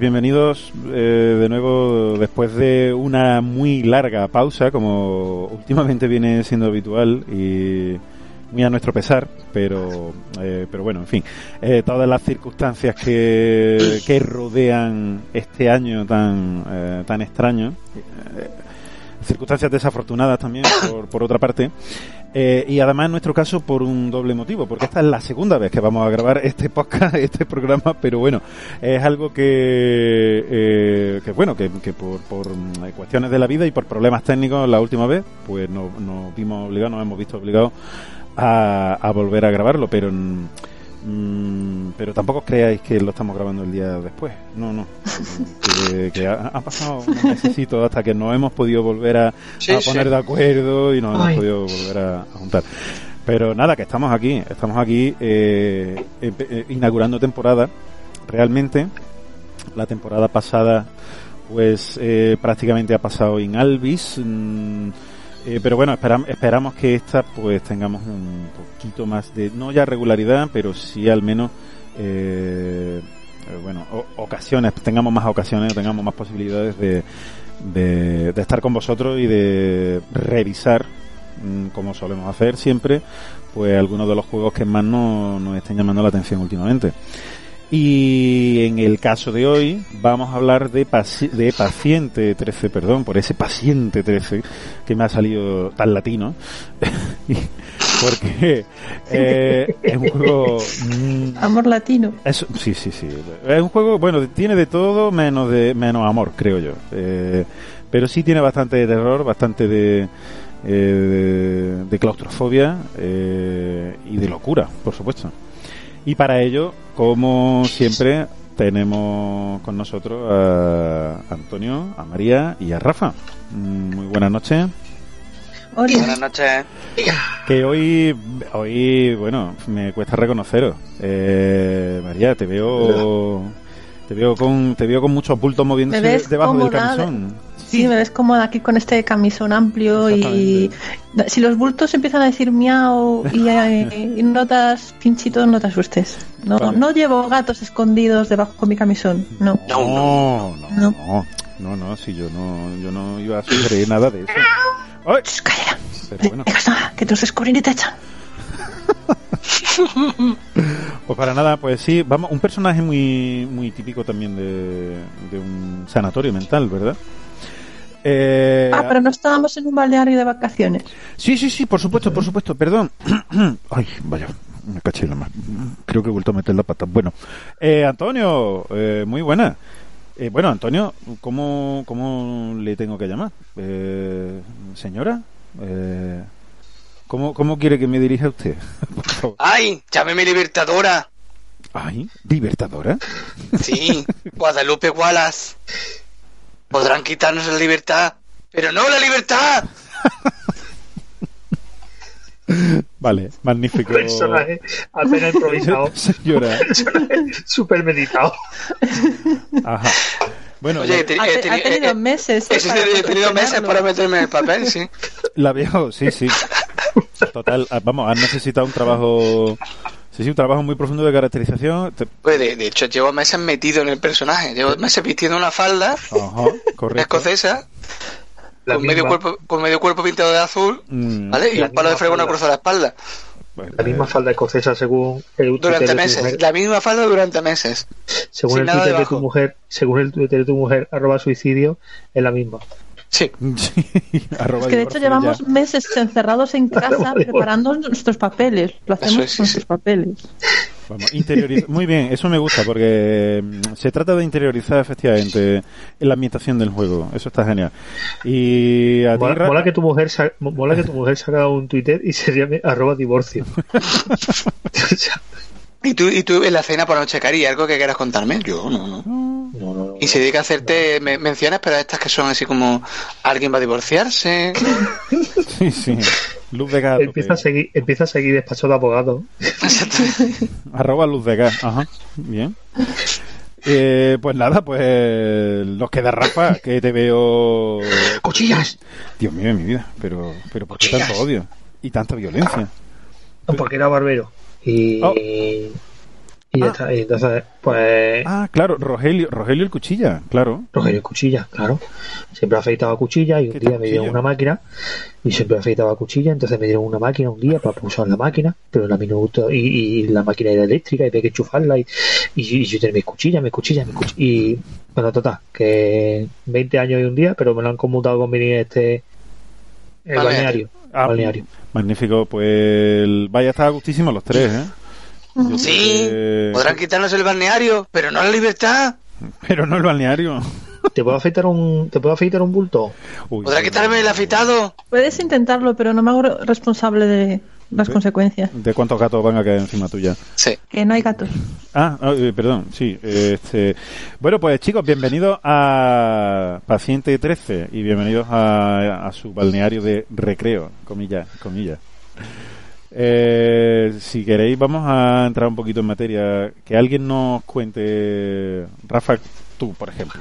Bienvenidos eh, de nuevo después de una muy larga pausa, como últimamente viene siendo habitual y muy a nuestro pesar, pero, eh, pero bueno, en fin, eh, todas las circunstancias que, que rodean este año tan, eh, tan extraño, circunstancias desafortunadas también, por, por otra parte, eh, y además en nuestro caso por un doble motivo, porque esta es la segunda vez que vamos a grabar este podcast, este programa, pero bueno, es algo que, eh, que bueno, que, que por, por mm, cuestiones de la vida y por problemas técnicos la última vez, pues nos, nos vimos obligados, nos hemos visto obligados a, a volver a grabarlo, pero mm, pero tampoco creáis que lo estamos grabando el día después. No, no. Que, que ha, ha pasado un mesecito hasta que nos hemos podido volver a, Sí, a sí. poner de acuerdo y nos hemos Ay. podido volver a, a juntar. Pero nada, que estamos aquí, estamos aquí eh, empe- eh, inaugurando temporada. Realmente, la temporada pasada, pues eh, prácticamente ha pasado en Alvis. mm, eh, pero bueno, esperam- esperamos que esta pues tengamos un poquito más de, no ya regularidad, pero sí al menos, eh, bueno, ocasiones, tengamos más ocasiones, tengamos más posibilidades de, de, estar con vosotros y de revisar, mm, como solemos hacer siempre, pues algunos de los juegos que más nos, nos estén llamando la atención últimamente. Y en el caso de hoy vamos a hablar de, paci- de Paciente 13, perdón, por ese Paciente 13 que me ha salido tan latino. Porque eh, es un juego... mm, Amor latino. eso, sí, sí, sí. Es un juego, bueno, tiene de todo menos de menos amor, creo yo. Eh, pero sí tiene bastante de terror, bastante de, eh, de, de claustrofobia eh, y de locura, por supuesto. Y para ello, como siempre, tenemos con nosotros a Antonio, a María y a Rafa. Mm, Muy buenas noches. Hola. Buenas noches. Que hoy, hoy, bueno, me cuesta reconoceros. Eh, María, te veo, te veo con, te veo con muchos bultos moviéndose ¿Me ves debajo del camisón. Sí, me ves cómoda aquí con este camisón amplio y si los bultos empiezan a decir miau y, y notas pinchitos, no te asustes. No, Vale. no llevo gatos escondidos debajo de mi camisón. No. No, No, no, No. no, no, no, si yo no, yo no iba a sufrir nada de eso. Ay, calla. pero bueno, nada, que te los descubren y te echan. pues para nada, pues sí, vamos, un personaje muy, muy típico también de, de un sanatorio mental, ¿verdad? Eh, Ah, pero no estábamos en un balneario de vacaciones. Sí, sí, sí, por supuesto, por supuesto, perdón. Ay, vaya, me caché la mano. Creo que he vuelto a meter la pata. Bueno, eh, Antonio, eh, muy buena. Eh, bueno, Antonio, ¿cómo, ¿cómo le tengo que llamar? Eh, señora, eh, ¿cómo, ¿cómo quiere que me dirija usted? Por favor. ¡Ay! ¡Llámeme Libertadora! Ay, libertadora. Sí, Guadalupe Wallace. Podrán quitarnos la libertad, pero no la libertad. Vale, magnífico. personaje apenas improvisado, Señora, súper meditado. ajá. Bueno, Oye, he, te- Ha, he te- teni- ha tenido meses. eh, he- para he tenido meses para meterme en el papel, sí. La veo, sí, sí. Total, ah, vamos, has necesitado un trabajo. Sí, sí, un trabajo muy profundo de caracterización. Te- Pues de, de hecho, llevo meses metido en el personaje. Llevo meses vistiendo una falda Ajá, escocesa, La con medio, cuerpo, con medio cuerpo pintado de azul, Mm, ¿vale? Y La un palo de fregona cruzado a la espalda. bueno, la misma falda escocesa según el Twitter Durante de tu meses. mujer. La misma falda durante meses. Según sin el Twitter de debajo. tu mujer, según el Twitter de tu mujer, arroba suicidio, es la misma. Sí. Es que de hecho llevamos ya. meses encerrados en casa preparando nuestros papeles. Lo hacemos es, con sí. nuestros papeles. Vamos, Muy bien, eso me gusta porque mm, se trata de interiorizar efectivamente la ambientación del juego. Eso está genial. Y a ti, Mola, Ra- mola que tu mujer se ha, mola que tu mujer dado un Twitter y se llame arroba divorcio. ¿Y tú, y tú en la cena por noche, Cari, algo que quieras contarme? Yo, no, no. no, no, no. Y se dedica a hacerte me- menciones, pero estas que son así como alguien va a divorciarse. Sí, sí. Luz de gas. Empieza a seguir, empieza a seguir despacho de abogado. Arroba luz de gas. Ajá. Bien. Eh, pues nada, pues nos queda Rafa, que te veo... ¡Cuchillas! Dios mío mi vida, pero, pero ¿por qué Cuchillas. tanto odio? Y tanta violencia. No, porque era barbero. Y Oh. Y, ya Ah. está. Y entonces, pues, Ah, claro, Rogelio, Rogelio el Cuchilla, claro. Rogelio Cuchilla, claro. Siempre afeitaba cuchilla y un ¿Qué día me dieron una máquina y siempre afeitaba cuchilla, entonces me dieron una máquina un día para usar la máquina, pero la minuto y, y la máquina era eléctrica y había que enchufarla y, y, y yo tenía mis cuchillas, mis cuchillas, mis cuchillas y bueno, total, que 20 años y un día, pero me lo han conmutado con mi este el Balneario. Balneario. Ah, balneario. Magnífico, pues vaya, está gustísimo los tres, ¿eh? Yo Sí, que- podrán quitarnos el balneario, pero no la libertad. Pero no el balneario. ¿Te puedo afeitar un te puedo afeitar un bulto? Uy, Podrán quitarme el afeitado. Puedes intentarlo, pero no me hago responsable de las Sí. consecuencias. ¿De cuántos gatos van a caer encima tuya? Sí. Que no hay gatos. Ah, ah, eh, perdón, sí. Este... Bueno, pues chicos, bienvenidos a Paciente 13 y bienvenidos a, a su balneario de recreo, comillas, comillas. Eh, si queréis, vamos a entrar un poquito en materia. Que alguien nos cuente, Rafa, tú, por ejemplo.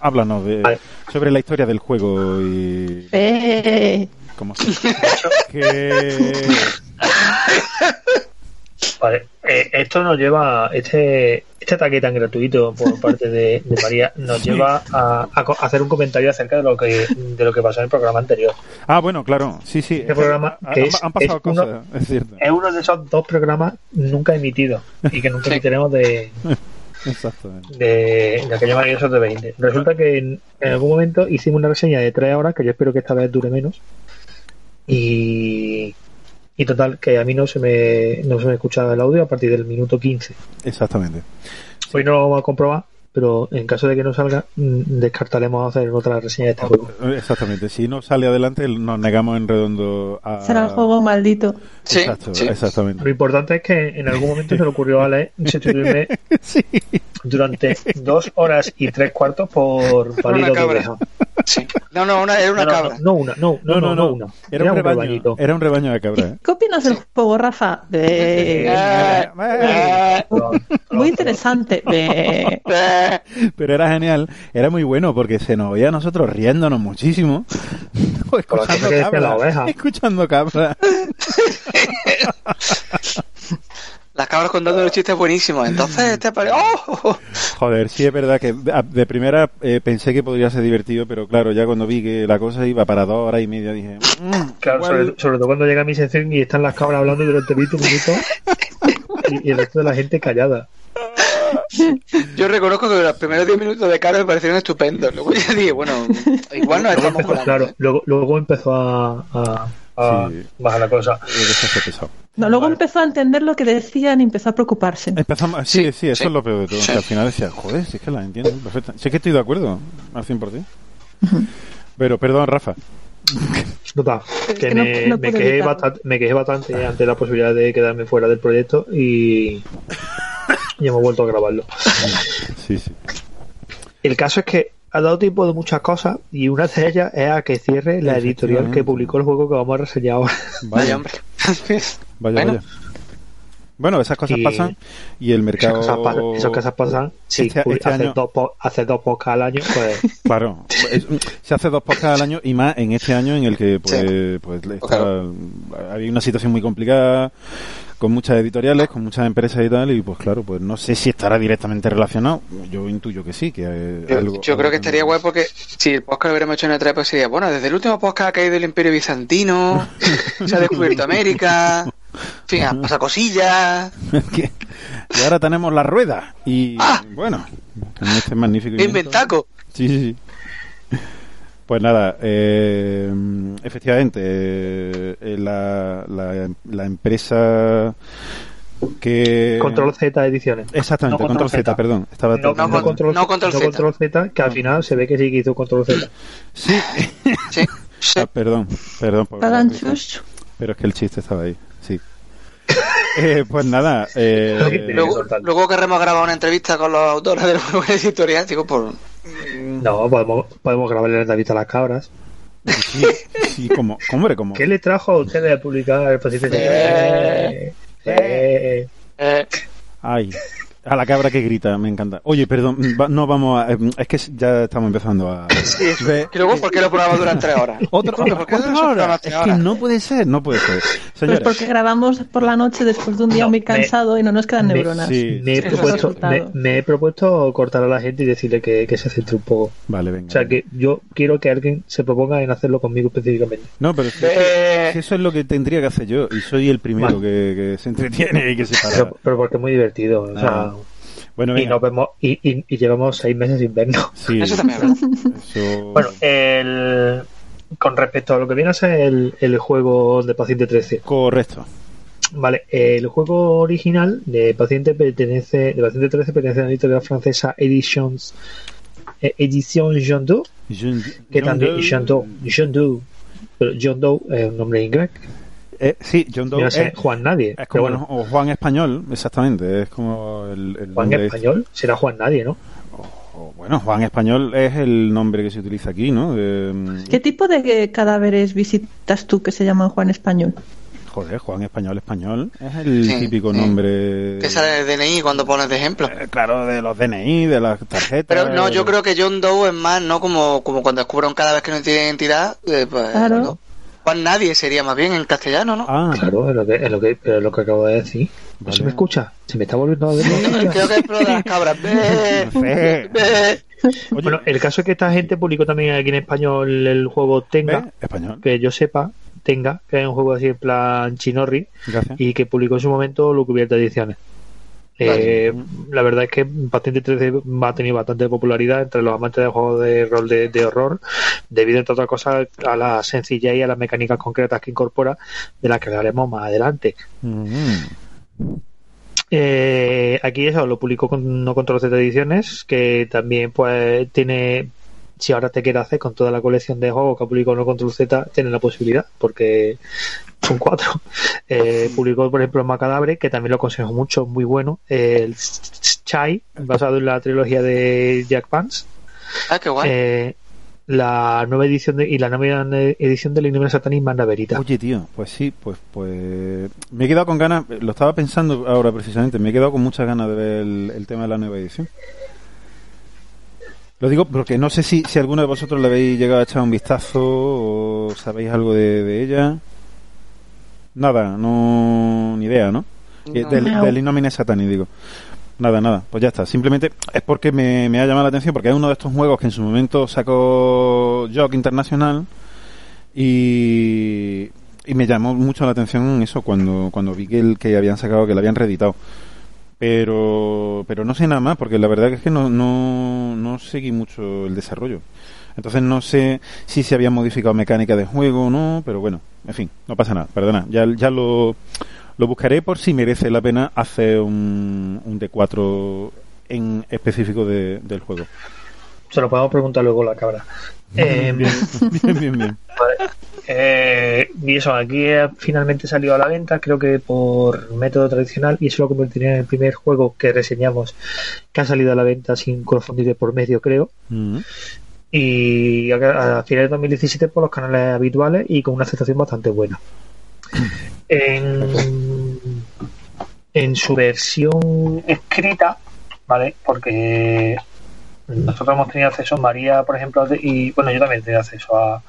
Háblanos de, sobre la historia del juego y Eh, se... que... Vale, eh, esto nos lleva, este, este ataque tan gratuito por parte de, de María nos lleva a, a co- a hacer un comentario acerca de lo que de lo que pasó en el programa anterior. Ah, bueno, claro, sí, sí. Este programa han, que es- han pasado es uno- es cierto. Es uno de esos dos programas nunca emitidos y que nunca Sí. emitiremos de, Exactamente. de, de aquella manera de 20. Resulta que en, en algún momento hicimos una reseña de tres horas, que yo espero que esta vez dure menos. Y, y total, que a mí no se me, no se me escuchaba el audio a partir del minuto 15. Exactamente. Hoy no lo vamos a comprobar, pero en caso de que no salga, mm, descartaremos hacer otra reseña de este juego. Exactamente. Si no sale adelante, nos negamos en redondo a. será el juego maldito. Sí, Exacto, sí. exactamente. Lo importante es que en algún momento se le ocurrió a Ale sustituirme Sí. Durante dos horas y tres cuartos por palido de cabra. oveja. Sí. No, no, una, era una no, no, cabra. No, una, no, no, no, no, una. Era, un rebaño. rebañito. Era un rebaño de cabra. ¿eh? ¿Qué opinas del juego, Rafa? Eh, Eh, eh, muy interesante. Eh. Pero era genial. Era muy bueno porque se nos oía a nosotros riéndonos muchísimo. escuchando la cabra. oveja. Escuchando cabra. Las cabras contando los chistes buenísimos. Entonces, te pare... ¡Oh! Joder, sí es verdad que de primera eh, pensé que podría ser divertido, pero claro, ya cuando vi que la cosa iba para dos horas y media dije. "Mm, Claro, sobre, sobre todo cuando llega mi sección y están las cabras hablando durante 20 minutos y, y el resto de la gente callada. Yo reconozco que los primeros 10 minutos de cara me parecieron estupendos. Luego ya dije, bueno, igual nos Luego estamos empezó, claro, luego, luego empezó a, a, a Sí. bajar la cosa. No, luego Vale. empezó a entender lo que decían y empezó a preocuparse. Empezamos, sí, sí, Sí, eso sí. es lo peor de todo. Sí. Que al final decía, joder, si es que la entiendo perfecta. Sí es que estoy de acuerdo al 100%. Pero, perdón, Rafa. Total, que que no- me, no me quejé bastante, me quejé bastante ante la posibilidad de quedarme fuera del proyecto y, y hemos vuelto a grabarlo. Sí, sí. El caso es que ha dado tiempo de muchas cosas y una de ellas es a que cierre la editorial que publicó el juego que vamos a reseñar ahora. Vaya, Vaya, hombre. vaya, Bueno. vaya. Bueno, esas cosas Y- pasan y el Esas mercado... cosas, pasan, esas cosas pasan. Si Este- este haces, año- dos, haces dos podcasts al año, pues Claro, es- se hace dos podcasts al año y más en este año en el que pues, Sí. pues está- Claro. había una situación muy complicada con muchas editoriales, con muchas empresas y tal y pues claro, pues no sé si estará directamente relacionado. Yo intuyo que sí, que eh, Yo, algo- yo creo algo que estaría guay porque si el podcast lo hubiéramos hecho en E3, pues sería, bueno, desde el último podcast ha caído el Imperio Bizantino, se ha descubierto América, en fin, pasado cosillas. Y ahora tenemos la rueda y Ah. bueno, con este magnífico ¡Qué invento. inventaco! Sí, sí, sí. Pues nada, eh, efectivamente, eh, la, la, la empresa que... control Z ediciones. Exactamente, No, control, Control Z, Z. perdón. Estaba No, no, no con- control, no control Z. control Z, que al final se ve que sí que hizo control Z. Sí, Sí, sí. Ah, perdón, perdón. por. Pero es que el chiste estaba ahí, sí. Eh, pues nada, eh, Luego, luego querremos grabar una entrevista con los autores del juego editorial, digo, por... No, podemos, podemos grabarle la entrevista a las cabras. sí, sí, como, hombre, como... ¿Qué le trajo a ustedes a publicar el paciente? Eh. Eh, eh, Eh, Ay, A la cabra que grita, me encanta. Oye, perdón, va- no vamos a... eh, Es que ya estamos empezando a... Sí, Ve- que luego, ¿por qué lo probamos durante tres horas? Otra, Disculpe, ¿por qué hora. tres Es que horas? no puede ser, no puede ser. Pues Señores, porque grabamos por la noche después de un día No, muy me- cansado y no nos quedan me- neuronas. sí. Me he, es propuesto, me, me he propuesto cortar a la gente y decirle que, que se centre un poco. Vale, venga. O sea, que yo quiero que alguien se proponga en hacerlo conmigo específicamente. No, pero es que- Eh, que eso es lo que tendría que hacer yo. Y soy el primero que, que se entretiene y que se para. Pero, pero porque es muy divertido. O sea, Ah, Bueno, y nos vemos y, y- y llevamos seis meses sin vernos. Sí, Eso también es verdad. eso- Bueno, el, con respecto a lo que viene a ser el, el juego de Paciente 13, Correcto. vale, el juego original de Paciente pertenece, de Paciente 13 pertenece a la editorial francesa Editions, eh, Edition Jean Doe, John- que John también Doe- Jean Doe, Jean Doe, pero John Doe es un nombre inglés, Eh, sí, John Doe es, Juan Nadie, es pero como bueno, o Juan Español, exactamente. Es como el, el Juan español será Juan Nadie, ¿no? o, bueno, Juan Español es el nombre que se utiliza aquí, ¿no? De- ¿Qué tipo de cadáveres visitas tú que se llaman Juan Español? joder, Juan Español Español es el Sí, típico sí. nombre. Que sale el DNI cuando pones de ejemplo. Eh, claro, de los DNI, de las tarjetas. Pero no, yo de- creo que John Doe es más, ¿no? Como, como cuando descubren cada vez que no tiene identidad. eh, pues, Claro. ¿no? Juan Nadie sería más bien en castellano, ¿no? Ah, Claro, es lo que, es lo que, es lo que acabo de decir. ¿No Vale. se me escucha? ¿Se me está volviendo a ver? Creo que es lo de las cabras. Oye, Bueno, el caso es que esta gente publicó también aquí en español el juego Tenga. Español. que yo sepa, Tenga, que es un juego así en plan chinorri, Gracias. y que publicó en su momento lo cubierta ediciones. Eh, la verdad es que Patente 13 ha tenido bastante popularidad entre los amantes de juegos de rol de, de horror, debido entre otras cosas a la sencillez y a las mecánicas concretas que incorpora, de las que hablaremos más adelante. Mm. Eh, aquí eso lo publicó con No Control Z Ediciones, que también pues tiene, si ahora te quieres hacer con toda la colección de juegos que ha publicado No Control Z, tiene la posibilidad, porque son cuatro. Eh, publicó, por ejemplo, Macadabre, que también lo aconsejo mucho, muy bueno. El Chai, basado en la trilogía de Jack Vance. Ah, qué guay. Eh, la nueva edición de, y la nueva edición del Innombre Satanismo Manda Verita. Oye, tío, pues sí, pues pues me he quedado con ganas, lo estaba pensando ahora precisamente, me he quedado con muchas ganas de ver el, el tema de la nueva edición. Lo digo porque no sé si, si alguno de vosotros le habéis llegado a echar un vistazo o sabéis algo de, de ella. Nada, no, ni idea, ¿no? Eh, No. Del, No. del Innomine Satani, digo. Nada, nada, pues ya está. Simplemente es porque me, me ha llamado la atención, porque es uno de estos juegos que en su momento sacó Jock Internacional y, y me llamó mucho la atención eso cuando, cuando vi que, el, que habían sacado, que lo habían reeditado. Pero, pero no sé nada más, porque la verdad es que no, no, no seguí mucho el desarrollo. Entonces no sé si se había modificado mecánica de juego o no, pero bueno, en fin, no pasa nada, perdona. Ya, ya lo, lo buscaré por si merece la pena hacer un, un D4 en específico de- del juego. Se lo podemos preguntar luego a la cabra. Eh, bien, bien, bien, bien. Vale. Eh, y eso, aquí eh, finalmente salió a la venta, creo que por método tradicional, y eso lo convertiría en el primer juego que reseñamos que ha salido a la venta sin crowdfunding de por medio, creo. Mm. Y a, a finales de 2017 por los canales habituales y con una aceptación bastante buena. En, en su versión escrita, ¿vale? Porque nosotros hemos tenido acceso, María, por ejemplo, y bueno, yo también he tenido acceso a,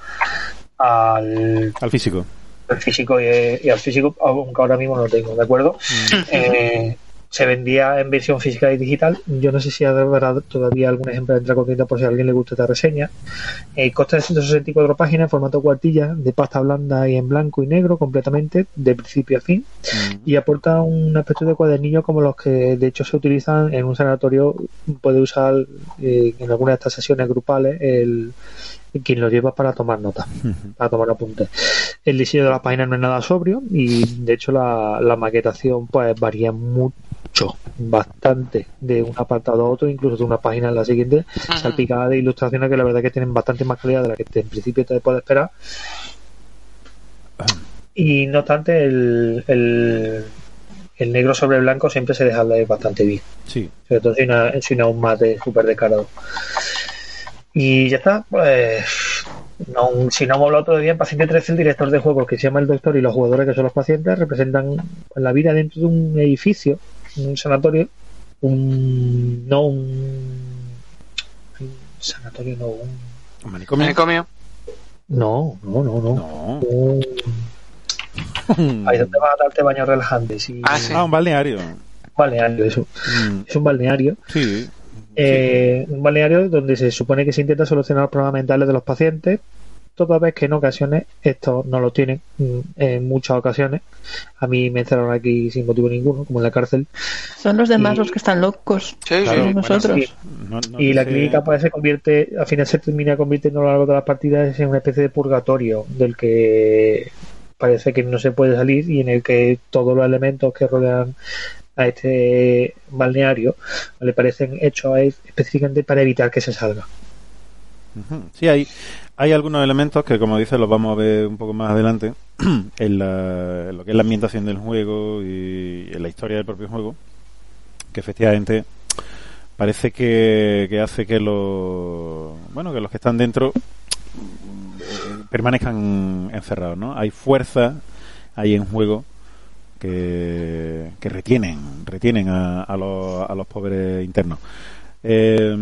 al, Al físico. al físico y, y al físico, aunque ahora mismo no lo tengo, ¿de acuerdo? Eh, se vendía en versión física y digital. Yo no sé si habrá todavía algún ejemplar entre corriente por si a alguien le gusta esta reseña. Eh, consta de 164 páginas en formato cuartilla, de pasta blanda y en blanco y negro completamente, de principio a fin, Mm. y aporta un aspecto de cuadernillo como los que de hecho se utilizan en un sanatorio. Puede usar eh, en alguna de estas sesiones grupales el quien lo lleva para tomar notas para tomar apuntes. El diseño de las páginas no es nada sobrio y de hecho la, la maquetación pues varía mucho, bastante de un apartado a otro, incluso de una página a la siguiente, salpicada de ilustraciones que la verdad que tienen bastante más calidad de la que te- en principio te puedes esperar. Y no obstante, el, el, el negro sobre blanco siempre se deja leer bastante bien Sí. sobre todo si no, si no un mate súper descarado. Y ya está, pues no, si no hemos hablado todavía, en Paciente 13 el director de juegos que se llama el doctor y los jugadores que son los pacientes representan la vida dentro de un edificio, un sanatorio, un no un, un sanatorio, no un ¿Un manicomio? Manicomio. no, no, no, no. No. Un- ahí donde vas a darte baños relajantes y Ah, sí. Ah, un balneario. balneario, eso. Mm, Es un balneario Sí. Eh, un balneario donde se supone que se intenta solucionar los problemas mentales de los pacientes, toda vez que en ocasiones estos no lo tienen, mm, en muchas ocasiones. A mí me encerraron aquí sin motivo ninguno, como en la cárcel. Son los demás Y- los que están locos. Sí. Claro. Nosotros. sí. No- no y la sé- clínica pues se convierte, al final se termina convirtiendo a lo largo de las partidas en una especie de purgatorio del que parece que no se puede salir y en el que todos los elementos que rodean este balneario le parecen hechos específicamente para evitar que se salga. Sí, hay, hay algunos elementos que, como dices, los vamos a ver un poco más adelante en, la- en lo que es la ambientación del juego y en la historia del propio juego, que efectivamente parece que, que hace que los bueno que los que están dentro eh, permanezcan encerrados, ¿no? Hay fuerza ahí en juego que, que retienen retienen a, a los, a los pobres internos. Eh,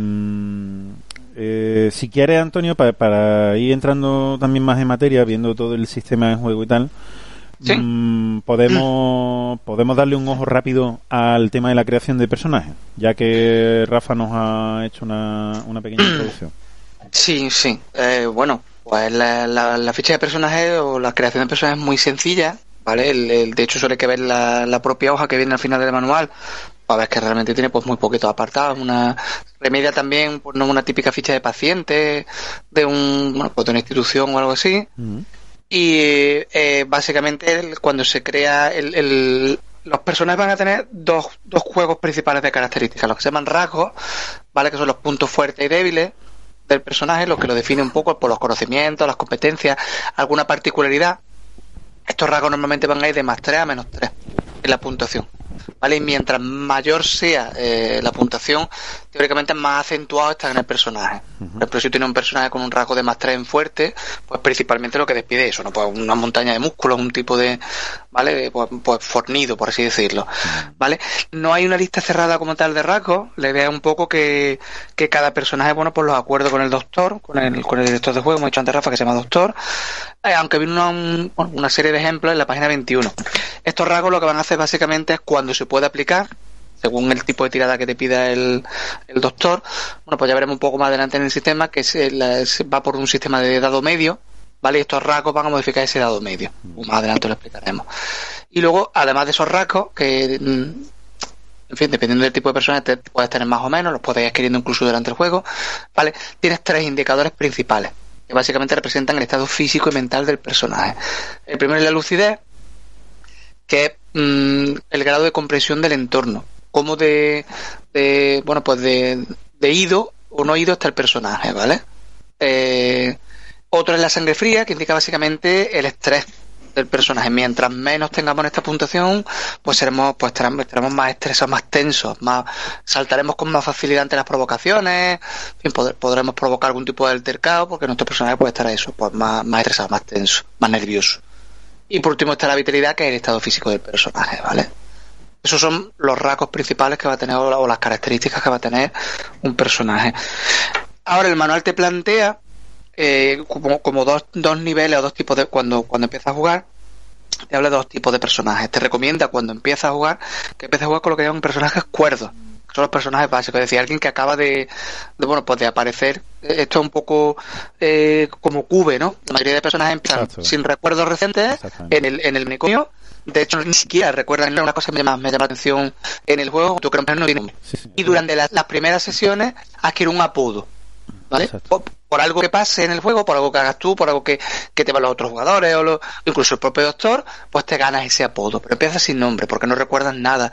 eh, si quieres, Antonio, pa- para ir entrando también más en materia, viendo todo el sistema de juego y tal, Sí. mm, podemos, podemos darle un ojo rápido al tema de la creación de personajes, ya que Rafa nos ha hecho una, una pequeña introducción. Sí, sí. Eh, bueno, pues la, la- la ficha de personaje o la creación de personajes es muy sencilla, ¿vale? El, el- de hecho, suele que ver la, la propia hoja que viene al final del manual para ver que realmente tiene pues muy poquitos apartados. Una remedia también, pues no una típica ficha de paciente de un, bueno, pues de una institución o algo así. Y eh, básicamente cuando se crea el, el- los personajes van a tener dos, dos juegos principales de características, los que se llaman rasgos, ¿vale? Que son los puntos fuertes y débiles del personaje, lo que lo define un poco por los conocimientos, las competencias, alguna particularidad. Estos rasgos normalmente van a ir de más 3 a menos 3 en la puntuación. ¿Vale? Y mientras mayor sea eh, la puntuación, teóricamente más acentuado está en el personaje. Por ejemplo, si tiene un personaje con un rasgo de más 3 en fuerte, pues principalmente lo que despide eso, ¿no? Pues una montaña de músculos, un tipo de, ¿vale? Pues, pues fornido, por así decirlo. ¿Vale? No hay una lista cerrada como tal de rasgos, la idea es un poco que, que cada personaje, bueno, pues los acuerdos con el doctor, con el, con el director de juego, hemos dicho antes Rafa que se llama doctor, eh, aunque viene una, un- una serie de ejemplos en la página 21. Estos rasgos lo que van a hacer básicamente es cuando se puede aplicar, según el tipo de tirada que te pida el, el doctor, bueno, pues ya veremos un poco más adelante en el sistema que se, la- se va por un sistema de dado medio, ¿vale? Y estos rasgos van a modificar ese dado medio. Más adelante lo explicaremos. Y luego, además de esos rasgos, que mm, en fin, dependiendo del tipo de personaje, te puedes tener más o menos, los puedes ir adquiriendo incluso durante el juego, ¿vale? Tienes tres indicadores principales, que básicamente representan el estado físico y mental del personaje. El primero es la lucidez, que es mm, el grado de comprensión del entorno, cómo de, de bueno, pues de, de ido o no ido está el personaje, ¿vale? Eh, otro es la sangre fría, que indica básicamente el estrés del personaje. Mientras menos tengamos en esta puntuación, pues seremos, pues estaremos, estaremos más estresados, más tensos, más saltaremos con más facilidad ante las provocaciones, podremos provocar algún tipo de altercado, porque nuestro personaje puede estar eso, pues más, más estresado, más tenso, más nervioso. Y por último está la vitalidad, que es el estado físico del personaje, ¿vale? Esos son los rasgos principales que va a tener o la- o las características que va a tener un personaje. Ahora el manual te plantea eh, como, como dos, dos niveles o dos tipos de cuando cuando empiezas a jugar te habla de dos tipos de personajes. Te recomienda cuando empiezas a jugar que empieces a jugar con lo que llaman personajes cuerdos. Son los personajes básicos, es decir, alguien que acaba de, de, bueno, pues de aparecer. Eh, Esto es un poco eh, como cube, ¿no? La mayoría de personajes empiezan Exacto. sin recuerdos recientes en el, en el manicomio. De hecho, ni siquiera recuerdan una cosa que me llama, me llama la atención en el juego, que no tiene. Sí, sí. Y durante las, las primeras sesiones adquiere un apodo. ¿Vale? Por, por algo que pase en el juego, por algo que hagas tú, por algo que, que te van los otros jugadores, o lo- incluso el propio doctor, pues te ganas ese apodo. Pero empiezas sin nombre, porque no recuerdas nada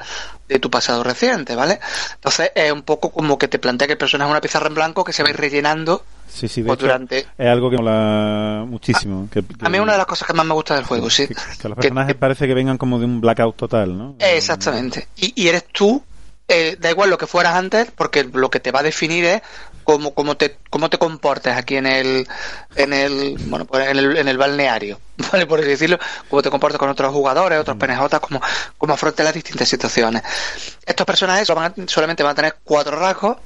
de tu pasado reciente, ¿vale? Entonces es un poco como que te plantea que el personaje es una pizarra en blanco que se va a ir rellenando Sí, sí, de hecho, durante... es algo que mola muchísimo. que- A mí es una de las cosas que más me gusta del juego, sí. que, que los Que- personajes parece que vengan como de un blackout total, ¿no? Exactamente. Y, y eres tú, eh, da igual lo que fueras antes, porque lo que te va a definir es cómo, cómo te cómo te comportas aquí en el en el bueno pues en el, en el balneario vale por así decirlo cómo te comportas con otros jugadores otros PNJ cómo cómo afrontas las distintas situaciones. Estos personajes van a- solamente van a tener cuatro rasgos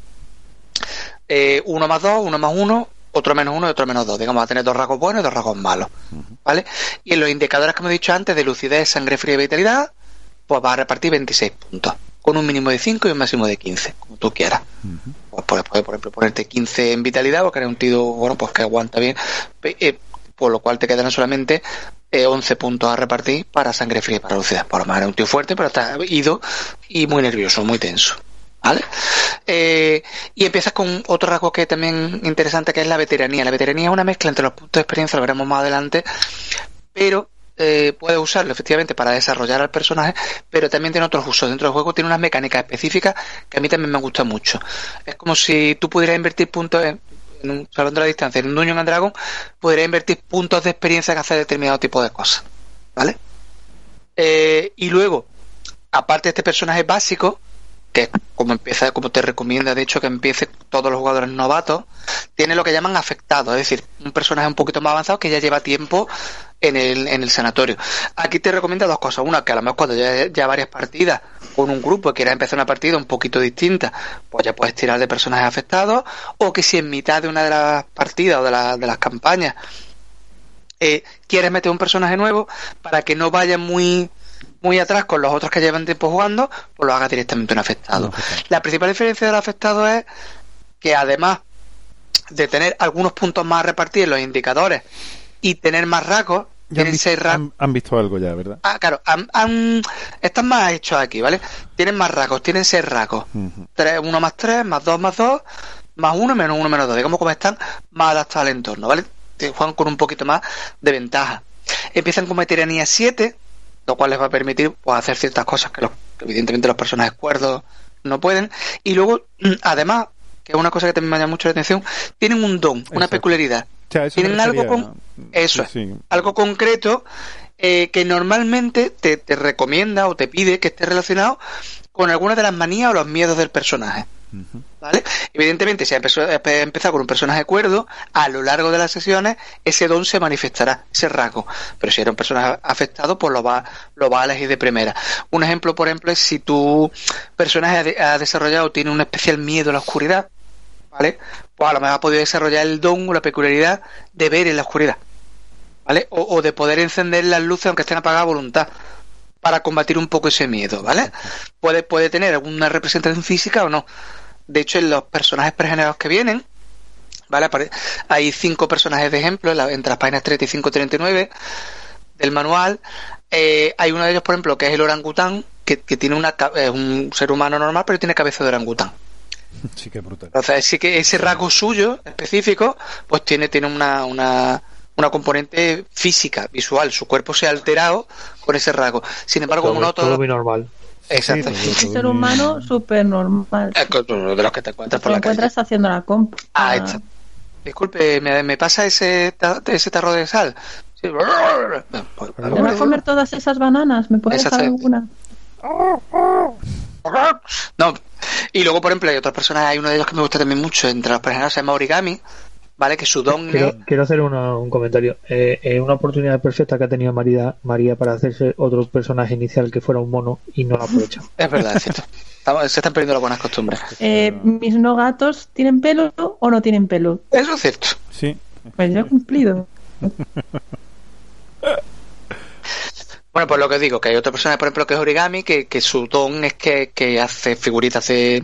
eh, uno más dos uno más uno otro menos uno y otro menos dos. Digamos va a tener dos rasgos buenos y dos rasgos malos vale y en los indicadores que hemos dicho antes de lucidez sangre fría y vitalidad pues va a repartir 26 puntos con un mínimo de 5 y un máximo de 15 como tú quieras pues puedes, puedes, por ejemplo, ponerte 15 en vitalidad porque eres un tío, bueno, pues que aguanta bien, eh, por lo cual te quedarán solamente eh, 11 puntos a repartir para sangre fría y para lucidez. Por lo menos eres un tío fuerte, pero está ido y muy nervioso, muy tenso. ¿Vale? Eh, y empiezas con otro rasgo que es también interesante, que es la veteranía. La veteranía es una mezcla entre los puntos de experiencia, lo veremos más adelante, pero eh, puedes usarlo efectivamente para desarrollar al personaje, pero también tiene otros usos. Dentro del juego tiene unas mecánicas específicas que a mí también me gustan mucho. Es como si tú pudieras invertir puntos en, en un salón de la distancia, en un Dungeon and Dragon, pudieras invertir puntos de experiencia que hacer determinado tipo de cosas. ¿Vale? Eh, y luego, aparte de este personaje básico, que es como empieza, como te recomienda de hecho que empiece todos los jugadores novatos, tiene lo que llaman afectado, es decir, un personaje un poquito más avanzado que ya lleva tiempo en el, en el sanatorio. Aquí te recomienda dos cosas. Una, que a lo mejor cuando ya, ya varias partidas con un grupo y quieras empezar una partida un poquito distinta, pues ya puedes tirar de personajes afectados, o que si en mitad de una de las partidas o de, la- de las campañas eh, quieres meter un personaje nuevo para que no vaya muy muy atrás con los otros que llevan tiempo jugando, pues lo haga directamente un afectado. La principal diferencia del afectado es que además de tener algunos puntos más repartidos en los indicadores y tener más rasgos, Ya han, tienen visto, seis rasgos. han- han visto algo ya, ¿verdad? Ah, claro, han- han- están más hechos aquí, ¿vale? Tienen más rasgos, tienen seis rasgos. Tres, uno más tres, más dos más dos, más uno, menos uno, menos dos. Digamos como están más adaptados al entorno, ¿vale? Te juegan con un poquito más de ventaja. Empiezan con veteranía 7, lo cual les va a permitir pues, hacer ciertas cosas que, los, que evidentemente los personajes cuerdos no pueden. Y luego, además, que es una cosa que también me llama mucho la atención, tienen un don, una Exacto. peculiaridad. O sea, Tienen algo con- Eso Sí, es. Algo concreto eh, que normalmente te, te recomienda o te pide que esté relacionado con alguna de las manías o los miedos del personaje. ¿Vale? Evidentemente, si ha empezado con un personaje cuerdo, a lo largo de las sesiones ese don se manifestará, ese rasgo. Pero si era un personaje afectado, pues lo va, lo va a elegir de primera. Un ejemplo, por ejemplo, es si tu personaje ha, de- ha desarrollado tiene un especial miedo a la oscuridad, ¿vale? Pues a lo mejor ha podido desarrollar el don o la peculiaridad de ver en la oscuridad, ¿vale? O, o de poder encender las luces aunque estén apagadas a voluntad para combatir un poco ese miedo, ¿vale? Puede, puede tener alguna representación física o no. De hecho, en los personajes pregenerados que vienen, ¿vale? Hay cinco personajes de ejemplo entre las páginas 35 y 39 del manual. Eh, hay uno de ellos, por ejemplo, que es el orangután, que, que tiene una, es un ser humano normal, pero tiene cabeza de orangután. Sí que brutal. Entonces, sí que ese rasgo suyo específico, pues tiene, tiene una, una, una componente física, visual. Su cuerpo se ha alterado con ese rasgo. Sin embargo, todo, uno todo todo. muy normal. Exacto. Sí, Un ser humano súper normal. Eh, de los que te encuentras por la calle. encuentras haciendo la compra. Ah, está. Disculpe, ¿me, me pasa ese, ta- ese tarro de sal? Sí. ¿Te vas a comer todas esas bananas? ¿Me puedes se- alguna? No. Y luego, por ejemplo, hay otros personajes, hay uno de ellos que me gusta también mucho, entre los personajes se llama Origami, ¿vale? Que su don es... Quiero, quiero hacer una- un comentario. Eh, eh, una oportunidad perfecta que ha tenido María, María para hacerse otro personaje inicial que fuera un mono y no lo aprovecha. Es verdad, es cierto. Estamos- se están perdiendo las buenas costumbres. Eh, ¿Mis no gatos tienen pelo o no tienen pelo? Eso es cierto. Sí. Pues yo he cumplido. Bueno, pues lo que digo, que hay otro personaje, por ejemplo, que es Origami, que, que su don es que, que hace figuritas de...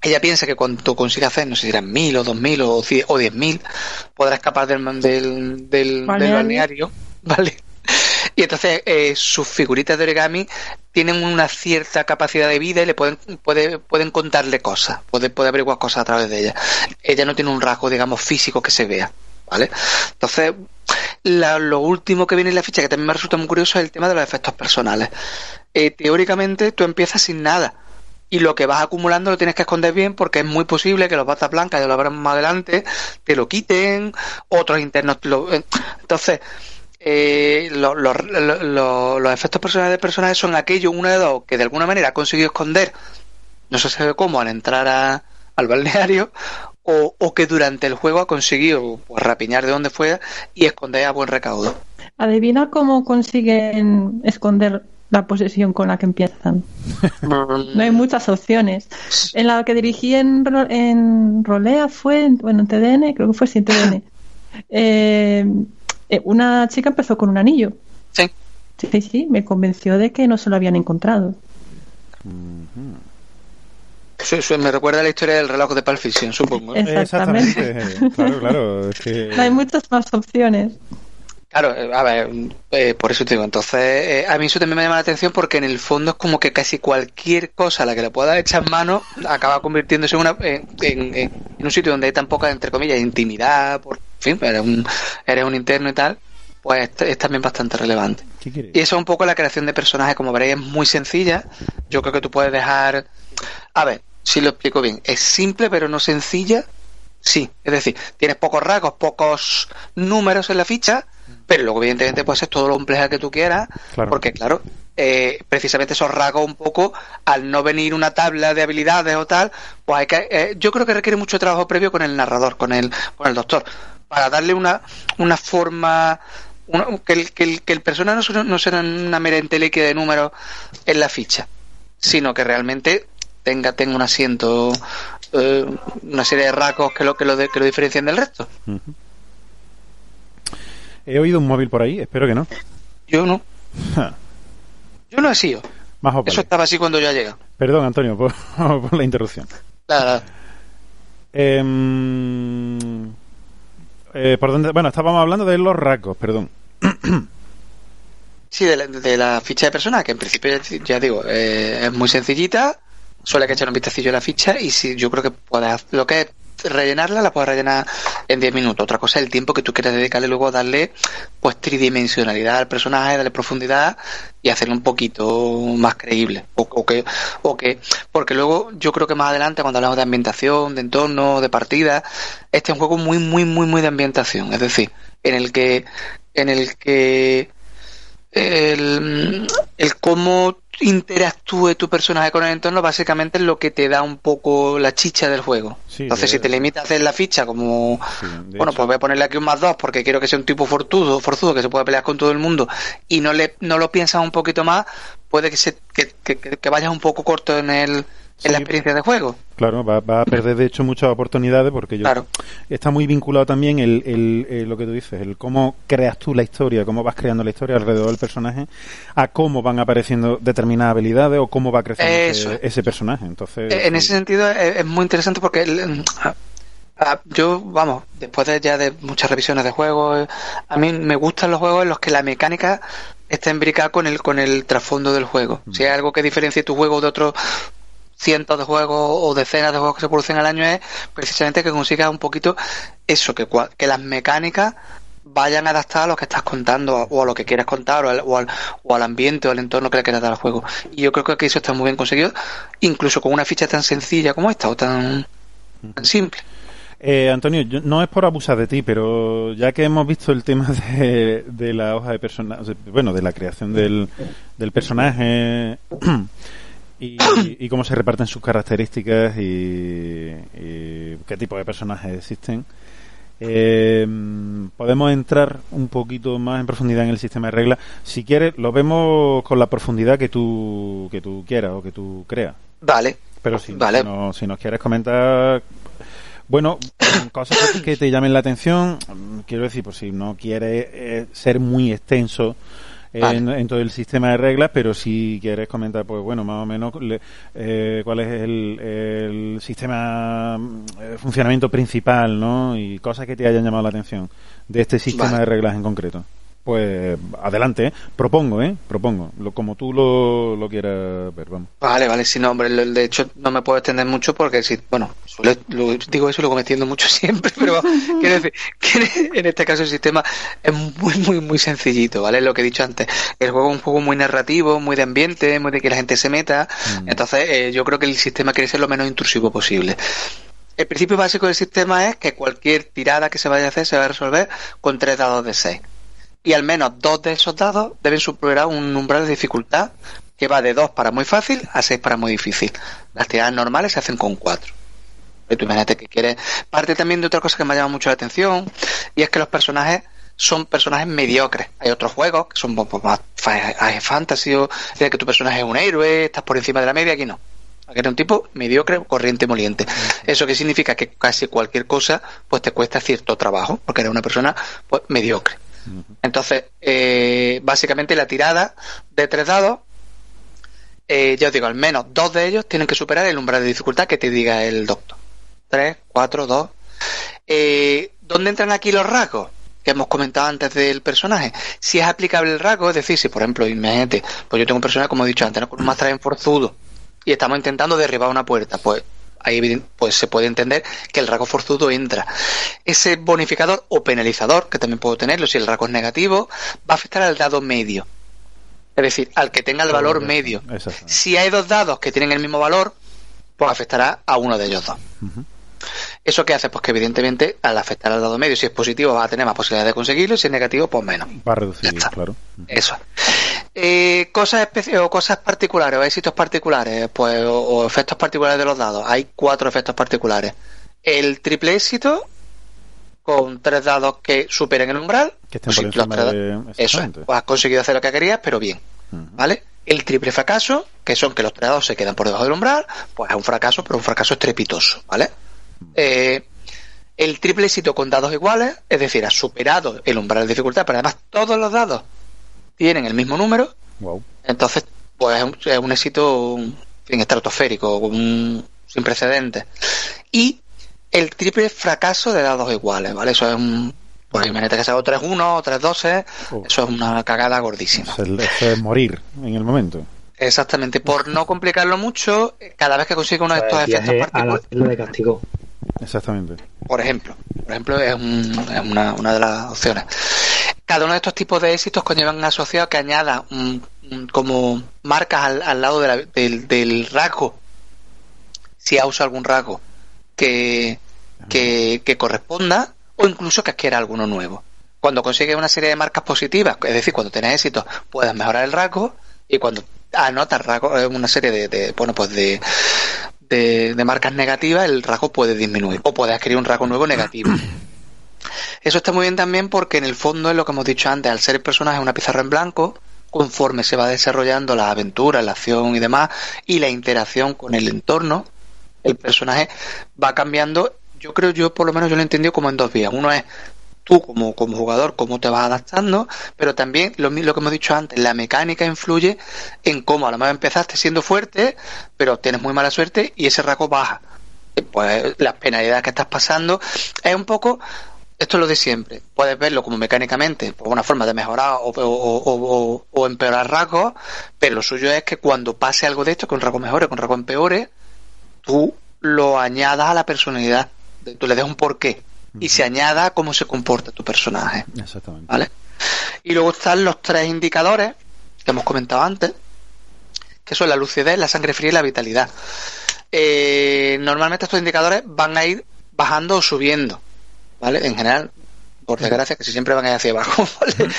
Ella piensa que cuando consiga hacer, no sé si eran mil o dos mil o, cien- o diez mil, podrá escapar del, del, del, del Balneario. balneario, ¿vale? Y entonces eh, sus figuritas de origami tienen una cierta capacidad de vida y le pueden puede, pueden contarle cosas, puede, puede averiguar cosas a través de ella. Ella no tiene un rasgo, digamos, físico que se vea, ¿vale? Entonces, la- lo último que viene en la ficha, que también me resulta muy curioso, es el tema de los efectos personales. Eh, teóricamente, tú empiezas sin nada. Y lo que vas acumulando lo tienes que esconder bien porque es muy posible que los batas blancas, ya lo veremos más adelante, te lo quiten, otros internos te lo... eh, Entonces, eh, lo- lo- lo- lo- los efectos personales de personajes son aquellos, uno de dos, que de alguna manera ha conseguido esconder, no se sabe cómo, al entrar a- al balneario, o, o que durante el juego ha conseguido pues, rapiñar de donde fuera y esconder a buen recaudo. Adivina cómo consiguen esconder la posesión con la que empiezan. No hay muchas opciones. En la que dirigí en, en Rolea fue, en- bueno, en TDN, creo que fue sí, en TDN. Eh, eh, una chica empezó con un anillo. Sí. Sí, sí, me convenció de que no se lo habían encontrado. Eso, eso me recuerda a la historia del reloj de Pulp Fiction, supongo. Exactamente. Exactamente. Claro, claro. Es que... No hay muchas más opciones. Claro, eh, a ver, eh, por eso te digo, entonces eh, a mí eso también me llama la atención porque en el fondo es como que casi cualquier cosa a la que le puedas echar mano acaba convirtiéndose en, una, en, en- en un sitio donde hay tan poca, entre comillas, intimidad, por en fin, eres un, eres un interno y tal, pues es, es también bastante relevante. Y eso es un poco la creación de personajes, como veréis, es muy sencilla. Yo creo que tú puedes dejar. A ver, si lo explico bien. Es simple, pero no sencilla. Sí, es decir, tienes pocos rasgos, pocos números en la ficha, pero luego, evidentemente, puedes ser todo lo compleja que tú quieras, Claro. porque, claro, eh, precisamente esos rasgos, un poco, al no venir una tabla de habilidades o tal, pues hay que. eh, yo creo que requiere mucho trabajo previo con el narrador, con el, con el doctor, para darle una, una forma una- que, el, que, el, que el personaje no, será- no será una mera entelequia de números en la ficha, sino que realmente tenga, tenga un asiento, eh, una serie de rasgos que lo, que, lo de- que lo diferencien del resto. He oído un móvil por ahí, espero que no. Yo no, yo no he sido. Más Eso estaba así cuando yo llegué. Perdón, Antonio, por, por la interrupción. Nada, Em, eh, ¿por dónde? Bueno, estábamos hablando de los rasgos, perdón. Sí, de la, de la ficha de persona, que en principio, ya- digo, eh, es muy sencillita, hay que echar un vistacillo a la ficha y si yo creo que puedes, hacer- lo que es rellenarla, la puedes rellenar en 10 minutos. Otra cosa es el tiempo que tú quieres dedicarle luego a darle pues tridimensionalidad al personaje, darle profundidad y hacerlo un poquito más creíble. O, o que, o que, porque luego yo creo que más adelante cuando hablamos de ambientación, de entorno, de partida, este es un juego muy, muy, muy, muy de ambientación. Es decir, en el que, en el que el, el cómo interactúe tu personaje con el entorno básicamente es lo que te da un poco la chicha del juego. Sí, Entonces, de- si te limitas a hacer la ficha como, Sí, bueno, hecho- pues voy a ponerle aquí un más dos porque quiero que sea un tipo fortudo, forzudo, que se pueda pelear con todo el mundo y no le no lo piensas un poquito más, puede que, se, que, que, que- que vayas un poco corto en el en la experiencia de juego. Claro, va, va a perder de hecho muchas oportunidades porque yo Claro. está muy vinculado también el, el- el- lo que tú dices, el cómo creas tú la historia, cómo vas creando la historia alrededor del personaje, a cómo van apareciendo determinadas habilidades o cómo va creciendo ese, es. ese personaje. Entonces, Eh, En ese sentido es, es muy interesante porque el- a- a- yo, vamos, después de ya de muchas revisiones de juegos, eh, a mí me gustan los juegos en los que la mecánica está imbricada con el con el trasfondo del juego. Si hay algo que diferencie tu juego de otros cientos de juegos o decenas de juegos que se producen al año es precisamente que consigas un poquito eso, que, que las mecánicas vayan adaptadas a lo que estás contando o a lo que quieras contar o al, o al, o al ambiente o al entorno que le quieras dar al juego. Y yo creo que eso está muy bien conseguido, incluso con una ficha tan sencilla como esta o tan, tan simple. Eh, Antonio, yo- no es por abusar de ti, pero ya que hemos visto el tema de, de la hoja de personaje, bueno, de la creación del, del personaje y, y cómo se reparten sus características y, y qué tipo de personajes existen, eh, podemos entrar un poquito más en profundidad en el sistema de reglas. Si quieres, lo vemos con la profundidad que tú, que tú quieras o que tú creas. Vale, Pero si, Vale. si no- si nos quieres comentar, bueno, cosas que te llamen la atención, quiero decir, por si no quieres eh, ser muy extenso en, en todo el sistema de reglas, pero si quieres comentar, pues bueno, más o menos le- eh, cuál es el, el sistema, mm, eh, funcionamiento principal, ¿no? Y cosas que te hayan llamado la atención de este sistema Vale. de reglas en concreto. Pues adelante, ¿eh? propongo, ¿eh? propongo, lo, como tú lo, lo quieras ver, vamos. vale, vale, sí, no, hombre, lo- de hecho no me puedo extender mucho porque si, bueno, suele- lo- digo eso y lo me extiendo mucho siempre, pero quiero decir que en este caso el sistema es muy, muy, muy sencillito, ¿vale? Lo que he dicho antes, el juego es un juego muy narrativo, muy de ambiente, muy de que la gente se meta, Mm. entonces eh, yo creo que el sistema quiere ser lo menos intrusivo posible. El principio básico del sistema es que cualquier tirada que se vaya a hacer se va a resolver con tres dados de 6. Y al menos dos de esos dados deben superar un umbral de dificultad que va de 2 para muy fácil a 6 para muy difícil. Las tiradas normales se hacen con 4. Tú imagínate que quieres. Parte también de otra cosa que me ha llamado mucho la atención, y es que los personajes son personajes mediocres. Hay otros juegos que son más fantasy, en el que tu personaje es un héroe, estás por encima de la media, aquí no. Aquí era un tipo mediocre, corriente, moliente. Eso que significa que casi cualquier cosa pues te cuesta cierto trabajo, porque eres una persona pues, mediocre. Entonces, eh, básicamente la tirada de tres dados, eh, ya os digo, al menos dos de ellos tienen que superar el umbral de dificultad que te diga el doctor. Tres, cuatro, dos. Eh, ¿Dónde entran aquí los rasgos? que hemos comentado antes del personaje. Si es aplicable el rasgo, es decir, si por ejemplo, imagínate, pues yo tengo un personaje, como he dicho antes, con un más forzudo y estamos intentando derribar una puerta, pues ahí pues se puede entender que el rasgo forzudo entra. Ese bonificador o penalizador, que también puedo tenerlo si el rasgo es negativo, va a afectar al dado medio. Es decir, al que tenga el valor medio. Si hay dos dados que tienen el mismo valor, pues afectará a uno de ellos dos. ¿Eso qué hace? Pues que evidentemente al afectar al dado medio, si es positivo va a tener más posibilidades de conseguirlo y si es negativo, pues menos. Va a reducir, claro. Eso. Eh, cosas especiales o cosas particulares o éxitos particulares, pues o, efectos particulares de los dados. Hay cuatro efectos particulares. El triple éxito con tres dados que superen el umbral. Que estén por de... Eso, pues has conseguido hacer lo que querías, pero bien. ¿Vale? El triple fracaso, que son que los tres dados se quedan por debajo del umbral, pues es un fracaso, pero un fracaso estrepitoso, ¿vale? Eh, el triple éxito con dados iguales, es decir, ha superado el umbral de dificultad, pero además todos los dados tienen el mismo número. Entonces, pues es un, éxito en estratosférico, sin precedentes. Y el triple fracaso de dados iguales, ¿vale? Eso es un. Pues imagínate que sea 3-1 3-12, eso es una cagada gordísima. Eso es, morir en el momento. Exactamente, por no complicarlo mucho, cada vez que consigue uno de estos efectos particulares. de castigo. Exactamente. Por ejemplo, por ejemplo es, una, una, de las opciones. Cada uno de estos tipos de éxitos conllevan asociado que añada como marcas al, lado del, rasgo, si ha usado algún rasgo que, que, corresponda, o incluso que adquiera alguno nuevo. Cuando consigues una serie de marcas positivas, es decir, cuando tienes éxito, puedes mejorar el rasgo, y cuando anotas rasgo, una serie de, de bueno, pues de, de, marcas negativas, el rasgo puede disminuir o puede adquirir un rasgo nuevo negativo. Eso está muy bien también porque en el fondo es lo que hemos dicho antes, al ser el personaje una pizarra en blanco, conforme se va desarrollando la aventura, la acción y demás, y la interacción con el entorno, el personaje va cambiando. Yo creo, yo por lo menos yo lo he entendido como en dos vías. Uno es tú como, como jugador, cómo te vas adaptando, pero también lo, lo que hemos dicho antes, la mecánica influye en cómo a lo mejor empezaste siendo fuerte, pero tienes muy mala suerte y ese rasgo baja. Pues las penalidades que estás pasando es un poco esto es lo de siempre. Puedes verlo como mecánicamente, por una forma de mejorar o, o, empeorar rasgos, pero lo suyo es que cuando pase algo de esto, con rasgos mejores, con rasgos empeores, tú lo añadas a la personalidad. Tú le des un porqué y se añada cómo se comporta tu personaje. Exactamente. ¿Vale? Y luego están los tres indicadores que hemos comentado antes, que son la lucidez, la sangre fría y la vitalidad. Eh, normalmente estos indicadores van a ir bajando o subiendo, ¿vale? En general, por desgracia, que si siempre van a ir hacia abajo, ¿vale?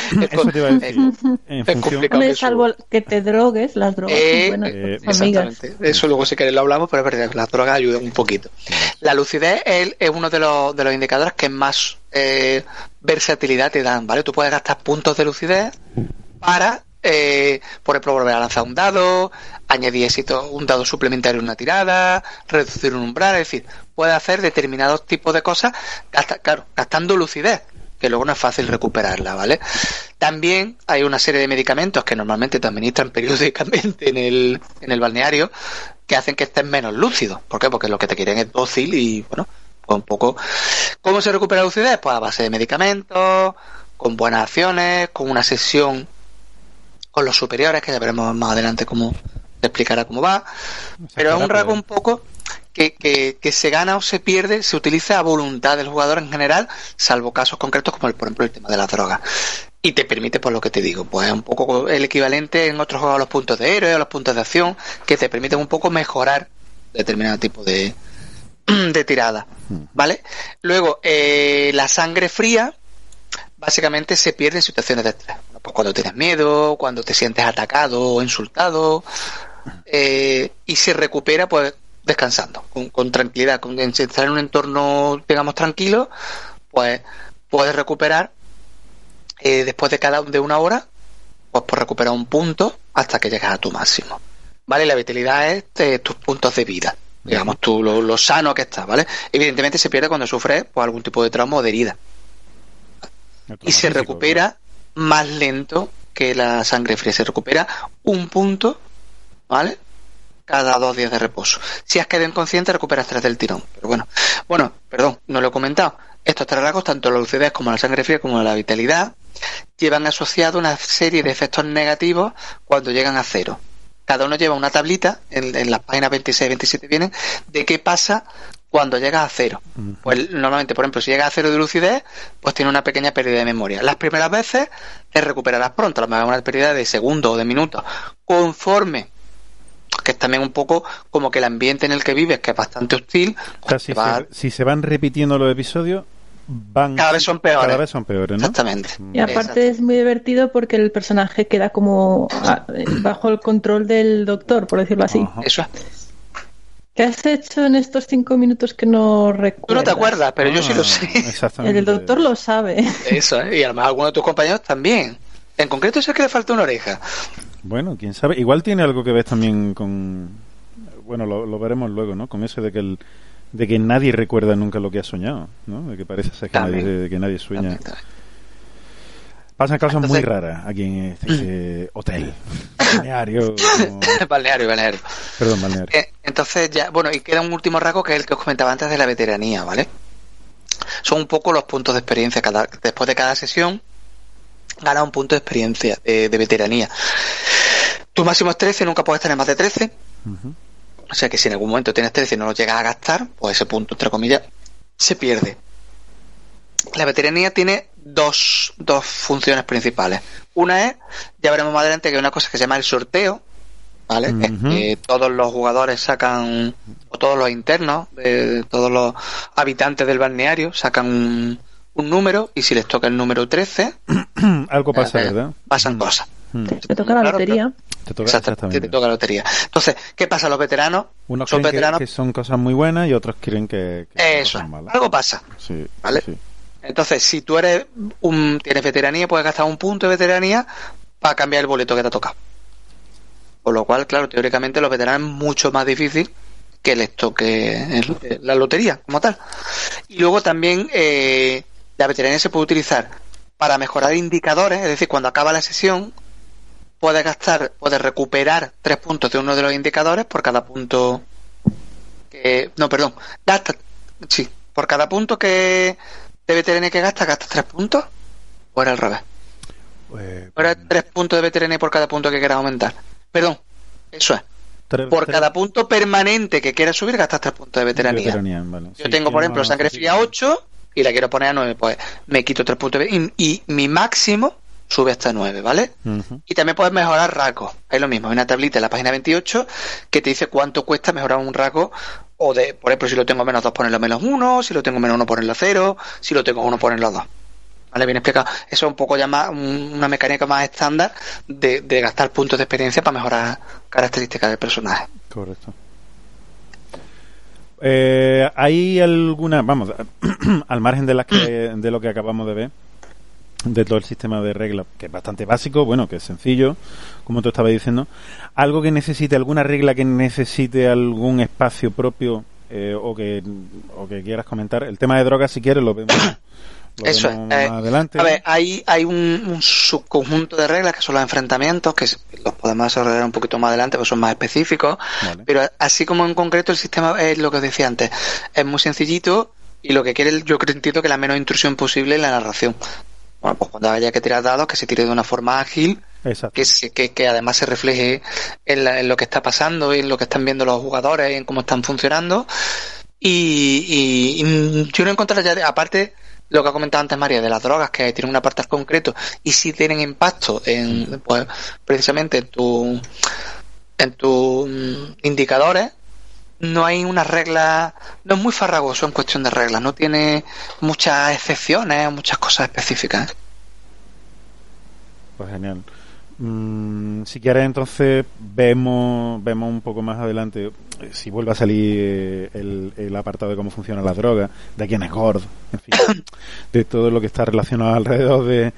Es, complicado. salvo que te drogues, las drogas eh, eh, Exactamente. Eso luego si queréis lo hablamos, pero es verdad que las drogas ayudan un poquito. La lucidez es, es uno de los, de los indicadores que más eh, versatilidad te dan, ¿vale? Tú puedes gastar puntos de lucidez para eh, por ejemplo, volver a lanzar un dado, añadir éxito, un dado suplementario en una tirada, reducir un umbral, es decir, puede hacer determinados tipos de cosas, claro, gastando lucidez que luego no es fácil recuperarla, ¿vale? También hay una serie de medicamentos que normalmente te administran periódicamente en el, en el balneario que hacen que estés menos lúcido. ¿Por qué? Porque lo que te quieren es dócil y, bueno, pues un poco... ¿Cómo se recupera la lucidez? Pues a base de medicamentos, con buenas acciones, con una sesión con los superiores, que ya veremos más adelante cómo te explicará cómo va. Pero es un rasgo un poco que, que, se gana o se pierde, se utiliza a voluntad del jugador en general, salvo casos concretos como el, por ejemplo el tema de las drogas. Y te permite, por lo que te digo, pues un poco el equivalente en otros juegos a los puntos de héroe, a los puntos de acción, que te permiten un poco mejorar determinado tipo de, de tirada. ¿Vale? Luego, eh, la sangre fría, básicamente se pierde en situaciones de estrés. pues cuando tienes miedo, cuando te sientes atacado o insultado, eh, y se recupera, pues descansando, con, tranquilidad, con estar en un entorno, digamos, tranquilo, pues puedes recuperar eh, después de cada de una hora, pues por recuperar un punto hasta que llegas a tu máximo. ¿Vale? La vitalidad es de tus puntos de vida, digamos, tú lo, sano que estás, ¿vale? Evidentemente se pierde cuando sufres pues, algún tipo de trauma o de herida. Y se recupera más lento que la sangre fría, se recupera un punto, ¿vale? Cada dos días de reposo. Si has quedado inconsciente, recuperas tres del tirón. Pero bueno, bueno, perdón, no lo he comentado. Estos tres rasgos, tanto la lucidez como la sangre fría como la vitalidad, llevan asociado una serie de efectos negativos cuando llegan a cero. Cada uno lleva una tablita, en, las páginas 26 y 27 vienen, de qué pasa cuando llegas a cero. Pues normalmente, por ejemplo, si llegas a cero de lucidez, pues tiene una pequeña pérdida de memoria. Las primeras veces te recuperarás pronto, a lo mejor una pérdida de segundos o de minutos. Conforme que es también un poco como que el ambiente en el que vives, que es bastante hostil. si, se, van repitiendo los episodios, van cada vez son peores. Cada vez son peores, Exactamente. Mm. Y aparte es muy divertido porque el personaje queda como bajo el control del doctor, por decirlo así. Eso ¿Qué has hecho en estos cinco minutos que no recuerdas? Tú no te acuerdas, pero yo sí lo ah, sé. El doctor lo sabe. Eso, ¿eh? y además algunos de tus compañeros también. En concreto es que le falta una oreja. Bueno, quién sabe. Igual tiene algo que ver también con. Bueno, lo, veremos luego, ¿no? Con eso de que el, de que nadie recuerda nunca lo que ha soñado, ¿no? De que parece ser que, nadie, de que nadie sueña. Pasan cosas muy raras aquí en este, hotel. Balneario. balneario, balneario. Perdón, balneario. Eh, entonces, ya, bueno, y queda un último rasgo que es el que os comentaba antes de la veteranía, ¿vale? Son un poco los puntos de experiencia. Cada, después de cada sesión, gana un punto de experiencia, de, veteranía. Tu máximo es 13, nunca puedes tener más de 13. O sea que si en algún momento tienes 13 y no lo llegas a gastar, pues ese punto, entre comillas, se pierde. La veteranía tiene dos, dos funciones principales. Una es, ya veremos más adelante, que hay una cosa que se llama el sorteo, ¿vale? que todos los jugadores sacan, o todos los internos, todos los habitantes del balneario sacan un número y si les toca el número 13, algo pasa, eh, ¿verdad? Pasan cosas. Hmm. Te toca la lotería. Te toca, exactamente. Te toca la lotería. Entonces, ¿qué pasa? Los veteranos Unos son veteranos que, son cosas muy buenas y otros creen que, Eso, son malas. algo pasa. Sí, ¿vale? Entonces, si tú eres un, tienes veteranía, puedes gastar un punto de veteranía para cambiar el boleto que te ha tocado. Por lo cual, claro, teóricamente los veteranos es mucho más difícil que les toque la lotería como tal. Y luego también eh, la veteranía se puede utilizar para mejorar indicadores, es decir, cuando acaba la sesión, puedes gastar, puedes recuperar tres puntos de uno de los indicadores por cada punto que. No, perdón, gasta. Sí, por cada punto que de veteranía que gasta, gastas tres puntos. ¿O era al revés? Pues, era tres puntos de veteranía por cada punto que quieras aumentar. Perdón, eso es. por cada punto permanente que quieras subir, gastas tres puntos de veteranía. Yo tengo, por ejemplo, sangre fría 8 y la quiero poner a 9, pues me quito 3 puntos y, y mi máximo sube hasta 9, ¿vale? Y también puedes mejorar rasgos. Es lo mismo, hay una tablita en la página 28 que te dice cuánto cuesta mejorar un rasgo o de, por ejemplo, si lo tengo menos 2 ponerlo menos 1, si lo tengo menos 1 ponerlo 0, si lo tengo 1 ponerlo 2. ¿Vale? Bien explicado. Eso es un poco ya más, una mecánica más estándar de, de gastar puntos de experiencia para mejorar características del personaje. Correcto. Eh, ¿Hay alguna, vamos, al margen de, las que, de lo que acabamos de ver, de todo el sistema de reglas, que es bastante básico, bueno, que es sencillo, como tú estabas diciendo, algo que necesite, alguna regla que necesite algún espacio propio eh, o, que, o que quieras comentar? El tema de drogas, si quieres, lo vemos eso es. Eh, adelante. A ver, hay, hay un, subconjunto de reglas que son los enfrentamientos, que los podemos desarrollar un poquito más adelante, porque son más específicos. Pero así como en concreto el sistema es lo que os decía antes, es muy sencillito y lo que quiere, yo creo entiendo que la menos intrusión posible en la narración. Bueno, pues cuando haya que tirar dados, que se tire de una forma ágil, que, que, que, además se refleje en, lo que está pasando, en lo que están viendo los jugadores, en cómo están funcionando. Y, y, yo no encontraría, aparte, lo que ha comentado antes María de las drogas que tienen una parte concreto y si tienen impacto en pues precisamente en tu en tus mm, indicadores no hay una regla no es muy farragoso en cuestión de reglas no tiene muchas excepciones muchas cosas específicas pues genial Mm, si quieres, entonces vemos, vemos un poco más adelante eh, si vuelve a salir eh, el, el apartado de cómo funciona la droga, de quién es Gord, en fin, de todo lo que está relacionado alrededor de,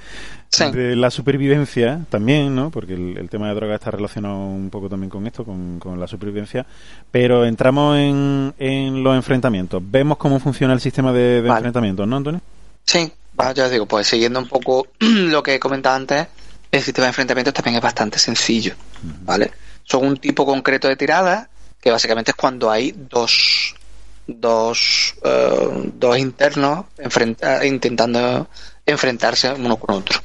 Sí. de la supervivencia también, ¿no? Porque el, el tema de droga está relacionado un poco también con esto, con, con la supervivencia. Pero entramos en, en los enfrentamientos. Vemos cómo funciona el sistema de, de Vale. enfrentamientos, ¿no, Antonio? Sí, ya os digo, pues siguiendo un poco lo que he comentado antes, el sistema de enfrentamientos también es bastante sencillo, ¿vale? Son un tipo concreto de tirada que básicamente es cuando hay dos dos, eh, dos internos enfrenta- intentando enfrentarse uno con otro,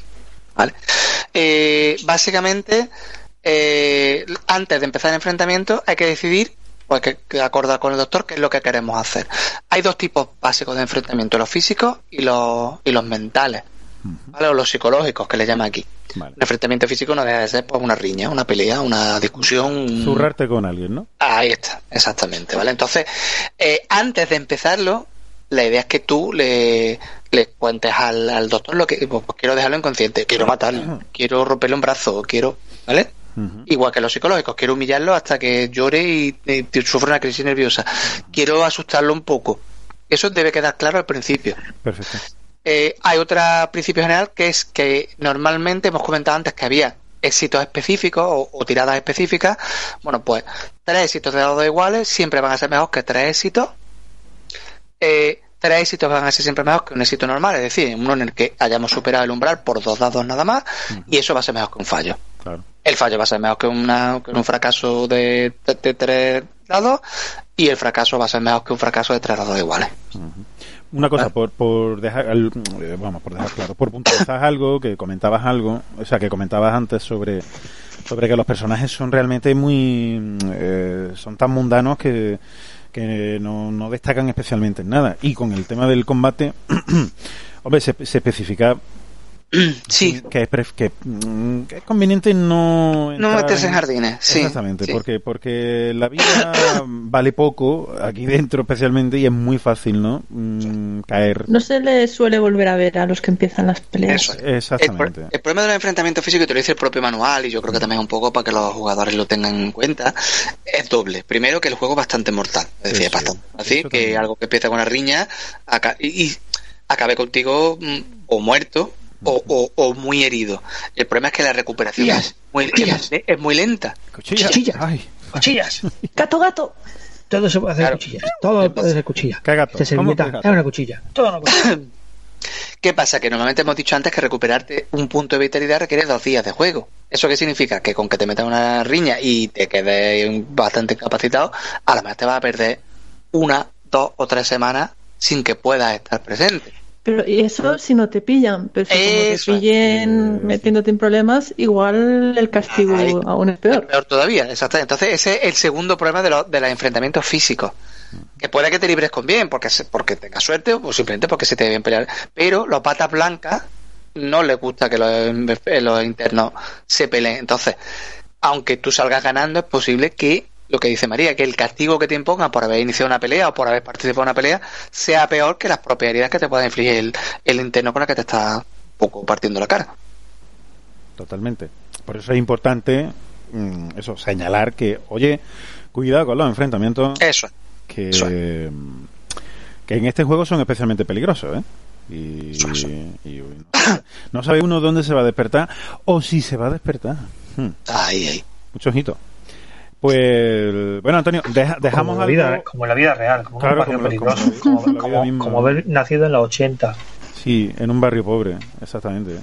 ¿vale? Eh, básicamente, eh, antes de empezar el enfrentamiento hay que decidir pues que, que acordar con el doctor qué es lo que queremos hacer. Hay dos tipos básicos de enfrentamiento, los físicos y los, y los mentales, ¿vale? O los psicológicos, que le llama aquí. Vale. Un enfrentamiento físico no debe de ser pues, una riña, una pelea, una discusión. Zurrarte con alguien, ¿no? Ahí está, exactamente, ¿vale? Entonces, eh, antes de empezarlo, la idea es que tú le, le cuentes al, al doctor lo que pues, pues, quiero dejarlo inconsciente, quiero matarlo, quiero romperle un brazo, quiero, ¿vale? Igual que los psicológicos, quiero humillarlo hasta que llore y, y sufra una crisis nerviosa. Quiero asustarlo un poco. Eso debe quedar claro al principio. Perfecto. Eh, hay otro principio general que es que normalmente hemos comentado antes que había éxitos específicos o, o tiradas específicas. Bueno, pues tres éxitos de dados iguales siempre van a ser mejor que tres éxitos. Eh, tres éxitos van a ser siempre mejor que un éxito normal, es decir, uno en el que hayamos superado el umbral por dos dados nada más, y eso va a ser mejor que un fallo. Claro. El fallo va a ser mejor que, una, que un fracaso de, de- de tres dados, y el fracaso va a ser mejor que un fracaso de tres dados iguales. Una Ah. cosa, por, por dejar, eh, vamos, por dejar claro, por puntualizar algo, que comentabas algo, o sea, que comentabas antes sobre, sobre que los personajes son realmente muy, mm, eh, son tan mundanos que, que no, no destacan especialmente en nada. Y con el tema del combate, hombre, se, se especifica Sí, que es, pref- que, mm, que es conveniente no no meterse en jardines, sí. Exactamente, sí. porque porque la vida vale poco aquí dentro especialmente y es muy fácil, ¿no? Mm, caer. No se le suele volver a ver a los que empiezan las peleas. Eso es. El, pro- Exactamente. el problema de los enfrentamientos físicos, te lo dice el propio manual, y yo creo que también un poco para que los jugadores lo tengan en cuenta, es doble. Primero, que el juego es bastante mortal. Es decir, Sí, es bastante sí. así que también. algo que empieza con una riña aca- y, y acabe contigo mm, o muerto o, o- o muy herido. El problema es que la recuperación es muy, tías. es- es muy lenta. Cuchilla. Cuchilla. Ay, ¡Cuchillas! ¡Gato, gato! Todo se puede hacer Claro. cuchillas. Todo puede ser cuchilla. ¿Qué que gato? es una cuchilla. Todo una cuchilla. ¿Qué pasa? Que normalmente hemos dicho antes que recuperarte un punto de vitalidad requiere dos días de juego. ¿Eso qué significa? Que con que te metas una riña y te quedes bastante incapacitado, a lo mejor te vas a perder una, dos o tres semanas sin que puedas estar presente. Pero y eso si no te pillan, pero si como te pillen metiéndote en problemas, igual el castigo Ahí. aún es peor. Peor todavía, exacto. Entonces ese es el segundo problema de, los de los enfrentamientos físicos. Que puede que te libres con bien, porque, porque tengas suerte o simplemente porque se te bien pelear. Pero los patas blancas no les gusta que los, los internos se peleen. Entonces, aunque tú salgas ganando, es posible que lo que dice María, que el castigo que te impongan por haber iniciado una pelea o por haber participado en una pelea sea peor que las propias heridas que te pueda infligir el, el interno con el que te está un poco partiendo la cara. Totalmente. Por eso es importante mm, eso, señalar que, oye, cuidado con los enfrentamientos Eso. que, Eso que en este juego son especialmente peligrosos, ¿eh? Y, Eso, eso. y no, sabe, no sabe uno dónde se va a despertar o si se va a despertar. Hmm, Ahí, ahí. mucho ojito. Pues, bueno, Antonio, deja- dejamos como, la algo- vida, como en la vida real, como Claro, un barrio como peligroso, como- como, como como- misma. como haber nacido en los 80. Sí, en un barrio pobre, exactamente.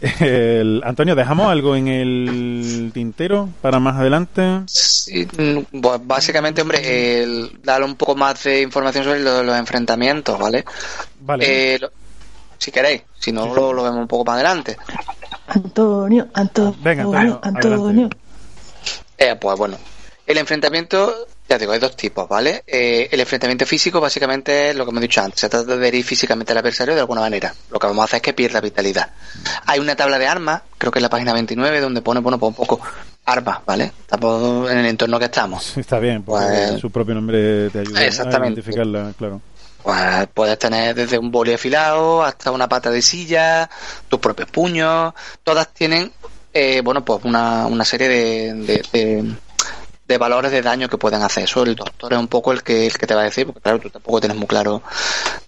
El- Antonio, ¿dejamos algo en el tintero para más adelante? Sí, mm, pues básicamente, hombre, el, darle un poco más de información sobre lo- los enfrentamientos, ¿vale? Vale. Eh, lo- si queréis, si no, lo, lo vemos un poco más adelante. Antonio, Antonio, Venga, Antonio, Antonio. adelante. Eh, pues bueno, el enfrentamiento, ya digo, hay dos tipos, ¿vale? Eh, el enfrentamiento físico básicamente es lo que hemos dicho antes, se trata de herir físicamente al adversario de alguna manera. Lo que vamos a hacer es que pierda vitalidad. Hay una tabla de armas, creo que es la página 29, donde pone, bueno, pues un poco armas, ¿vale? Estamos en el entorno que estamos. Está bien, porque Pues- su propio nombre te ayuda Exactamente. a identificarla, claro. Pues puedes tener desde un boli afilado hasta una pata de silla, tus propios puños, todas tienen eh, bueno, pues una, una serie de, de, valores de daño que pueden hacer. Eso el doctor es un poco el que, el que te va a decir, porque claro, tú tampoco tienes muy claro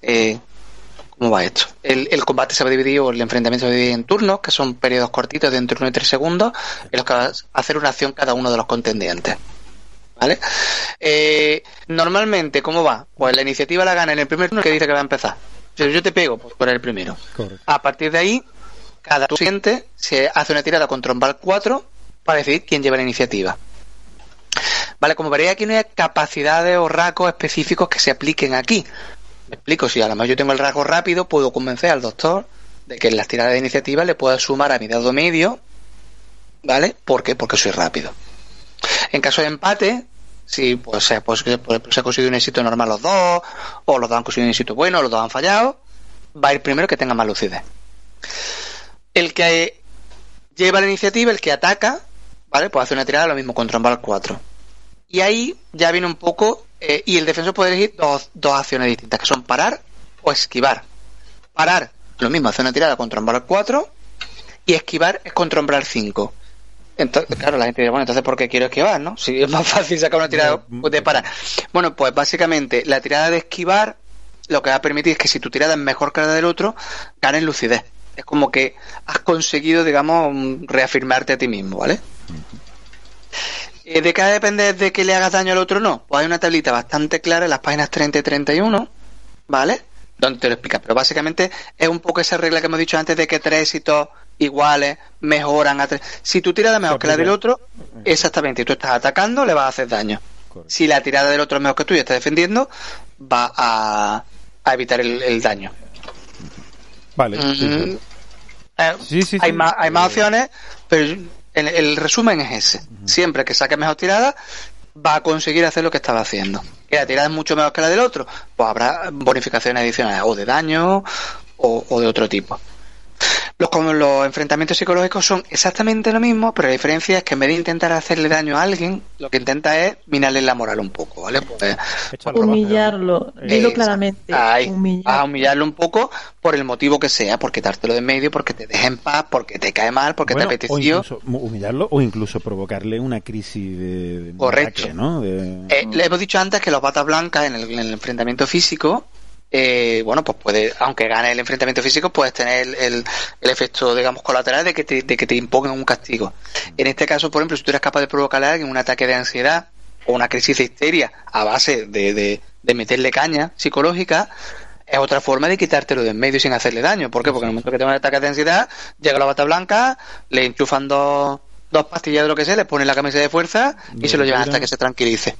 eh, cómo va esto. El, el, combate se va a dividir, o el enfrentamiento se va a dividir en turnos, que son periodos cortitos de entre 1 y 3 segundos, en los que vas a hacer una acción cada uno de los contendientes. ¿Vale? Eh, normalmente, ¿cómo va? Pues la iniciativa la gana en el primer turno que dice que va a empezar. Yo, yo te pego pues, por el primero. A partir de ahí, cada turno siguiente se hace una tirada con trombal 4 para decidir quién lleva la iniciativa. Vale, como veréis aquí no hay capacidades o rasgos específicos que se apliquen aquí. Me explico, si a lo mejor yo tengo el rasgo rápido, puedo convencer al doctor de que en las tiradas de iniciativa le pueda sumar a mi dado medio, ¿vale? ¿Por qué? Porque soy rápido. En caso de empate, si pues, se, pues, se ha conseguido un éxito normal los dos, o los dos han conseguido un éxito bueno, o los dos han fallado, va a ir primero que tenga más lucidez el que lleva la iniciativa, el que ataca, ¿vale? Pues hace una tirada lo mismo contra un 4. Y ahí ya viene un poco, eh, y el defensor puede elegir dos, dos acciones distintas, que son parar o esquivar. Parar, lo mismo, hace una tirada contra un 4, y esquivar es contra umbral 5. Entonces, claro, la gente dice, bueno, entonces ¿por qué quiero esquivar, no? Si es más fácil sacar una tirada de parar. Bueno, pues básicamente la tirada de esquivar lo que va a permitir es que si tu tirada es mejor que la del otro, ganes lucidez es como que has conseguido, digamos, reafirmarte a ti mismo, ¿vale? Eh, ¿De qué depende de que le hagas daño al otro no? Pues hay una tablita bastante clara en las páginas 30 y 31, ¿vale? Donde te lo explica. Pero básicamente es un poco esa regla que hemos dicho antes de que tres éxitos iguales mejoran a tres. Si tu tirada es mejor que la del otro, exactamente, y tú estás atacando, le vas a hacer daño. Si la tirada del otro es mejor que tú y estás defendiendo, va a, evitar el daño. Vale. sí, sí. Eh, hay, más, hay más opciones, pero el, resumen es ese. Siempre que saque mejor tirada, va a conseguir hacer lo que estaba haciendo. Que la tirada es mucho mejor que la del otro, pues habrá bonificaciones adicionales, o de daño, o de otro tipo. Los, como los enfrentamientos psicológicos son exactamente lo mismo, pero la diferencia es que en vez de intentar hacerle daño a alguien, lo que intenta es minarle la moral un poco, ¿vale? Pues, humillarlo, dilo claramente. a humillarlo un poco por el motivo que sea, por quitártelo de medio, porque te deja en paz, porque te cae mal, porque te apeteció. humillarlo o incluso provocarle una crisis de, Correcto. ¿no? Eh, le hemos dicho antes que los batas blancas en el enfrentamiento físico eh, bueno, pues puede, aunque gane el enfrentamiento físico, puedes tener el, el, efecto, digamos, colateral de que, te, de que te impongan un castigo. En este caso, por ejemplo, si tú eres capaz de provocarle a alguien un ataque de ansiedad o una crisis de histeria a base de, de, meterle caña psicológica, es otra forma de quitártelo de en medio sin hacerle daño. ¿Por qué? Porque en el momento que tenga un ataque de ansiedad, llega la bata blanca, le enchufan dos, dos pastillas de lo que sea, le ponen la camisa de fuerza y se lo llevan hasta que se tranquilice.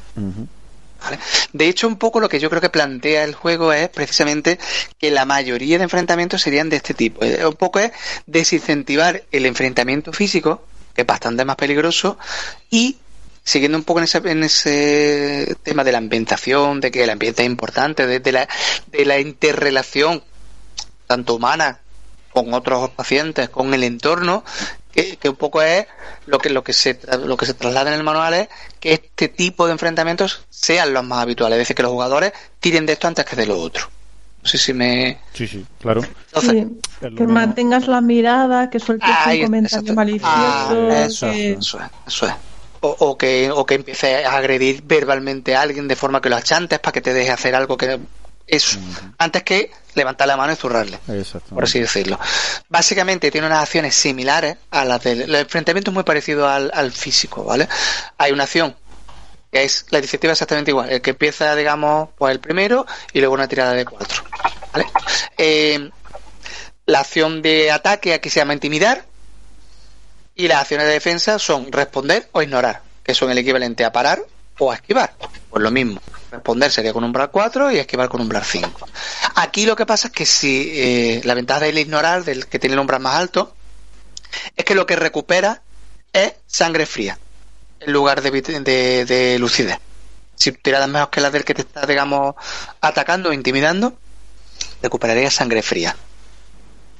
De hecho, un poco lo que yo creo que plantea el juego es precisamente que la mayoría de enfrentamientos serían de este tipo. Eh, un poco es desincentivar el enfrentamiento físico, que es bastante más peligroso, y siguiendo un poco en ese, en ese tema de la ambientación, de que el ambiente es importante, de, la, de la interrelación tanto humana con otros pacientes, con el entorno, que, un poco es lo que lo que se lo que se traslada en el manual es que este tipo de enfrentamientos sean los más habituales, es decir, que los jugadores tiren de esto antes que de lo otro. No sé si me. Sí, sí, claro. que mantengas la mirada, que sueltes un comentario malicioso. Ah, eso, eso, es, eso es. O, que, o que empiece a agredir verbalmente a alguien de forma que lo achantes para que te deje hacer algo que eso, antes que levantar la mano y zurrarle, por así decirlo. Básicamente tiene unas acciones similares a las del el enfrentamiento es muy parecido al, físico, ¿vale? Hay una acción que es la iniciativa exactamente igual, el que empieza, digamos, pues el primero y luego una tirada de cuatro, ¿vale? Eh, la acción de ataque aquí se llama intimidar y las acciones de defensa son responder o ignorar, que son el equivalente a parar o a esquivar, pues lo mismo. Responder sería con umbral 4 y esquivar con umbral 5. Aquí lo que pasa es que si eh, la ventaja del ignorar, del que tiene el umbral más alto, es que lo que recupera es sangre fría en lugar de, de, lucidez. Si tiradas mejor que la del que te está, digamos, atacando o intimidando, recuperaría sangre fría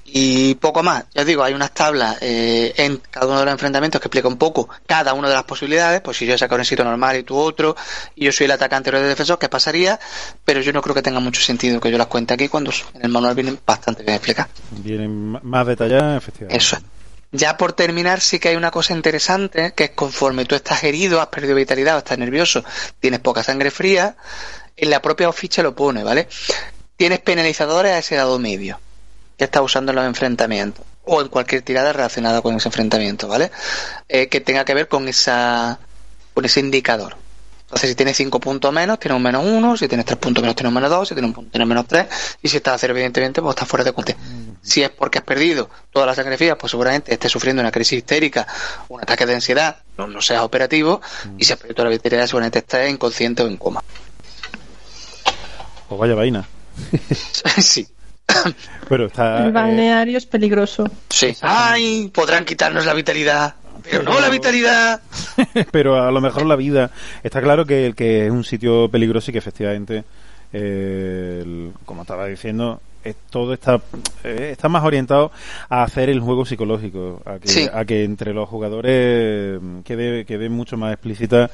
y poco más. Ya os digo, hay unas tablas eh, en cada uno de los enfrentamientos que explica un poco cada una de las posibilidades. Pues si yo saco un éxito normal y tú otro, y yo soy el atacante o el defensor, ¿qué pasaría? Pero yo no creo que tenga mucho sentido que yo las cuente aquí cuando en el manual vienen bastante bien explicadas. Vienen más detalladas, efectivamente. Eso Ya por terminar, sí que hay una cosa interesante, que es conforme tú estás herido, has perdido vitalidad o estás nervioso, tienes poca sangre fría, en la propia ficha lo pone, ¿vale? Tienes penalizadores a ese dado medio que estás usando en los enfrentamientos o en cualquier tirada relacionada con ese enfrentamiento, ¿vale? Eh, que tenga que ver con esa con ese indicador. Entonces, si tienes 5 puntos menos, tienes un menos 1, si tienes 3 puntos menos, tienes un menos 2, si tienes un punto, tienes menos 3, y si estás a cero, evidentemente, pues estás fuera de contexto. Si es porque has perdido todas las sangre pues seguramente estés sufriendo una crisis histérica, un ataque de ansiedad, no, no seas operativo, y si has perdido toda la vitalidad, seguramente estés inconsciente o en coma. Pues vaya vaina. sí. Pero está, El balneario es peligroso. Sí. ¡Ay! Podrán quitarnos la vitalidad. Pero no la vitalidad. pero a lo mejor la vida. Está claro que el que es un sitio peligroso y que efectivamente, eh, el- como estaba diciendo, es- todo está eh, está más orientado a hacer el juego psicológico, a que, Sí. a que entre los jugadores mm, quede, quede mucho más explícita.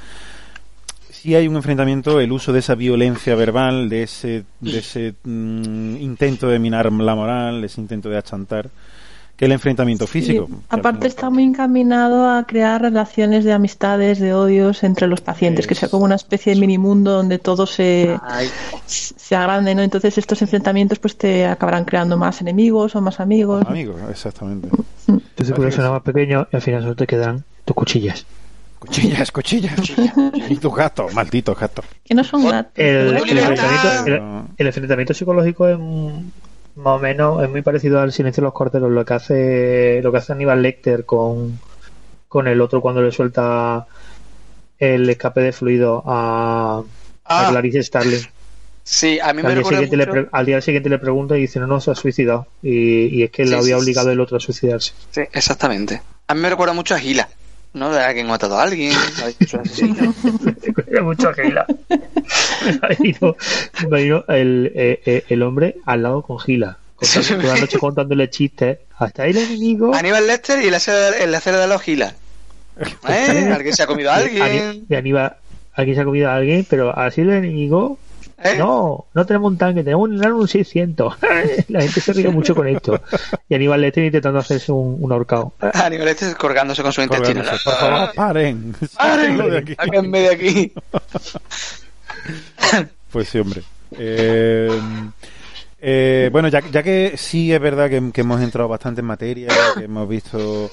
Si hay un enfrentamiento, el uso de esa violencia verbal, de ese, de ese mm, intento de minar la moral, ese intento de achantar, que el enfrentamiento físico. Sí, aparte está muy encaminado a crear relaciones de amistades, de odios entre los pacientes, que sea como una especie de mini mundo donde todo se, Ay, se agrande, ¿no? Entonces estos enfrentamientos pues te acabarán creando más enemigos o más amigos. Amigos, exactamente. Entonces puedes sonar más pequeño y al final solo te quedan tus cuchillas. Cuchillas, cuchillas. y tus gatos, malditos gatos. Que no son gatos. El, ¡Tu el enfrentamiento, el- el enfrentamiento psicológico es más o menos es muy parecido al silencio de los corderos lo que hace lo que hace Aníbal Lecter con con el otro cuando le suelta el escape de fluido a, a Ah. Clarice Starling sí, a mí me al día, recuerda siguiente le mucho... al día siguiente le pregunta y dice no no se ha suicidado y, y es que Sí, le había sí, obligado sí. el otro a suicidarse Sí, exactamente. A mí me recuerda mucho a Gila, ¿no? De alguien ha matado a alguien, un asesino. Mucho Gila. Me imagino, imagino el, eh, eh, el hombre al lado con Gila. contando- Toda la noche contándole chistes. Hasta ahí el enemigo. Aníbal Lester y el acero, el acero de los Gila. ¿Eh? ¿Alguien se ha comido a alguien? Ani- de Aníbal, alguien se ha comido a alguien, pero así el enemigo. ¿Eh? No, no tenemos un tanque, tenemos un un 600. La gente se ríe mucho con esto. Y Aníbal Lecter intentando hacerse un, un ahorcado. Aníbal Lester colgándose con su intestino. Por favor, paren. Sáquenlo de aquí. Sáquenme de aquí. Pues sí, hombre. Eh, eh, bueno, ya, ya que sí es verdad que, que hemos entrado bastante en materia, que hemos visto,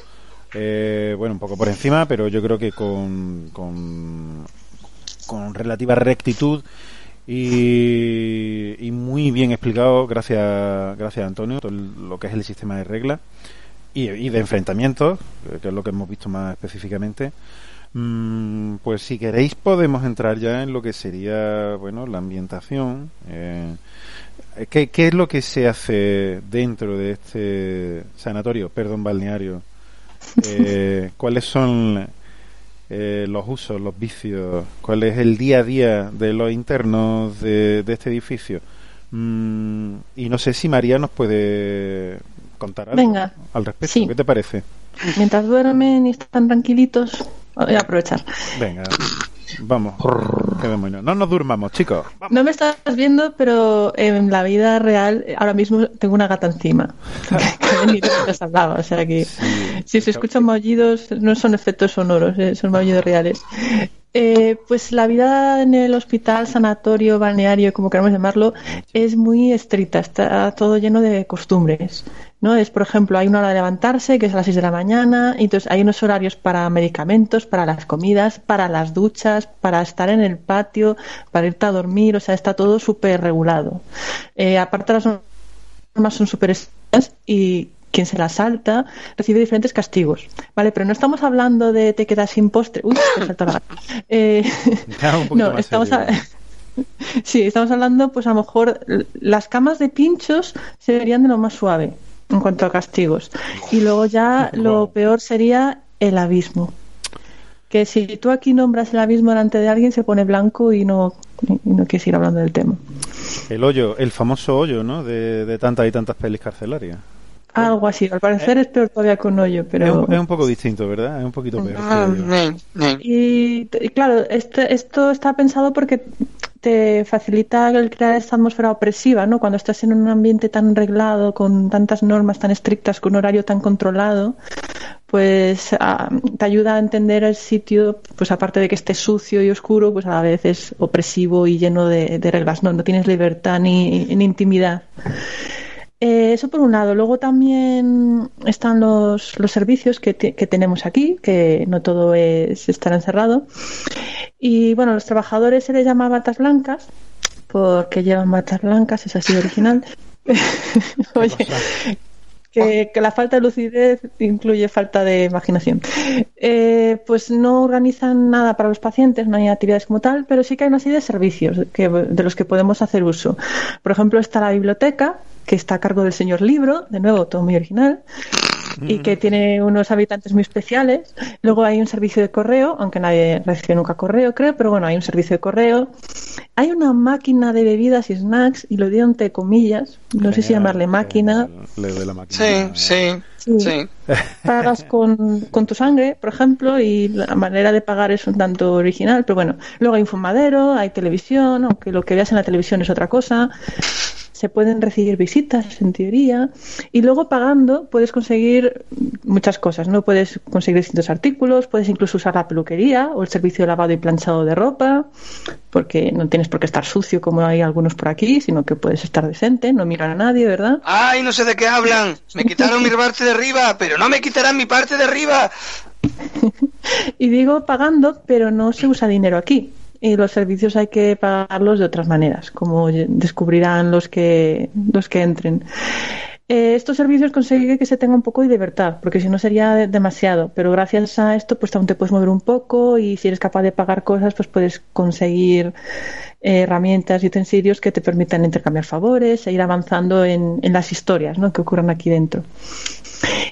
eh, bueno, un poco por encima, pero yo creo que con, con, con relativa rectitud y, y muy bien explicado, gracias, gracias Antonio, todo lo que es el sistema de reglas y, y de enfrentamientos, eh, que es lo que hemos visto más específicamente. Mm, pues si queréis podemos entrar ya en lo que sería, bueno, la ambientación. Eh, ¿qué, qué es lo que se hace dentro de este sanatorio, perdón, balneario? Eh, ¿Cuáles son eh, los usos, los vicios? ¿Cuál es el día a día de los internos de, de este edificio? Mm, y no sé si María nos puede contar algo Venga. al respecto. Sí. ¿Qué te parece? Mientras duermen y están tranquilitos, voy a aprovechar. Venga, vamos. Qué demonio. No nos durmamos, chicos. Vamos. No me estás viendo, pero en la vida real ahora mismo tengo una gata encima. hablaba, o sea que si se escuchan maullidos no son efectos sonoros, eh, son maullidos reales. Eh, pues la vida en el hospital, sanatorio, balneario, como queramos llamarlo, es muy estricta, está todo lleno de costumbres. ¿no? Es, por ejemplo, hay una hora de levantarse, que es a las 6 de la mañana, y entonces hay unos horarios para medicamentos, para las comidas, para las duchas, para estar en el patio, para irte a dormir, o sea, está todo súper regulado. Eh, aparte las normas son súper estrictas y quien se las salta recibe diferentes castigos, ¿vale? Pero no estamos hablando de te quedas sin postre. Uy, me saltó la gata. Eh, no, estamos a- Sí, estamos hablando, pues a lo mejor las camas de pinchos serían de lo más suave en cuanto a castigos. Y luego ya lo peor sería el abismo. Que si tú aquí nombras el abismo delante de alguien se pone blanco y no, y no quiere seguir hablando del tema. El hoyo, el famoso hoyo, ¿no? De, de tantas y tantas pelis carcelarias. Algo así. Al parecer es peor todavía que un hoyo, Es, pero... un, es un poco distinto, ¿verdad? Es un poquito peor. Ah, ne. Y, claro, este, esto está pensado porque te facilita el crear esta atmósfera opresiva, ¿no? Cuando estás en un ambiente tan reglado, con tantas normas tan estrictas, con un horario tan controlado, pues a, te ayuda a entender el sitio, pues aparte de que esté sucio y oscuro, pues a la vez es opresivo y lleno de, de reglas, no, no tienes libertad ni, ni intimidad. Eh, eso por un lado. Luego también están los, los servicios que, que, tenemos aquí, que no todo es estar encerrado. Y bueno, los trabajadores se les llama batas blancas, porque llevan batas blancas, es así original. Oye, que, que, la falta de lucidez incluye falta de imaginación. Eh, pues no organizan nada para los pacientes, no hay actividades como tal, pero sí que hay una serie de servicios que, de los que podemos hacer uso. Por ejemplo, está la biblioteca, que está a cargo del señor Libro, de nuevo, todo muy original, y que tiene unos habitantes muy especiales. Luego hay un servicio de correo, aunque nadie recibe nunca correo, creo, pero bueno, hay un servicio de correo. Hay una máquina de bebidas y snacks, y lo digo entre comillas, no sé si llamarle máquina. Le doy la máquina. Sí, sí. Sí. Pagas con, con, tu sangre, por ejemplo, y la manera de pagar es un tanto original, pero bueno, luego hay un fumadero, hay televisión, aunque lo que veas en la televisión es otra cosa se pueden recibir visitas en teoría y luego pagando puedes conseguir muchas cosas, ¿no? Puedes conseguir distintos artículos, puedes incluso usar la peluquería o el servicio de lavado y planchado de ropa, porque no tienes por qué estar sucio como hay algunos por aquí, sino que puedes estar decente, no mirar a nadie, ¿verdad? ¡Ay, no sé de qué hablan! Me quitaron mi parte de arriba, pero no me quitarán mi parte de arriba. y digo pagando, pero no se usa dinero aquí y los servicios hay que pagarlos de otras maneras, como descubrirán los que, los que entren. Eh, estos servicios consiguen que se tenga un poco de libertad, porque si no sería demasiado, pero gracias a esto pues aún te puedes mover un poco y si eres capaz de pagar cosas pues puedes conseguir eh, herramientas y utensilios que te permitan intercambiar favores e ir avanzando en, en las historias ¿no? que ocurran aquí dentro.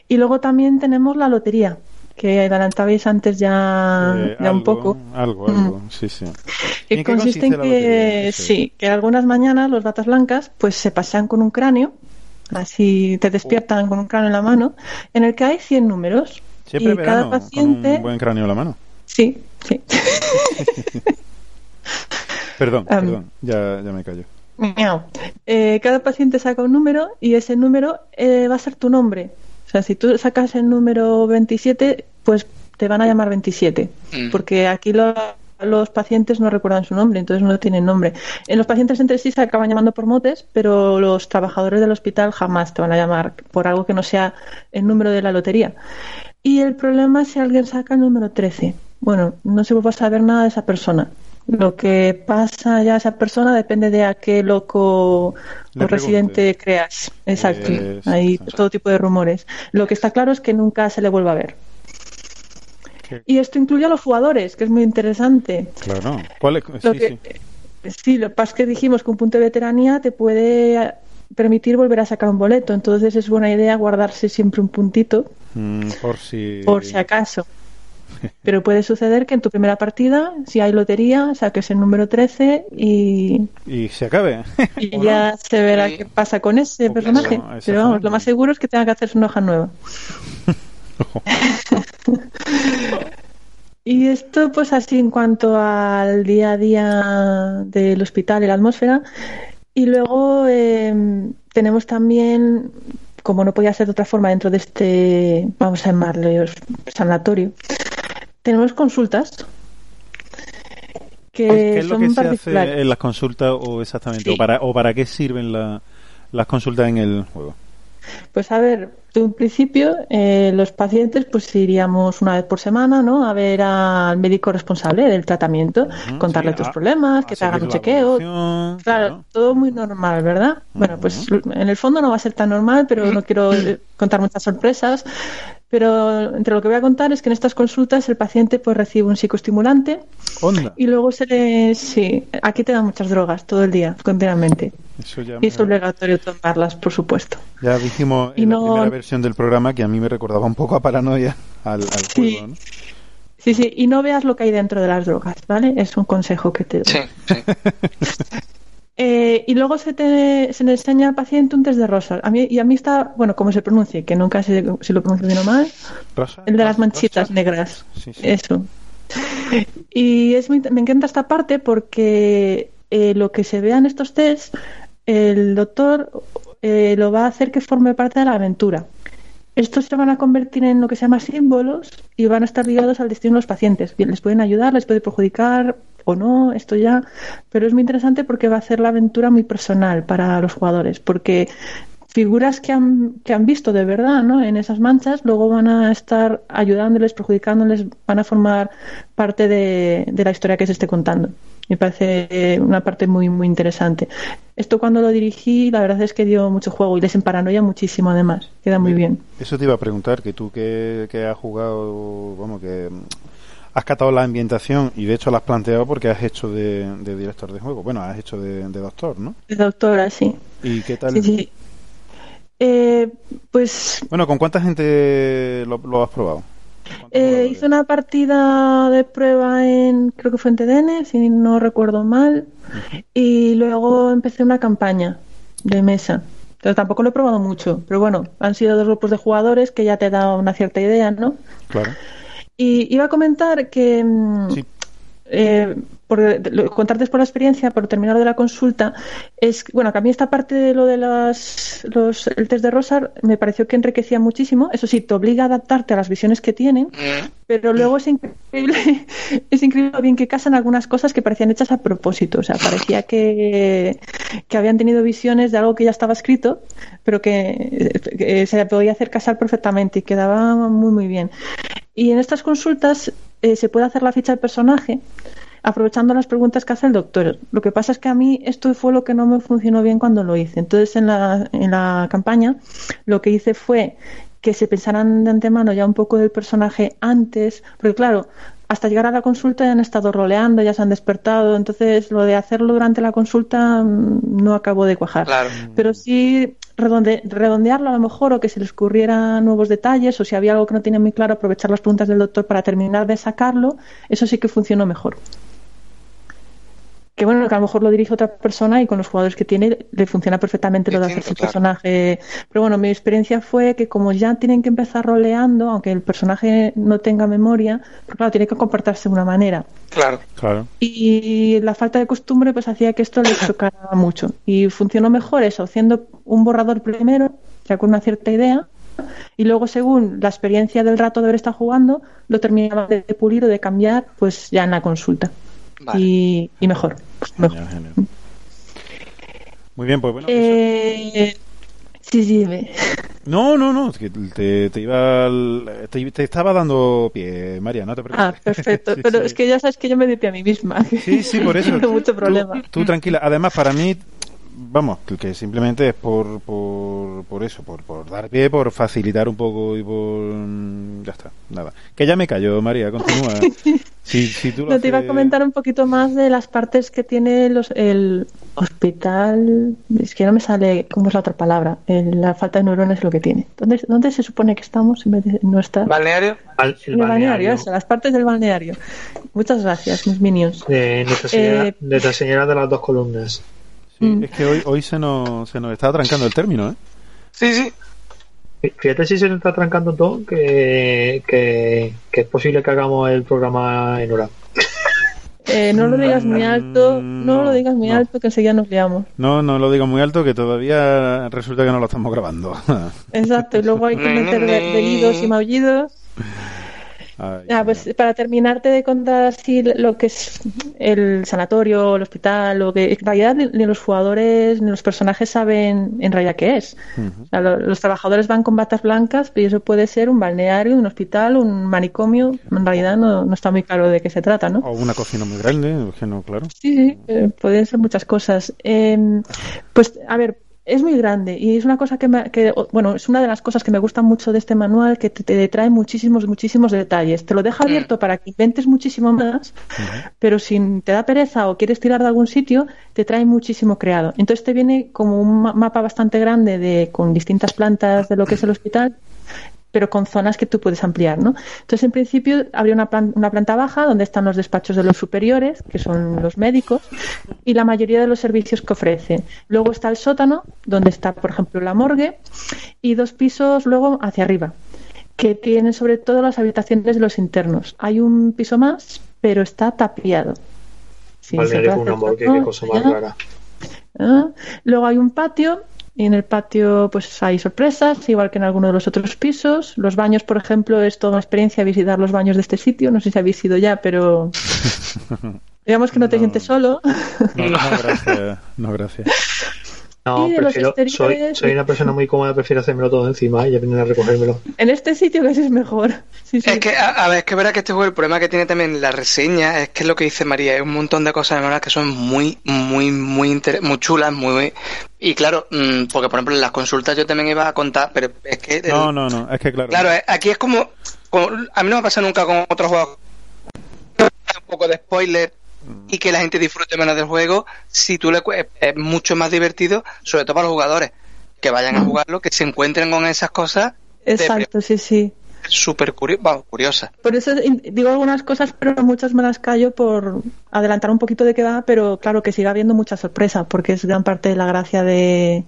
Y luego también tenemos la lotería, que adelantabais antes ya, Eh, ya un poco. Algo, algo, sí, sí. Que ¿En qué consiste en que? Sí. que algunas mañanas los batas blancas pues se pasean con un cráneo, así te despiertan con un cráneo en la mano, en el que hay 100 números. Siempre y verano, cada con paciente, un buen cráneo en la mano. sí, sí. Perdón, perdón, ya, ya me callo. Miau. Eh, cada paciente saca un número y ese número eh, va a ser tu nombre. O sea, si tú sacas el número 27, pues te van a llamar 27. Mm. Porque aquí lo- los pacientes no recuerdan su nombre, entonces no tienen nombre. En los pacientes entre sí se acaban llamando por motes, pero los trabajadores del hospital jamás te van a llamar por algo que no sea el número de la lotería. Y el problema es si alguien saca el número 13. Bueno, no se va a saber nada de esa persona. Lo que pasa ya a esa persona depende de a qué loco Le o residente creas. Exacto. Hay todo tipo de rumores. Lo que está claro es que nunca se le vuelva a ver. Qué- Y esto incluye a los jugadores, que es muy interesante. Claro. ¿Cuál es? Lo Sí, que, sí. sí, lo que pasa es que dijimos que un punto de veteranía te puede permitir volver a sacar un boleto. Entonces es buena idea guardarse siempre un puntito Mm, por si... por si acaso. Pero puede suceder que en tu primera partida, si hay lotería, saques el número 13 y, Y se acabe. y ya se verá Sí. qué pasa con ese O personaje. claro, Pero vamos, lo más seguro es que tenga que hacerse una hoja nueva. Y esto, pues así en cuanto al día a día del hospital y la atmósfera. Y luego eh, tenemos también, como no podía ser de otra forma dentro de este, vamos a llamarlo sanatorio, tenemos consultas que ¿Qué es lo son que se hace en las consultas o exactamente? Sí. O, para, ¿O para qué sirven la- las consultas en el juego? Pues a ver, de un principio eh, los pacientes pues iríamos una vez por semana, ¿no? A ver al médico responsable del tratamiento, contarle sí, tus a- problemas, que te hagan un chequeo. Claro, todo muy normal, ¿verdad? Bueno, pues en el fondo no va a ser tan normal, pero no quiero eh, contar muchas sorpresas. Pero entre lo que voy a contar es que en estas consultas el paciente pues recibe un psicoestimulante Onda. y luego se le... Sí, aquí te dan muchas drogas todo el día, continuamente. Eso ya, Y es me- obligatorio tomarlas, por supuesto. ya dijimos Y no- versión del programa que a mí me recordaba un poco a paranoia al, al Sí. juego. ¿no? Sí, sí, y no veas lo que hay dentro de las drogas, ¿vale? Es un consejo que te doy. Sí, sí. Eh, y luego se, te, se le enseña al paciente un test de rosas. A mí, y a mí está, bueno, como se pronuncie, que nunca sé si lo pronuncio bien o mal, Rosa, el de las manchitas Rosa. negras. Sí, sí. Eso. Y es muy- me encanta esta parte porque eh, lo que se vea en estos test, el doctor eh, lo va a hacer que forme parte de la aventura. estos se van a convertir en lo que se llama símbolos y van a estar ligados al destino de los pacientes. Bien, les pueden ayudar, les puede perjudicar o no, esto ya, pero es muy interesante porque va a hacer la aventura muy personal para los jugadores, porque figuras que han, que han visto de verdad ¿no? en esas manchas, luego van a estar ayudándoles, perjudicándoles, van a formar parte de, de la historia que se esté contando. Me parece una parte muy, muy interesante. Esto cuando lo dirigí, la verdad es que dio mucho juego y les emparanoia muchísimo además. Queda muy bien. Eso te iba a preguntar, que tú que, que has jugado, vamos, que has catado la ambientación y de hecho la has planteado porque has hecho de, de director de juego. Bueno, has hecho de, de doctor, ¿no? De doctora, sí. ¿Y qué tal? Sí, sí. Eh, pues Bueno, ¿con cuánta gente lo, lo has probado? ¿Cuántos eh, hice una partida de prueba en, creo que fue en TDN, si no recuerdo mal, y luego empecé una campaña de mesa. Pero tampoco lo he probado mucho, pero bueno, han sido dos grupos de jugadores que ya te da una cierta idea, ¿no? Claro. Y iba a comentar que, mm, Sí. Eh, por contarte por la experiencia, por terminar de la consulta, es bueno, que a mí esta parte de lo de las, los, el test de Rosar me pareció que enriquecía muchísimo. Eso sí, te obliga a adaptarte a las visiones que tienen, Mm, pero luego es increíble, es increíble lo bien que casan algunas cosas que parecían hechas a propósito. O sea, parecía que, que habían tenido visiones de algo que ya estaba escrito, pero que, que se podía hacer casar perfectamente y quedaba muy, muy bien. Y en estas consultas eh, se puede hacer la ficha de personaje aprovechando las preguntas que hace el doctor. Lo que pasa es que a mí esto fue lo que no me funcionó bien cuando lo hice. Entonces, en la, en la campaña, lo que hice fue que se pensaran de antemano ya un poco del personaje antes, porque claro, hasta llegar a la consulta ya han estado roleando, ya se han despertado, entonces lo de hacerlo durante la consulta mm, no acabó de cuajar. Claro. Pero sí redonde- redondearlo a lo mejor o que se les ocurriera nuevos detalles o si había algo que no tenía muy claro, aprovechar las preguntas del doctor para terminar de sacarlo, eso sí que funcionó mejor. Que bueno, que a lo mejor lo dirige otra persona y con los jugadores que tiene le funciona perfectamente lo de el claro. personaje. Pero bueno, mi experiencia fue que como ya tienen que empezar roleando, aunque el personaje no tenga memoria, pues claro, tiene que comportarse de una manera. Claro. Claro. Y la falta de costumbre pues hacía que esto les chocara mucho. Y funcionó mejor eso, haciendo un borrador primero, ya con una cierta idea, y luego según la experiencia del rato de haber estado jugando, lo terminaba de pulir o de cambiar, pues ya en la consulta. Vale. Y, y mejor. pues mejor. Genial, genial. Muy bien, pues bueno. eso- Eh, sí, sí, me- No, no, no, que te, te iba al- te, te estaba dando pie, María, no te preocupes. Ah, perfecto. Sí, Pero sí. es que ya sabes que yo me pie a mí misma. Sí, sí, por eso. Tengo mucho Tú-. Tú, tranquila. Además, para mí, vamos, que- simplemente es por, por, por eso, por, por dar pie, por facilitar un poco y por... Ya está, nada. Que ya me cayó, María, continúa. Si, si tú lo No, te iba a haces- comentar un poquito más de las partes que tiene los, el hospital. Es que no me sale, ¿cómo es la otra palabra? El- la falta de neuronas es lo que tiene. ¿Dónde, ¿Dónde se supone que estamos en vez de no estar? ¿Balneario? Al- En el balneario, eso, las partes del balneario. Muchas gracias, mis minions. de Nuestra Señora, Eh, Nuestra Señora de las dos columnas. Sí, Mm. es que hoy, hoy se, nos, se nos está trancando el término, ¿eh? Sí, sí. Fíjate si se nos está trancando todo, que, que, que es posible que hagamos el programa en hora. Eh, no lo digas muy alto, no, no, lo digas muy no. alto, que enseguida nos liamos. No, no lo digo muy alto, que todavía resulta que no lo estamos grabando. Exacto, y luego hay que meter de- y maullidos. Ay, Ah, pues para terminarte de contar así lo que es el sanatorio, el hospital, lo que en realidad ni, ni los jugadores ni los personajes saben en realidad qué es. Ujú. O sea, lo- los trabajadores van con batas blancas, pero eso puede ser un balneario, un hospital, un manicomio. En realidad no, no está muy claro de qué se trata, ¿no? O una cocina muy grande, no, claro. Sí, sí, eh, pueden ser muchas cosas. Eh, pues, a ver, es muy grande y es una cosa que, me- que, bueno, es una de las cosas que me gustan mucho de este manual, que te, te trae muchísimos, muchísimos detalles. Te lo deja Mm. abierto para que inventes muchísimo más, pero si te da pereza o quieres tirar de algún sitio, te trae muchísimo creado. Entonces te viene como un ma- mapa bastante grande de con distintas plantas de lo que es el hospital pero con zonas que tú puedes ampliar, ¿no? Entonces, en principio, habría una, plan- una planta baja donde están los despachos de los superiores, que son los médicos, y la mayoría de los servicios que ofrece. Luego está el sótano, donde está, por ejemplo, la morgue, y dos pisos luego hacia arriba, que tienen sobre todo las habitaciones de los internos. Hay un piso más, pero está tapiado. Sí, se Balneario puede con una hacer morgue, foto, qué cosa más ya. rara. Ah, Luego hay un patio Y en el patio pues hay sorpresas, igual que en alguno de los otros pisos. Los baños, por ejemplo, es toda una experiencia visitar los baños de este sitio. No sé si habéis ido ya, pero digamos que no te sientes solo. No, no, gracias. No, gracias. No, prefiero, soy, soy, una persona muy cómoda, prefiero hacérmelo todo encima y ya vienen a recogérmelo. En este sitio casi es mejor. Es que, a, ver, es que verá que este juego, el problema que tiene también la reseña es que es lo que dice María, hay un montón de cosas en que son muy, muy, muy, muy chulas, muy, Y claro, mm, porque por ejemplo en las consultas yo también iba a contar, pero es que... no, no, no, es que claro. Claro, eh, aquí es como, A mí no me pasa nunca con otros juegos. Un poco de spoiler y que la gente disfrute menos del juego si tú le es mucho más divertido, sobre todo para los jugadores que vayan a jugarlo, que se encuentren con esas cosas. Exacto, sí, sí súper curiosa. Por eso digo algunas cosas, pero muchas me las callo por adelantar un poquito de qué va, pero claro que siga habiendo mucha sorpresa, porque es gran parte de la gracia de,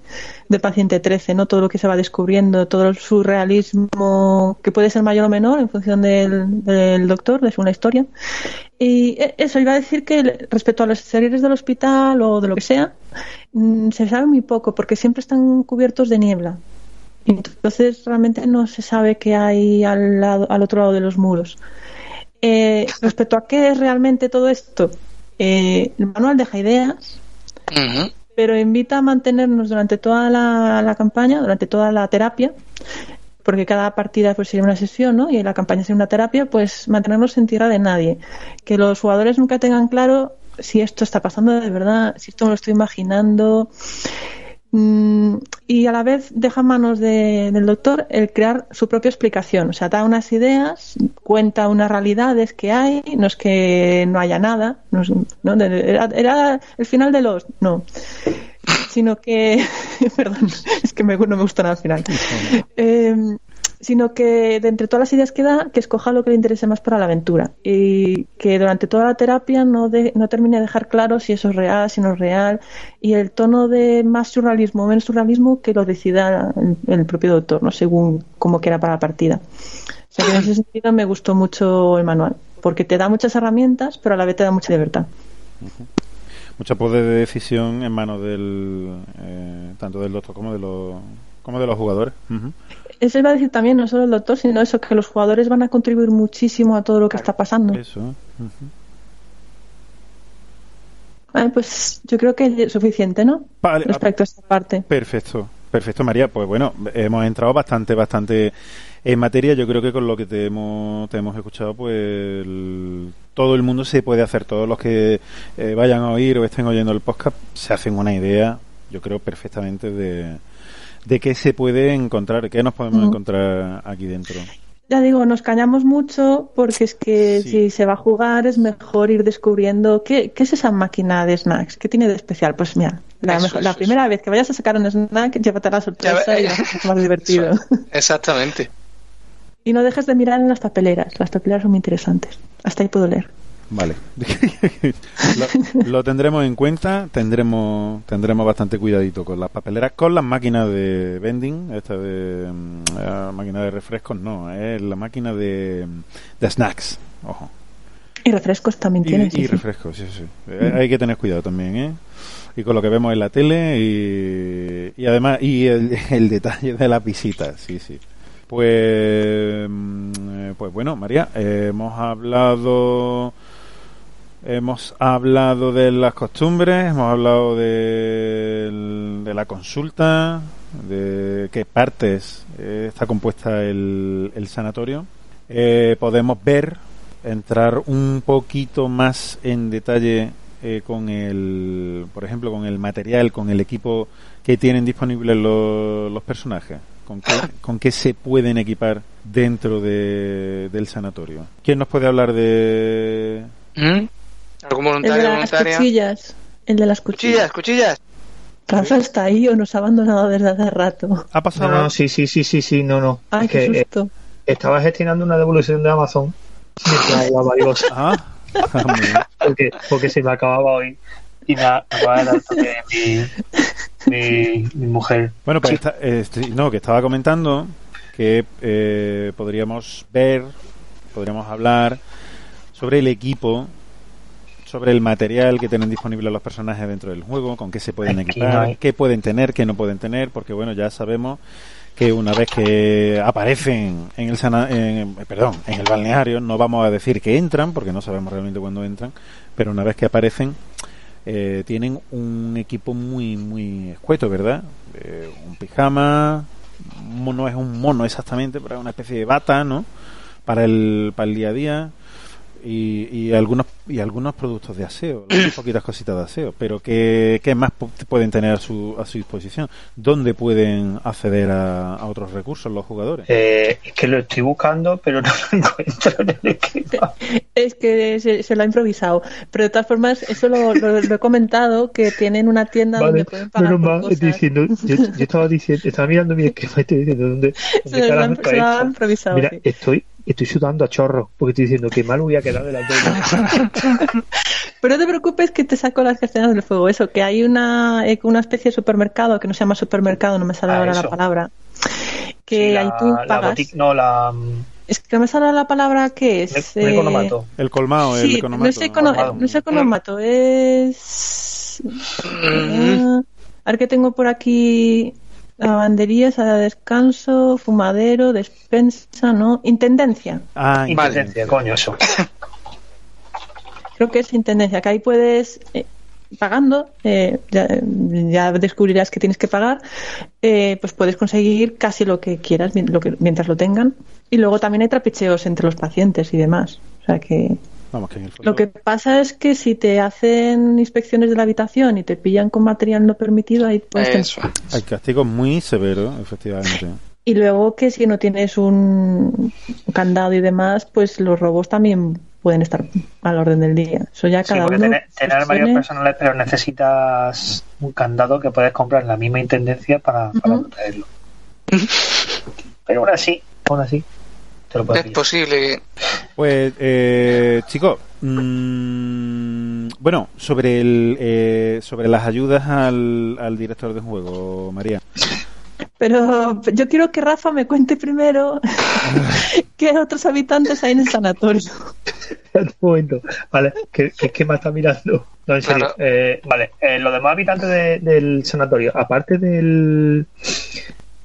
Paciente 13, ¿no? Todo lo que se va descubriendo, todo el surrealismo, que puede ser mayor o menor en función del, del doctor, de una historia. Y e, eso, iba a decir que respecto a los exteriores del hospital o de lo que sea, mm, se sabe muy poco, porque siempre están cubiertos de niebla. Entonces realmente no se sabe qué hay al, lado, al otro lado de los muros. Eh, respecto a qué es realmente todo esto, eh, el manual deja ideas, pero invita a mantenernos durante toda la, campaña, durante toda la terapia, porque cada partida pues sería una sesión, ¿no? Y la campaña sería una terapia, pues mantenernos en tierra de nadie. Que los jugadores nunca tengan claro si esto está pasando de verdad, si esto me lo estoy imaginando. Mm, y a la vez deja en manos del doctor el crear su propia explicación. O sea, da unas ideas, cuenta unas realidades que hay, no es que no haya nada, no, era, el final de los. No. Sino que. perdón, es que me, no me gusta nada al final. Eh, sino que de entre todas las ideas que da, que escoja lo que le interese más para la aventura. Y que durante toda la terapia no, no termine de dejar claro si eso es real, si no es real y el tono de más surrealismo o menos surrealismo que lo decida el, propio doctor, no según cómo quiera para la partida. O sea que en ese sentido me gustó mucho el manual porque te da muchas herramientas pero a la vez te da mucha libertad. Mucha poder de decisión en manos del eh, tanto del doctor como de los como de los jugadores eso iba a decir también, no solo el doctor, sino eso, que los jugadores van a contribuir muchísimo a todo lo que está pasando. Eso. pues yo creo que es suficiente, ¿no? Respecto a esta parte. Perfecto, perfecto, María. Pues bueno, hemos entrado bastante, bastante en materia. Yo creo que con lo que te hemos, te hemos escuchado, pues todo el mundo se puede hacer. Todos los que eh, vayan a oír o estén oyendo el podcast se hacen una idea, yo creo, perfectamente de de qué se puede encontrar, qué nos podemos encontrar aquí dentro. Ya digo, nos cañamos mucho porque es que si se va a jugar es mejor ir descubriendo qué, es esa máquina de snacks, qué tiene de especial. Pues mira, la, primera vez que vayas a sacar un snack, llévate la sorpresa y es más divertido. Exactamente. y no dejes de mirar en las papeleras, las papeleras son muy interesantes. Hasta ahí puedo leer. Vale. lo, tendremos en cuenta, tendremos tendremos bastante cuidadito con las papeleras, con las máquinas de vending, esta de mm, máquina de refrescos, no, es la máquina de, de snacks, ojo. Y refrescos también tienen. Y, refrescos, sí, sí. Eh, hay que tener cuidado también, ¿eh? Y con lo que vemos en la tele y, y además, y el, el detalle de las visitas, sí, sí. Pues, mm, eh, pues bueno, María, hemos hablado Hemos hablado de las costumbres, hemos hablado de, la consulta, de qué partes eh, está compuesta el, sanatorio. Eh, podemos ver, entrar un poquito más en detalle eh, con el, por ejemplo, con el material, con el equipo que tienen disponibles los, personajes. ¿Con qué, ¿Con qué, se pueden equipar dentro de, del sanatorio? ¿Quién nos puede hablar de, ¿Mm? ¿Algún voluntario, el de las cuchillas. El de las cuchillas. Cuchillas, Rafa está ahí o nos ha abandonado desde hace rato. ¿Ha pasado? No, sí, sí, sí, sí, sí, no, no. Ay, qué eh, susto. estaba gestionando una devolución de Amazon. Ah, porque, porque se me acababa hoy y me acaba de dar mi, mi, mi, mujer. Bueno, pues este, no, que estaba comentando que eh, podríamos ver, podríamos hablar sobre el equipo sobre el material que tienen disponible los personajes dentro del juego, con qué se pueden equipar, qué pueden tener, qué no pueden tener, porque bueno, ya sabemos que una vez que aparecen en el en, perdón, en el balneario, no vamos a decir que entran, porque no sabemos realmente cuándo entran, pero una vez que aparecen, eh, tienen un equipo muy, muy escueto, ¿verdad? Eh, un pijama, no es un mono exactamente, pero es una especie de bata, ¿no? Para el, para el día a día y, y, algunos y algunos productos de aseo, poquitas cositas de aseo, pero ¿qué, qué más pueden tener a su, a su disposición? ¿Dónde pueden acceder a, a otros recursos los jugadores? Eh, es que lo estoy buscando, pero no lo encuentro en el esquema. Es que se, se, lo ha improvisado, pero de todas formas, eso lo, lo, he comentado, que tienen una tienda donde pueden pagar por cosas. Diciendo, yo, yo, estaba diciendo, estaba mirando mi esquema y estoy diciendo dónde, dónde se, lo, han, se lo ha improvisado. Mira, sí. estoy estoy sudando a chorro porque estoy diciendo que mal voy a quedar de la Pero no te preocupes que te saco las escenas del fuego. Eso, que hay una, eh, una especie de supermercado que no se llama supermercado, no me sale ah, ahora eso. la palabra. Que sí, ahí tú pagas. La no, la. Es que no me sale la palabra que es. El, el economato. El colmado, sí, el economato. No es, econo, no es economato, es. Uh, a ver que tengo por aquí lavandería, sala de descanso, fumadero, despensa, ¿no? Intendencia. Ah, intendencia, vale. coño, eso. Creo que es intendencia, que ahí puedes, eh, pagando, eh, ya, ya, descubrirás que tienes que pagar, eh, pues puedes conseguir casi lo que quieras lo que, mientras lo tengan. Y luego también hay trapicheos entre los pacientes y demás. O sea que Vamos, que Lo que pasa es que si te hacen inspecciones de la habitación y te pillan con material no permitido, ahí puedes Eso. Hay castigos muy severos, efectivamente. Y luego que si no tienes un candado y demás, pues los robos también pueden estar al orden del día. Eso ya cada sí, uno. Tener, tener armarios personales, pero necesitas un candado que puedes comprar en la misma intendencia para, uh -huh. para protegerlo. pero aún así, aún así. Es posible. Pues, eh, chicos, mmm, bueno, sobre el eh, sobre las ayudas al, al director de juego, María. Pero yo quiero que Rafa me cuente primero qué otros habitantes hay en el sanatorio. Un momento, vale, ¿qué, qué, qué más está mirando? No, en serio. Claro. Eh, vale, eh, los demás habitantes de, del sanatorio, aparte del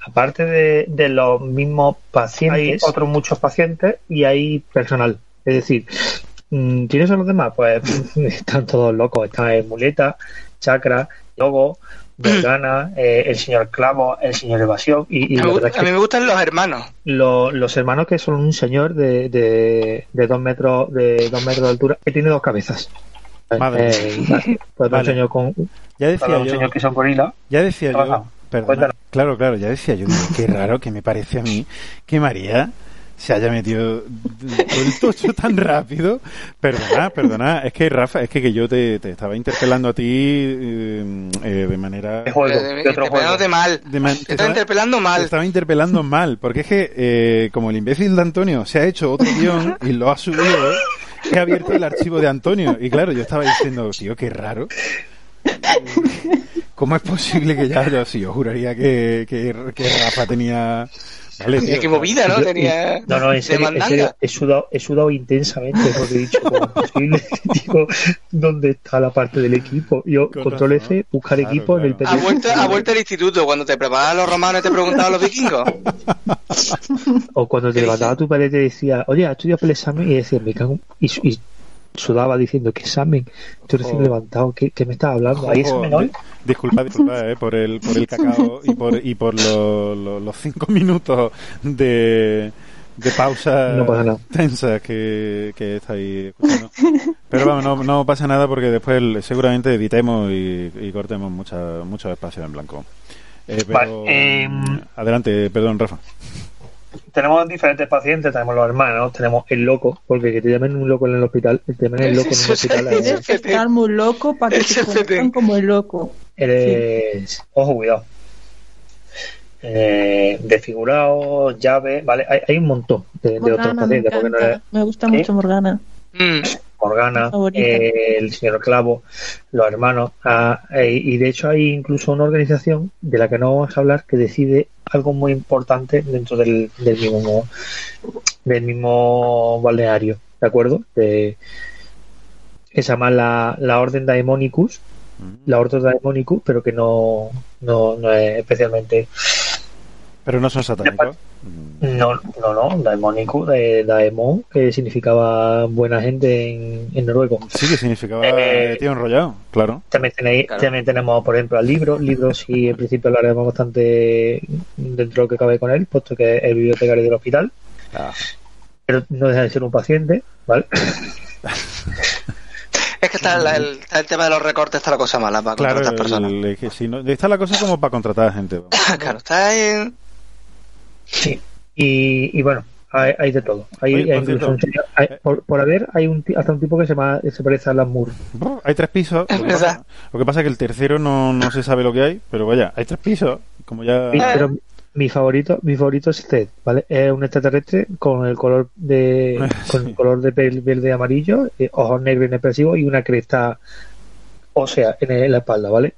aparte de, de, los mismos pacientes, hay otros muchos pacientes y hay personal. Es decir, ¿quiénes son los demás? Pues están todos locos. Están el Muleta, Chakra, Lobo, Vergana, eh, el señor Clavo, el señor Evasión. Y, y a, mí, a mí me gustan los hermanos. Lo, los hermanos que son un señor de, de, de, dos metros de dos metros de altura que tiene dos cabezas. Madre. Eh, pues vale. un señor con ya decía un yo, señor que son gorila. Ya decía yo, Perdona, claro, claro, ya decía yo, qué raro que me parece a mí que María se haya metido el tocho tan rápido. Perdona, perdona, es que Rafa, es que, que yo te, te, estaba interpelando a ti eh, eh, de manera... De juego, de, de otro juego. De mal. De man, te, te estaba interpelando mal. Te estaba interpelando mal, porque es que eh, como el imbécil de Antonio se ha hecho otro guion y lo ha subido, he abierto el archivo de Antonio. Y claro, yo estaba diciendo, tío, qué raro. ¿Cómo es posible que ya yo, sí, yo juraría que, que, que Rafa tenía... Vale, tío, qué movida, ¿no? Tenía no, no, en serio, en serio he, sudado, he sudado intensamente porque he dicho, ¿cómo es posible? Digo, ¿dónde está la parte del equipo? Yo, Con control F, buscar claro, equipo claro. en el PDF. ¿Ha vuelto, ¿Ha vuelto al instituto cuando te preparaban los romanos y te preguntaban los vikingos? o cuando te levantaba tu pared y te decía, oye, ¿has estudiado para el examen? Y decía, me cago... Y, y sudaba diciendo que examen, estoy recién oh. levantado, ¿qué, ¿qué, me estás hablando? ¿Hay examen hoy? Disculpa, disculpa eh, por, el, por el cacao y por, y por lo, lo, los cinco minutos de, de pausa no tensa que, que estáis escuchando. Pero vamos, no, no pasa nada porque después seguramente editemos y, y cortemos mucha, mucho espacio en blanco. Eh, pero, vale, eh, adelante, perdón, Rafa tenemos diferentes pacientes, tenemos los hermanos, tenemos el loco, porque que te llamen un loco en el hospital, te llamen el loco en el hospital. Tienes que estar muy loco para que te conozcan como el loco. Eres, sí. ojo, cuidado. Eh, desfigurado, llave, vale, hay, hay un montón de, Morgana, de otros pacientes. Me, porque no eres... me gusta mucho Morgana. Mm. Morgana, eh, el señor Clavo, los hermanos, ah, eh, y de hecho hay incluso una organización de la que no vamos a hablar que decide algo muy importante dentro del, del mismo del mismo balneario, ¿de acuerdo? De, que se llama la, la Orden Daemonicus, Mm. la Ordo Daemonicus, pero que no, no, no es especialmente. Pero no son satánicos. No, no, no, Daemonicus, de Daemon, que significaba buena gente en, en noruego. Sí, que significaba Eh, tío enrollado, claro. También, tenéis, Claro. también tenemos, por ejemplo, al libro. Libro, sí, en principio hablaremos bastante dentro de lo que cabe con él, puesto que es el bibliotecario del hospital, Ah. pero no deja de ser un paciente, ¿vale? Es que está el, está el tema de los recortes, está la cosa mala para Claro, contratar personas. el- es que si no, está la cosa como para contratar gente. claro, está ahí. Sí. Y, y bueno, hay, hay de todo. Hay, Oye, hay por incluso hay- por, por haber, hay un, ti- hasta un tipo que se, llama, se parece a Alan Moore. Hay tres pisos. Lo que, pasa, lo que pasa es que el tercero no, no se sabe lo que hay, pero vaya, hay tres pisos. Como ya. Sí, Pero mi favorito, mi favorito es Zed, ¿vale? Es un extraterrestre con el color de con el color de piel verde y amarillo, eh, ojos negros inexpresivos y una cresta ósea en, en la espalda, ¿vale?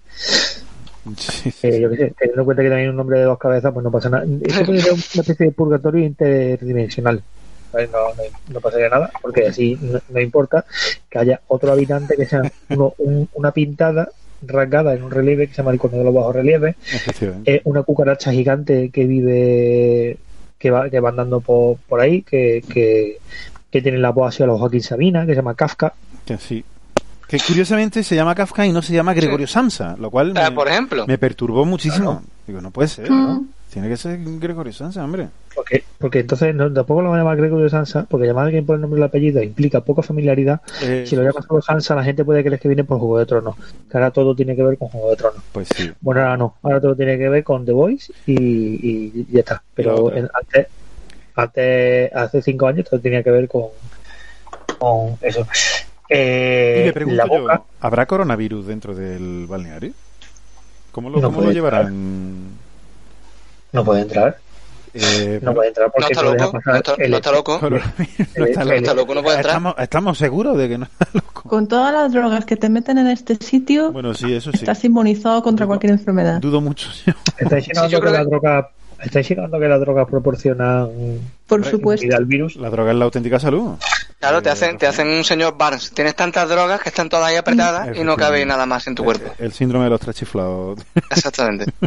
Sí, sí, Eh, yo qué sé, teniendo en cuenta que también un nombre de dos cabezas, pues no pasa nada. Eso puede ser una especie de purgatorio interdimensional. No, no, no pasaría nada, porque así no, no importa que haya otro habitante que sea uno- un- una pintada rasgada en un relieve que se llama el icono de los bajos relieves, es una cucaracha gigante que vive, que va, que va andando por, por ahí, que, que, que tiene la voz hacia los Joaquín Sabina, que se llama Kafka. Que sí. Que curiosamente se llama Kafka y no se llama Gregorio Samsa, lo cual Ah, me, por ejemplo. me perturbó muchísimo. Digo, no puede ser, ¿no? Mm. Tiene que ser Gregorio Samsa, hombre. Porque, porque entonces no, tampoco lo van a llamar Gregorio Sansa, porque llamar a alguien por el nombre y el apellido implica poca familiaridad. Eh, Si lo llamas solo Sansa, la gente puede creer que viene por Juego de Tronos. Que ahora todo tiene que ver con Juego de Tronos. Pues sí. Bueno, ahora no. Ahora todo tiene que ver con The Voice y, y- y ya está. Pero en- antes, antes, hace cinco años, todo tenía que ver con, con eso. Eh, Y me pregunto la boca, yo, ¿habrá coronavirus dentro del balneario? ¿Cómo lo, No cómo lo puede llevarán? no puede entrar. Eh, No puede entrar No porque está no deja loco, pasar no está, el- no está loco. no está el- loco. está loco, no puede entrar. Estamos, estamos seguros de que no está loco. Con todas las drogas que te meten en este sitio, Bueno, sí, eso sí. estás inmunizado contra cualquier enfermedad. Dudo mucho. yo. Está insinuando Sí, yo que creo la que- droga está insinuando que la droga proporciona Por supuesto. vida al virus. La droga es la auténtica salud. Claro, te hacen, te hacen un señor Barnes. Tienes tantas drogas que están todas ahí apretadas y no cabe nada más en tu cuerpo. El síndrome de los tres chiflados. Exactamente.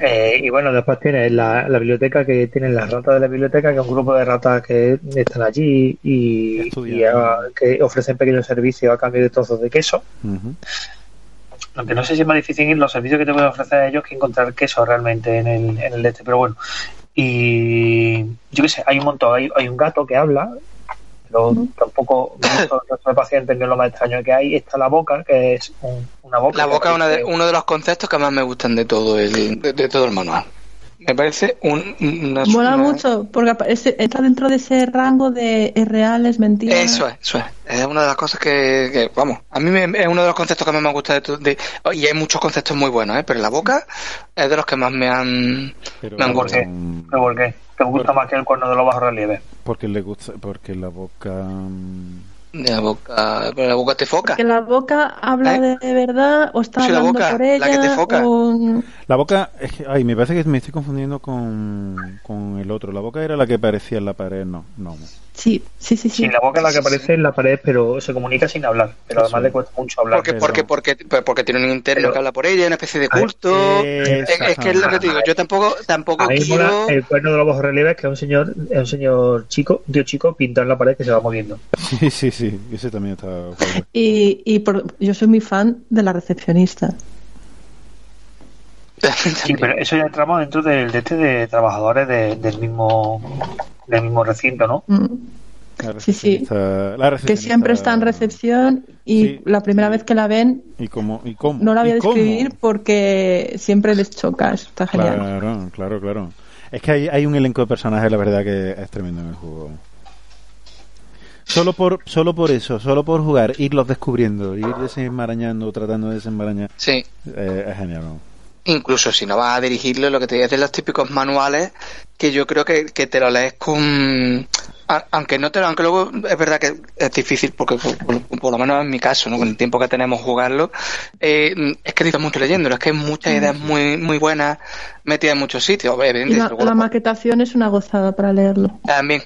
Eh, y bueno, después tienes la, la biblioteca que tienen las ratas de la biblioteca, que es un grupo de ratas que están allí y, que ofrecen pequeños servicios a cambio de trozos de queso. Ujú. Aunque no sé si es más difícil los servicios que te pueden ofrecer ellos que encontrar queso realmente en el, en el este, pero bueno. Y yo qué sé, hay un montón, hay, hay un gato que habla, pero tampoco resto de pacientes que es lo más extraño que hay. Está la boca, que es un- una boca. La que boca es una de- uno de los conceptos que más me gustan de todo el, de, de todo el manual. Me parece un, una, Mola una- mucho, porque aparece, está dentro de ese rango de es real, es mentira. Eso es, eso es. Es una de las cosas que, que, vamos, a mí me- es uno de los conceptos que más me gusta de, de y hay muchos conceptos muy buenos, ¿eh? pero la boca es de los que más me han... Pero, Me han mm, ¿Pero por qué? ¿Te gusta más que el cuerno de los bajos relieves? porque le gusta, porque la boca. Mm, La boca, pero la boca te foca. Que la boca habla ¿Eh? de verdad o está Sí, la hablando boca, por la ella que te foca. o- La boca, es que, ay, me parece que me estoy confundiendo con, con el otro. La boca era la que parecía en la pared, no, no. Sí, sí, sí, sí. Sí, la boca es la que aparece en la pared, pero se comunica sin hablar. Pero Eso. además le cuesta mucho hablar. Porque, pero- porque, porque, porque tiene un interno Pero- que habla por ella, una especie de culto. eh, es, es que es lo que te digo, yo tampoco, tampoco Ahí quiero... mola el cuerno de los bajos relieves, que es un señor, es un señor chico, un tío chico pintado en la pared que se va moviendo. Sí, sí, sí. Ese también está. Y, y por- yo soy muy fan de la recepcionista. Sí, pero eso ya entramos dentro del de este de trabajadores de- del mismo del mismo recinto, ¿no? Mm. Sí, sí. la Que siempre está en recepción y Sí. la primera vez que la ven ¿Y cómo? ¿Y cómo? no la voy ¿Y a cómo? describir porque siempre les choca. Eso está genial. Claro, claro, claro. Es que hay, hay un elenco de personajes, la verdad, que es tremendo en el juego. Solo por, solo por eso, solo por jugar, irlos descubriendo, ir desenmarañando, tratando de desenmarañar, Sí, eh, es genial. ¿no? Incluso si no vas a dirigirlo, lo que te dicen los típicos manuales, que yo creo que, que te lo lees con... a- Aunque no te lo, aunque luego es verdad que es difícil, porque por, por- por lo menos en mi caso, ¿no? con el tiempo que tenemos jugarlo, eh, es que necesitas mucho leyéndolo, es que hay muchas ideas muy muy buenas metidas en muchos sitios. Y Evidentemente, la, la maquetación es una gozada para leerlo. También,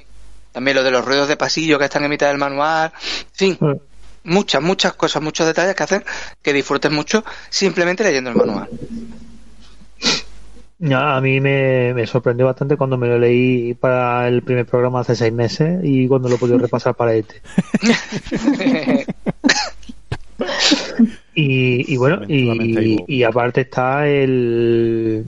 también lo de los ruidos de pasillo que están en mitad del manual, en fin, Mm. muchas, muchas cosas, muchos detalles que hacen que disfrutes mucho simplemente leyendo el manual. A mí me, me, sorprendió bastante cuando me lo leí para el primer programa hace seis meses y cuando lo he podido repasar para este. y, y, bueno, y, y, aparte está el...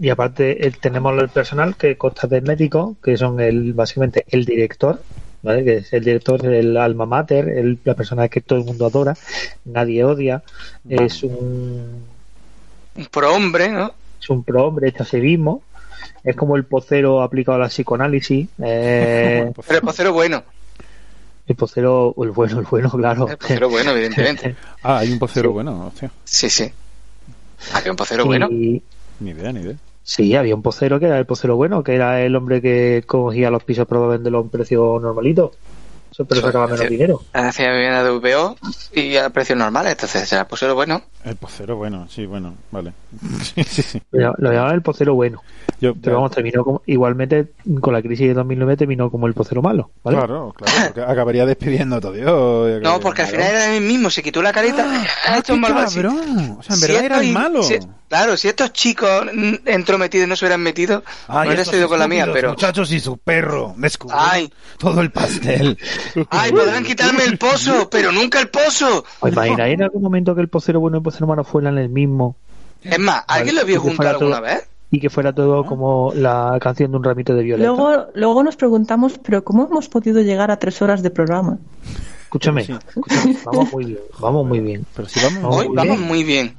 Y aparte el, tenemos el personal que consta de médicos, que son el básicamente el director, ¿vale? que es el director del alma mater, el, la persona que todo el mundo adora, nadie odia, es un... Un prohombre, ¿no? Es un pro-hombre hecho a sí mismo. Es como el pocero aplicado a la psicoanálisis. Eh, Pero el pocero bueno. El pocero, el bueno, el bueno, claro. El pocero bueno, evidentemente. ah, hay un pocero sí. bueno, hostia. Sí, sí. Había un pocero y... bueno. Ni idea, ni idea. Sí, había un pocero que era el pocero bueno, que era el hombre que cogía los pisos para venderlos a un precio normalito. Pero sacaba menos dinero. Hacía bien a DVO y a precios normales, entonces era el pocero bueno. El pocero bueno, sí, bueno, vale. sí, sí, sí. Lo, lo llamaban el pocero bueno. Yo, pero vamos, terminó como, igualmente con la crisis de 2009 terminó como el pocero malo, ¿vale? Claro, claro, porque acabaría despidiendo a todo Dios. No, porque al final era él mismo, se quitó la carita, ah, ha hecho un malvado. O sea, en verdad si era el malo. Si, claro, si estos chicos entrometidos no se hubieran metido, Ay, no hubiera sido con la mía, pero... muchachos y su perro, descubrió Ay. todo el pastel. Ay, podrán quitarme el pozo, pero nunca el pozo. Pues imagina en algún momento que el pocero bueno y el pocero malo fueran el mismo. Es más, ¿alguien lo vio juntar alguna vez? y que fuera todo como la canción de un ramito de violeta. Luego, luego nos preguntamos, pero ¿cómo hemos podido llegar a tres horas de programa? Escúchame, sí. escúchame vamos muy bien, vamos muy bien. Pero si vamos, Hoy muy vamos bien. muy bien.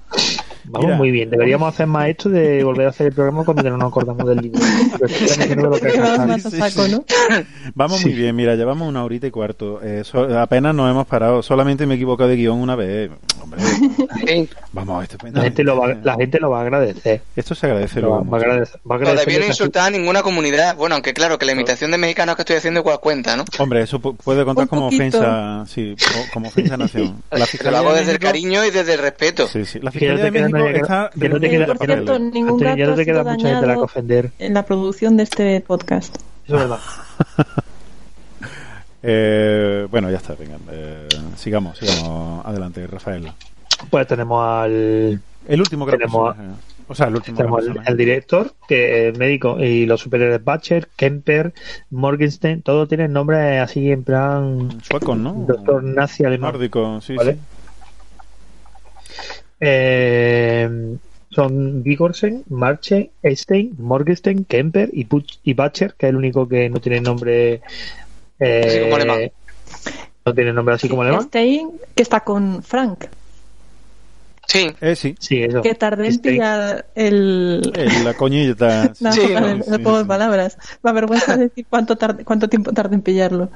Vamos Mira. muy bien. Deberíamos hacer más esto de volver a hacer el programa cuando no nos acordamos del libro. vamos muy bien. Mira, llevamos una horita y cuarto. Eh, so, apenas nos hemos parado. Solamente me he equivocado de guion una vez. Hombre, vamos, estupendo. La gente, lo va, la gente lo va a agradecer. Esto se agradece. Lo va, va, a agradecer, va a agradecer Todavía no insultar a ninguna comunidad. Bueno, aunque claro, que la imitación de mexicanos que estoy haciendo igual cuenta, ¿no? Hombre, eso puede contar como ofensa. Sí, como ofensa a nación. La Pero lo hago desde el cariño y desde el respeto. Sí, sí. La Fiscalía de México está que no te queda, por cierto, ningún ya no te queda mucha gente la que ofender. En la producción de este podcast. Eso es verdad. eh, bueno, ya está, venga. Eh, sigamos, sigamos adelante, Rafael. Pues tenemos al. El último que tenemos, o sea, el último tenemos el, el, director, que médico, y los superiores Butcher, Kemper, Morgenstern, todos tienen nombres así en plan. Suecos, ¿no? Doctor nazi alemán. Nórdico, sí, ¿vale? sí. Eh, son Vigorsen, Marche, Einstein, Morgenstern, Kemper y, Puch y Butcher, que es el único que no tiene nombre. Eh, así como alemán. No tiene nombre así como alemán. Einstein, que está con Frank. Sí. Eh, sí. sí eso. Que tardé en pillar el... el la coñita. no, sí, no, el juego de palabras. Me avergüenza decir cuánto, tarde, cuánto tiempo tardé en pillarlo.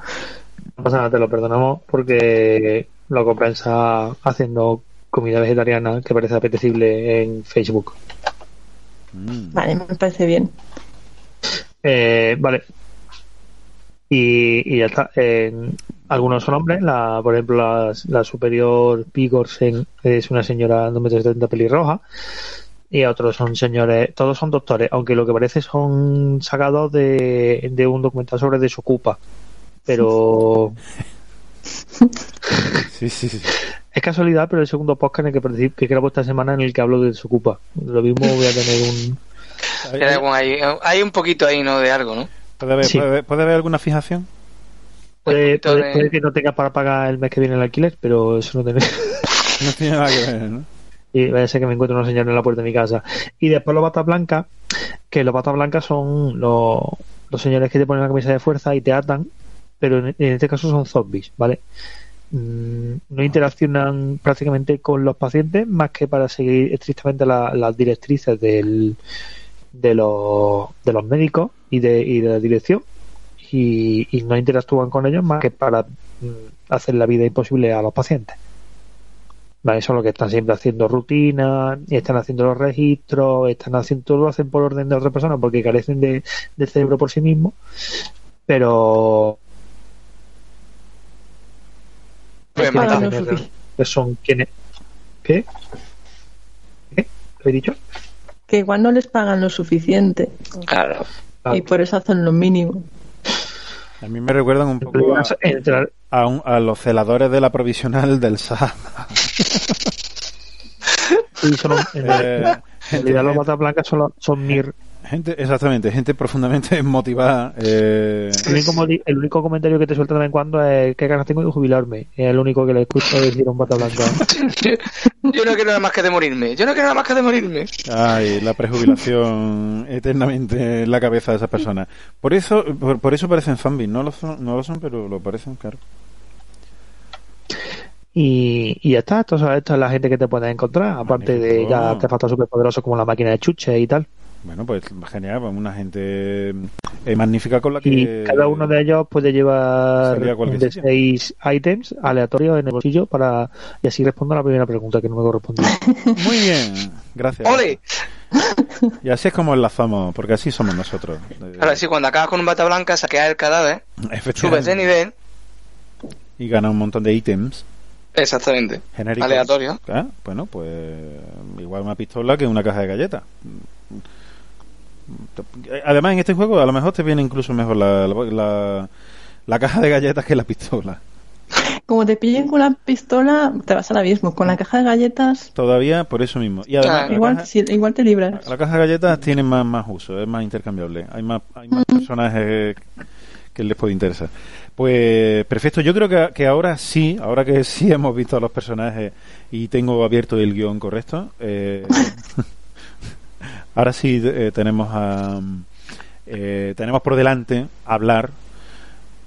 No pasa nada, te lo perdonamos porque lo compensa haciendo comida vegetariana que parece apetecible en Facebook. Mm. Vale, me parece bien. Eh, vale. Y, y ya está. Eh, algunos son hombres. La, por ejemplo, la, la superior Pigorsen es una señora de 1,70 pelirroja. Y otros son señores. Todos son doctores, aunque lo que parece son sacados de, de un documental sobre Desocupa. Pero. sí, sí, sí. Es casualidad, pero el segundo podcast en el que, que grabo esta semana en el que hablo de Desocupa. Lo mismo voy a tener un. Hay, hay un poquito ahí, ¿no? De algo, ¿no? ¿Puede haber, sí. puede, ¿puede haber alguna fijación? Puede, puede, puede, que no tenga para pagar el mes que viene el alquiler, pero eso no tiene. no tiene nada que ver, ¿no? Y vaya a ser que me encuentre una señora en la puerta de mi casa. Y después los batas blancas, que los batas blancas son los, los señores que te ponen la camisa de fuerza y te atan, pero en, en este caso son zombies, ¿vale? Mm, no interaccionan prácticamente con los pacientes más que para seguir estrictamente la, las directrices del, de, los, de los médicos y de, y de la dirección y, no interactúan con ellos más que para mm, hacer la vida imposible a los pacientes. Vale, eso es lo que están siempre haciendo rutinas, están haciendo los registros, están haciendo todo lo hacen por orden de otra persona porque carecen de, cerebro por sí mismos, pero que son quienes ¿qué? ¿qué? ¿lo he dicho? que igual no les pagan lo suficiente claro, claro. y por eso hacen lo mínimo A mí me recuerdan un poco a, a, un, a los celadores de la provisional del SA. Sí, son, en, eh, en realidad los batas blancas son, son mir Gente, exactamente, gente profundamente motivada. Eh... El, único, el, único, comentario que te suelta de vez en cuando es qué ganas tengo de jubilarme. Es el único que le escucho decir a un bata blanca. Yo no quiero nada más que de morirme. Yo no quiero nada más que de morirme. Ay, la prejubilación eternamente en la cabeza de esa persona. Por eso, por, por eso parecen zombies. No lo son, no lo son, pero lo parecen, claro. Y, y ya está, esto, esto es la gente que te puedes encontrar, aparte de ya artefactos superpoderosos como la máquina de chuche y tal. Bueno, pues genial, pues una gente eh, magnífica con la que... Y cada uno de ellos puede llevar de seis ítems aleatorios en el bolsillo para y así respondo a la primera pregunta que no me correspondió. Muy bien, gracias. ¡Ole! Y así es como enlazamos, porque así somos nosotros. Ahora sí, cuando acabas con un bata blanca, saqueas el cadáver, subes de nivel... Y ganas un montón de ítems. Exactamente. Genéricos. Aleatorio. ¿Ah? Bueno, pues igual una pistola que una caja de galletas. Además, en este juego a lo mejor te viene incluso mejor la, la, la caja de galletas que la pistola. Como te pillen con la pistola, te vas al abismo. Con la caja de galletas. Todavía por eso mismo. Y además, igual, caja, sí, igual te libras. La caja de galletas tiene más, más uso, es más intercambiable. Hay más, hay más mm. personajes que les puede interesar. Pues perfecto, yo creo que, que, ahora sí, ahora que sí hemos visto a los personajes y tengo abierto el guion correcto, eh, ahora sí eh, tenemos a, eh, tenemos por delante hablar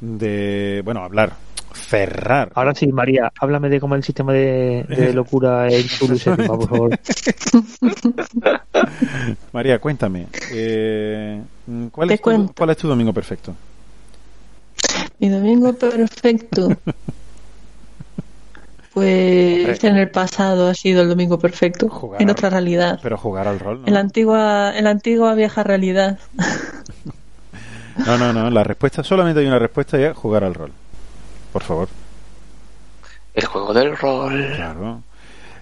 de, bueno, hablar, cerrar. Ahora sí, María, háblame de cómo el sistema de, de locura en Tulu por favor. María, cuéntame, eh, ¿cuál, es tu, ¿cuál es tu domingo perfecto? Mi domingo perfecto. Pues en el pasado ha sido el domingo perfecto, jugar en otra realidad. Pero jugar al rol, ¿no? En la antigua, en la antigua vieja realidad. no, no, no, la respuesta, solamente hay una respuesta y es jugar al rol. Por favor. El juego del rol. Claro.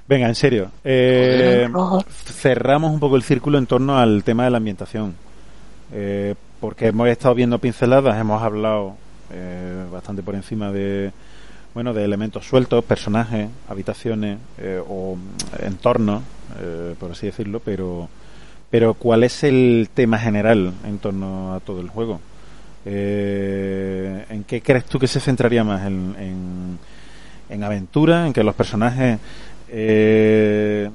Venga, en serio. Eh, cerramos un poco el círculo en torno al tema de la ambientación. Eh, porque hemos estado viendo pinceladas, hemos hablado eh, bastante por encima de bueno de elementos sueltos, personajes, habitaciones eh, o entornos, eh, por así decirlo, pero pero ¿cuál es el tema general en torno a todo el juego? Eh, ¿En qué crees tú que se centraría más? ¿En, en, en aventura? ¿En que los personajes eh,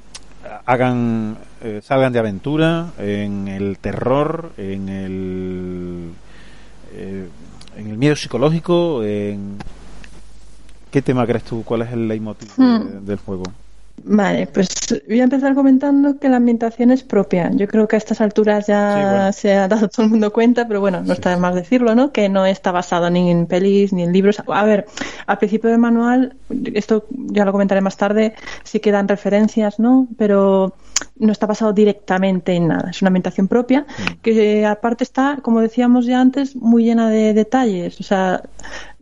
hagan eh, salgan de aventura? ¿En el terror? ¿En el eh, en el miedo psicológico, en ¿qué tema crees tú? ¿Cuál es el leitmotiv hmm. de, del juego? Vale, pues voy a empezar comentando que la ambientación es propia. Yo creo que a estas alturas ya sí, bueno. se ha dado todo el mundo cuenta, pero bueno, no sí. está de más decirlo, ¿no? Que no está basado ni en pelis ni en libros. A ver, al principio del manual, esto ya lo comentaré más tarde, sí quedan referencias, ¿no? Pero no está basado directamente en nada. Es una ambientación propia mm. que aparte está, como decíamos ya antes, muy llena de detalles. O sea,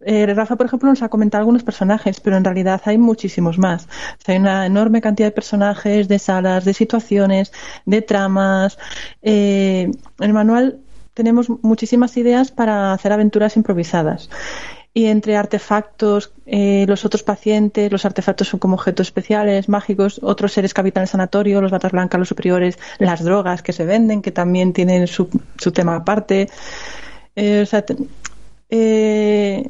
eh, Rafa, por ejemplo, nos ha comentado algunos personajes, pero en realidad hay muchísimos más. Hay una enorme cantidad de personajes, de salas, de situaciones, de tramas. Eh, en el manual tenemos muchísimas ideas para hacer aventuras improvisadas. Y entre artefactos, eh, los otros pacientes, los artefactos son como objetos especiales, mágicos, otros seres que habitan sanatorio, los batas blancas, los superiores, las drogas que se venden, que también tienen su, su tema aparte. Eh, o sea, eh,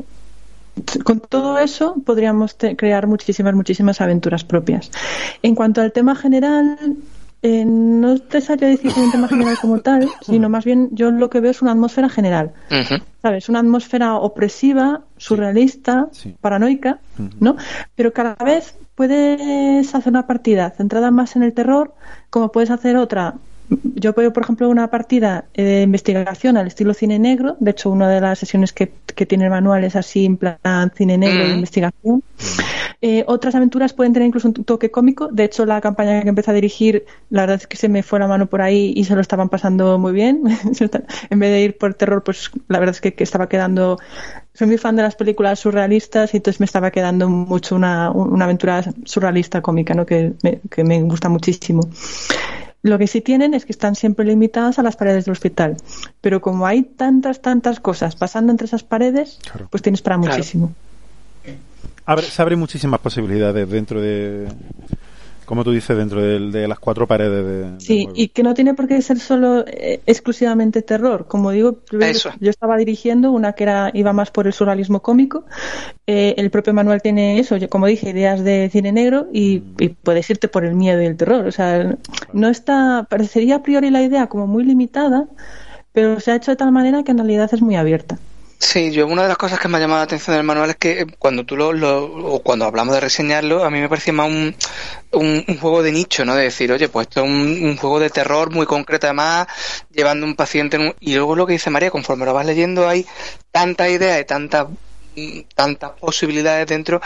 con todo eso podríamos crear muchísimas, muchísimas aventuras propias. En cuanto al tema general, eh, no te sabría decir un tema general como tal, sino más bien yo lo que veo es una atmósfera general. Uh -huh. ¿Sabes? Una atmósfera opresiva, surrealista, sí. Sí. paranoica, uh -huh. ¿no? Pero cada vez puedes hacer una partida centrada más en el terror, como puedes hacer otra yo veo, por ejemplo, una partida de investigación al estilo cine negro. De hecho, una de las sesiones que, que tiene el manual es así, en plan cine negro mm. de investigación. Eh, otras aventuras pueden tener incluso un toque cómico. De hecho, la campaña que empecé a dirigir, la verdad es que se me fue la mano por ahí y se lo estaban pasando muy bien. en vez de ir por terror, pues la verdad es que, que, estaba quedando. Soy muy fan de las películas surrealistas y entonces me estaba quedando mucho una, una aventura surrealista cómica, ¿no? Que me, que me gusta muchísimo. Lo que sí tienen es que están siempre limitadas a las paredes del hospital. Pero como hay tantas, tantas cosas pasando entre esas paredes, pues tienes para muchísimo. se abren muchísimas posibilidades dentro de, como tú dices, dentro de, las cuatro paredes de. Sí, y que no tiene por qué ser solo eh, exclusivamente terror. Como digo, yo estaba dirigiendo una que era iba más por el surrealismo cómico. Eh, el propio manual tiene eso, como dije, ideas de cine negro y, mm. y, puedes irte por el miedo y el terror. O sea, no está. Parecería a priori la idea como muy limitada, pero se ha hecho de tal manera que en realidad es muy abierta. Sí, yo una de las cosas que me ha llamado la atención del manual es que eh, cuando tú lo, o cuando hablamos de reseñarlo, a mí me parecía más un, un, juego de nicho, ¿no? De decir, oye, pues esto es un, juego de terror muy concreto además, llevando un paciente y luego lo que dice María, conforme lo vas leyendo hay tantas ideas y tantas tantas posibilidades dentro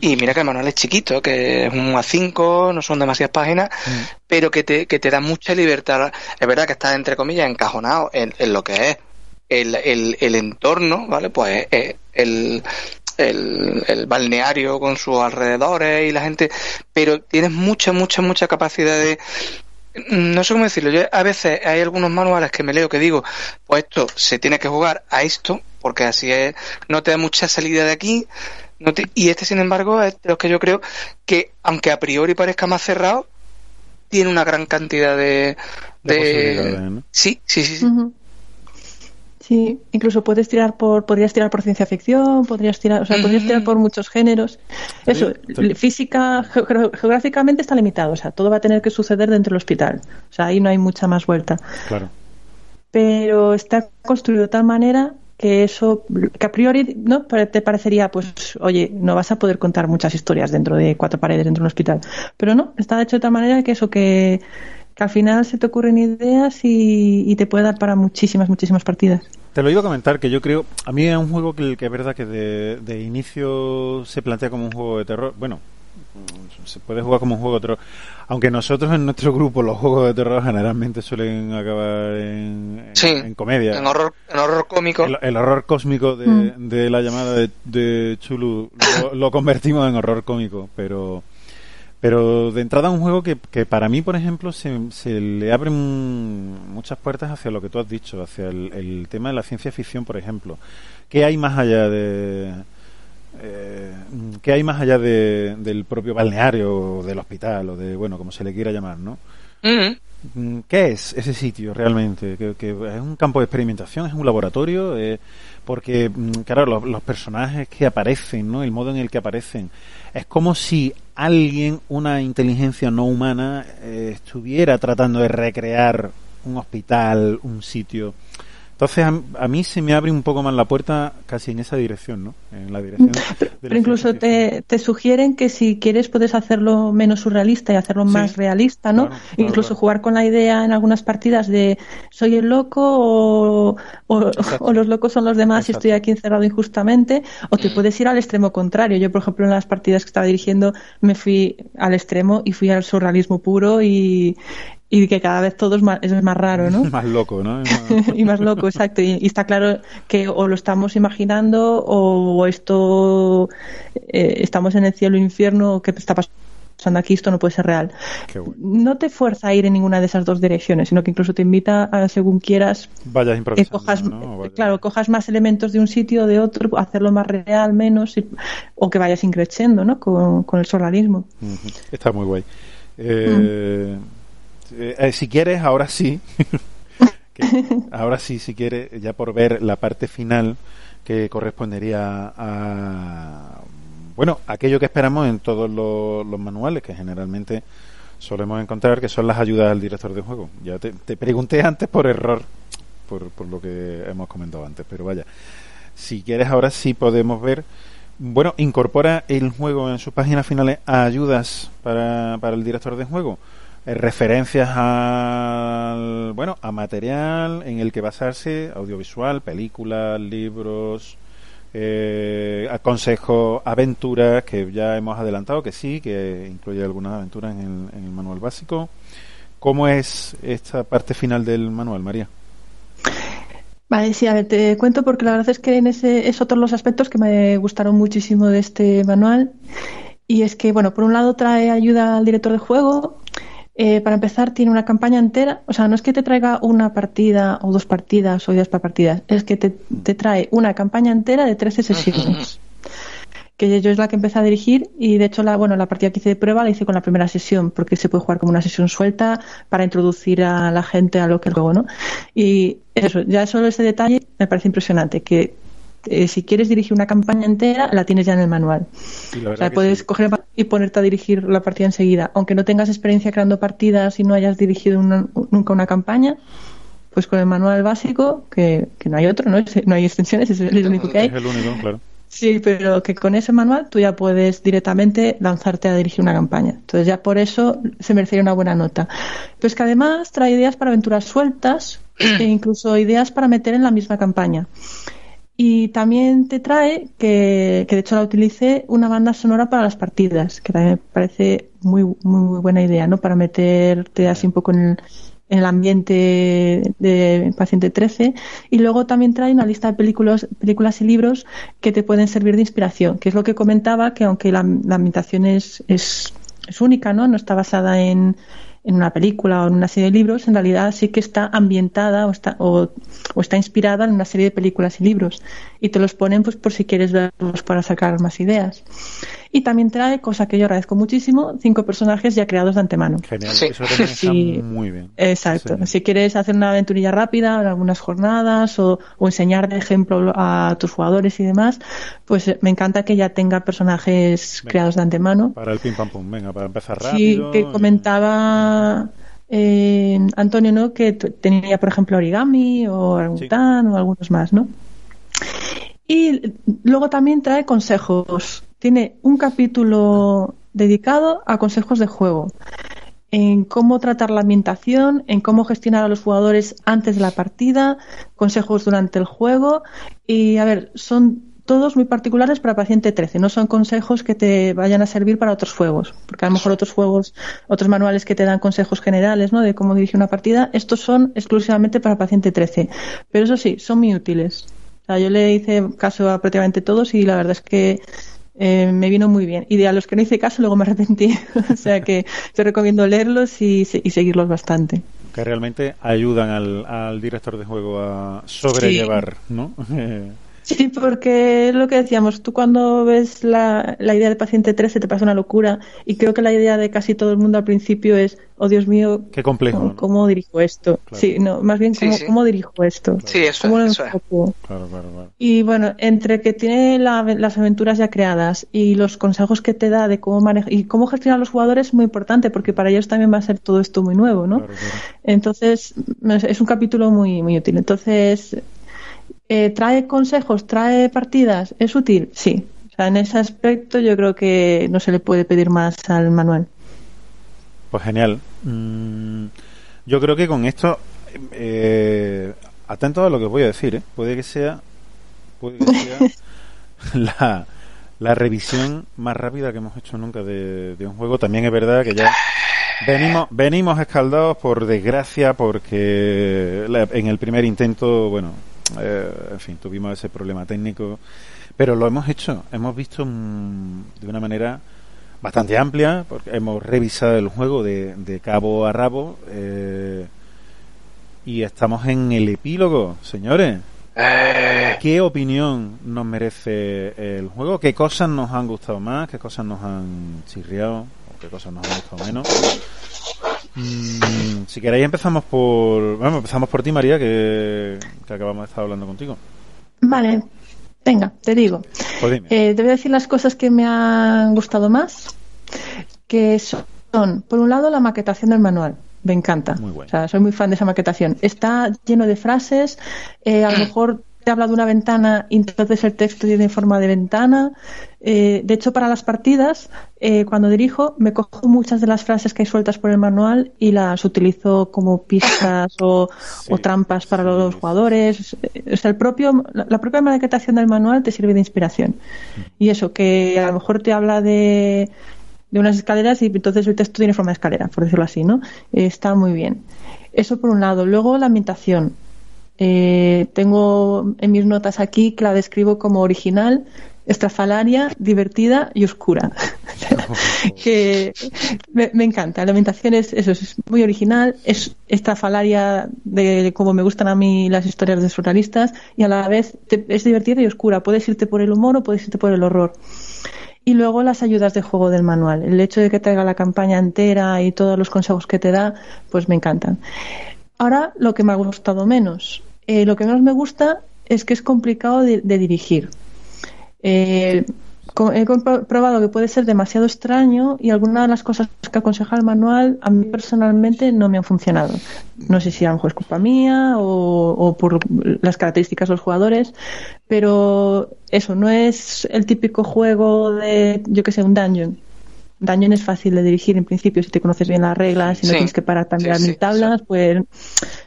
y mira que el manual es chiquito que es un A5 no son demasiadas páginas mm. pero que te, que te da mucha libertad es verdad que está entre comillas encajonado en lo que es el, el, entorno, ¿vale? Pues eh, el, el, balneario con sus alrededores y la gente, pero tienes mucha, mucha, mucha capacidad de... No sé cómo decirlo, yo a veces hay algunos manuales que me leo que digo, pues esto se tiene que jugar a esto, porque así es, no te da mucha salida de aquí, no y este sin embargo es de los que yo creo que, aunque a priori parezca más cerrado, tiene una gran cantidad de... de... Sí, sí, sí. sí. Sí, incluso puedes tirar por, podrías tirar por ciencia ficción, podrías tirar, o sea, podrías tirar por muchos géneros. Eso, física, geográficamente está limitado, o sea, todo va a tener que suceder dentro del hospital. O sea, ahí no hay mucha más vuelta. Claro. Pero está construido de tal manera que eso, que a priori, ¿no? Te parecería, pues, oye, no vas a poder contar muchas historias dentro de cuatro paredes dentro de un hospital. Pero no, está hecho de tal manera que eso que que al final se te ocurren ideas y, te puede dar para muchísimas, muchísimas partidas. Te lo iba a comentar, que yo creo, a mí es un juego que, que es verdad que de, inicio se plantea como un juego de terror. Bueno, se puede jugar como un juego de terror. Aunque nosotros en nuestro grupo los juegos de terror generalmente suelen acabar en, comedia. En horror, en horror cómico. El, horror cósmico de, mm. la llamada de, Chulu lo, lo, convertimos en horror cómico, pero pero de entrada un juego que, que para mí, por ejemplo, se, se, le abren muchas puertas hacia lo que tú has dicho, hacia el, tema de la ciencia ficción, por ejemplo. ¿Qué hay más allá de... Eh, ¿Qué hay más allá de, del propio balneario o del hospital o de, bueno, como se le quiera llamar, ¿no? Mm, ¿Qué es ese sitio realmente? ¿Que, es un campo de experimentación? ¿Es un laboratorio? Eh, porque, mm, claro, los, los, personajes que aparecen, ¿no? El modo en el que aparecen es como si alguien, una inteligencia no humana, eh, estuviera tratando de recrear un hospital, un sitio. Entonces a, mí se me abre un poco más la puerta casi en esa dirección, ¿no? En la dirección. Pero incluso te, te, sugieren que si quieres puedes hacerlo menos surrealista y hacerlo más realista, ¿no? incluso jugar con la idea en algunas partidas de soy el loco o, los locos son los demás y estoy aquí encerrado injustamente, o te puedes ir al extremo contrario. Yo, por ejemplo, en las partidas que estaba dirigiendo me fui al extremo y fui al surrealismo puro y, y que cada vez todo es más, es más raro, ¿no? más loco, ¿no? y más loco, exacto. Y, está claro que o lo estamos imaginando o esto eh, estamos en el cielo infierno o qué está pasando aquí, esto no puede ser real. No te fuerza a ir en ninguna de esas dos direcciones, sino que incluso te invita a, según quieras, Vayas que cojas, claro, cojas más elementos de un sitio o de otro, hacerlo más real, menos, o que vayas increciendo, ¿no? Con, el solarismo. Está muy guay. Eh, mm. Eh, eh, si quieres, ahora sí. ahora sí, si quieres, ya por ver la parte final que correspondería a, bueno, aquello que esperamos en todos los, manuales, que generalmente solemos encontrar, que son las ayudas al director de juego. Ya te, pregunté antes por error, por, por, lo que hemos comentado antes, pero vaya, si quieres ahora sí podemos ver, bueno, incorpora el juego en sus páginas finales a ayudas para, para el director de juego. Eh, referencias al bueno a material en el que basarse audiovisual películas libros eh, consejos aventuras que ya hemos adelantado que sí que incluye algunas aventuras en el, manual básico cómo es esta parte final del manual María Vale, sí, a ver, te cuento porque la verdad es que en ese es otro de los aspectos que me gustaron muchísimo de este manual. Y es que, bueno, por un lado trae ayuda al director de juego, eh, para empezar, tiene una campaña entera. O sea, no es que te traiga una partida o dos partidas o ideas para partidas, es que te, te trae una campaña entera de 13 sesiones. que yo es la que empecé a dirigir y de hecho la bueno la partida que hice de prueba la hice con la primera sesión porque se puede jugar como una sesión suelta para introducir a la gente a lo que luego no y eso ya solo ese detalle me parece impresionante que eh, si quieres dirigir una campaña entera, la tienes ya en el manual. o sea, puedes coger y ponerte a dirigir la partida enseguida. Aunque no tengas experiencia creando partidas y no hayas dirigido nunca una campaña, pues con el manual básico, que, que no hay otro, ¿no? no hay extensiones, es el único que hay. Es el único, claro. Sí, pero que con ese manual tú ya puedes directamente lanzarte a dirigir una campaña. Entonces ya por eso se merecería una buena nota. Pues que además trae ideas para aventuras sueltas e incluso ideas para meter en la misma campaña. Y también te trae, que, que de hecho la utilicé, una banda sonora para las partidas, que también me parece muy, muy, buena idea, ¿no? Para meterte así un poco en el, en el ambiente de paciente 13 y luego también trae una lista de películas, películas y libros que te pueden servir de inspiración, que es lo que comentaba, que aunque la, la ambientación es, es, es, única, ¿no? no está basada en, en una película o en una serie de libros, en realidad sí que está ambientada o está, o, o, está inspirada en una serie de películas y libros. Y te los ponen pues por si quieres verlos para sacar más ideas. Y también trae, cosa que yo agradezco muchísimo, cinco personajes ya creados de antemano. Genial, sí. eso también sí. está muy bien. Exacto. Sí. Si quieres hacer una aventurilla rápida en algunas jornadas o, o, enseñar de ejemplo a tus jugadores y demás, pues me encanta que ya tenga personajes venga, creados de antemano. Para el pim pam pum, venga, para empezar rápido. Sí, que comentaba eh, Antonio, ¿no? Que tenía, por ejemplo, origami o orangután sí. o algunos más, ¿no? Y luego también trae consejos. Tiene un capítulo dedicado a consejos de juego, en cómo tratar la ambientación, en cómo gestionar a los jugadores antes de la partida, consejos durante el juego. Y a ver, son todos muy particulares para paciente 13, no son consejos que te vayan a servir para otros juegos, porque a lo mejor otros juegos, otros manuales que te dan consejos generales, ¿no? De cómo dirigir una partida, estos son exclusivamente para paciente 13. Pero eso sí, son muy útiles. Yo le hice caso a prácticamente todos y la verdad es que eh, me vino muy bien. Y de a los que no hice caso luego me arrepentí. o sea que te recomiendo leerlos y, y, seguirlos bastante. Que realmente ayudan al, al director de juego a sobrellevar, sí. ¿no? Sí, porque es lo que decíamos, tú cuando ves la, la, idea de paciente 13 te pasa una locura y creo que la idea de casi todo el mundo al principio es, oh Dios mío, qué complejo. ¿cómo, ¿cómo dirijo esto? Claro. Sí, no, más bien, ¿cómo, sí, sí. ¿cómo dirijo esto? Sí, eso, ¿Cómo eso es. Claro, claro, claro. Y bueno, entre que tiene la, las aventuras ya creadas y los consejos que te da de cómo manejar y cómo gestionar a los jugadores es muy importante porque para ellos también va a ser todo esto muy nuevo, ¿no? Entonces, es un capítulo muy, muy útil. Entonces, eh, ¿Trae consejos? ¿Trae partidas? ¿Es útil? Sí. O sea, en ese aspecto yo creo que no se le puede pedir más al manual. Pues genial. Mm, yo creo que con esto, eh, atento a lo que os voy a decir, ¿eh? puede que sea, puede que sea la, la, revisión más rápida que hemos hecho nunca de, de un juego. También es verdad que ya venimos, venimos escaldados por desgracia porque la, en el primer intento, bueno, eh, en fin, tuvimos ese problema técnico, pero lo hemos hecho, hemos visto mm, de una manera bastante amplia, porque hemos revisado el juego de, de cabo a rabo eh, y estamos en el epílogo, señores. Eh. ¿Qué opinión nos merece el juego? ¿Qué cosas nos han gustado más? ¿Qué cosas nos han chirriado? ¿O qué cosas nos han gustado menos? Mm, si queréis empezamos por... Bueno, empezamos por ti, María, que, que acabamos de estar hablando contigo. Vale, venga, te digo. Pues dime. Eh, te voy a decir las cosas que me han gustado más, que son, por un lado, la maquetación del manual. Me encanta. Muy bueno. O sea, soy muy fan de esa maquetación. Está lleno de frases, eh, a lo mejor te habla de una ventana y entonces el texto tiene forma de ventana. Eh, de hecho, para las partidas, eh, cuando dirijo, me cojo muchas de las frases que hay sueltas por el manual y las utilizo como pistas o, sí, o trampas para sí, los jugadores. O sea, el propio, la propia maquetación del manual te sirve de inspiración. Y eso, que a lo mejor te habla de, de unas escaleras y entonces el texto tiene forma de escalera, por decirlo así, ¿no? Eh, está muy bien. Eso por un lado. Luego la ambientación. Eh, tengo en mis notas aquí que la describo como original, estrafalaria, divertida y oscura. que me, encanta. La ambientación es, eso, es muy original, es estrafalaria de como me gustan a mí las historias de surrealistas y a la vez es divertida y oscura. Puedes irte por el humor o puedes irte por el horror. Y luego las ayudas de juego del manual. El hecho de que traiga la campaña entera y todos los consejos que te da, pues me encantan. Ahora, lo que me ha gustado menos. Eh, lo que menos me gusta es que es complicado de, dirigir. Eh, he comprobado que puede ser demasiado extraño y algunas de las cosas que aconseja el manual a mí personalmente no me han funcionado. No sé si a lo mejor es culpa mía o, o por las características de los jugadores, pero eso no es el típico juego de, yo que sé, un dungeon Dungeon es fácil de dirigir en principio si te conoces bien las reglas y no tienes que parar también sí, mil tablas, pues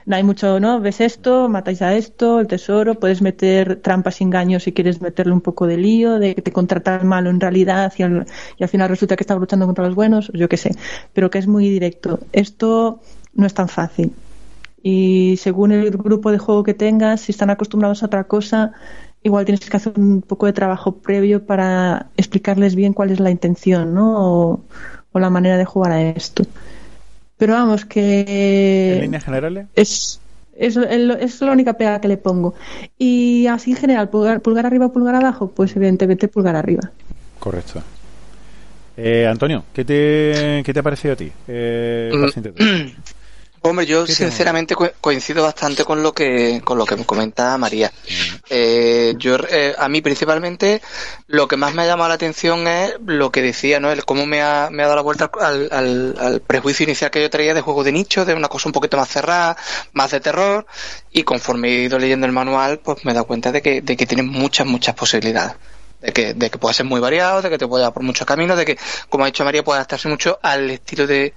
no hay mucho, ¿no? Ves esto, matáis a esto, el tesoro, puedes meter trampas y engaños si quieres meterle un poco de lío, de que te contrata el malo en realidad y al, y al final resulta que está luchando contra los buenos, yo qué sé, pero que es muy directo. Esto no es tan fácil. Y según el grupo de juego que tengas, si están acostumbrados a otra cosa, igual tienes que hacer un poco de trabajo previo para explicarles bien cuál es la intención, ¿no? O, la manera de jugar a esto. Pero vamos, que... ¿En líneas generales? Es, es, es, la única pega que le pongo. Y así en general, pulgar, pulgar arriba, pulgar abajo, pues evidentemente pulgar arriba. Correcto. Eh, Antonio, ¿qué te, ¿qué te ha parecido a ti? Eh, Hombre, yo sinceramente coincido bastante con lo que con lo que me comenta María. Eh, yo eh, a mí principalmente lo que más me ha llamado la atención es lo que decía, ¿no? El cómo me ha, me ha dado la vuelta al, al, prejuicio inicial que yo traía de juego de nicho, de una cosa un poquito más cerrada, más de terror, y conforme he ido leyendo el manual, pues me he dado cuenta de que, de que tiene muchas, muchas posibilidades de que, de que puede ser muy variado, de que te puede dar por muchos caminos, de que, como ha dicho María, puede adaptarse mucho al estilo de,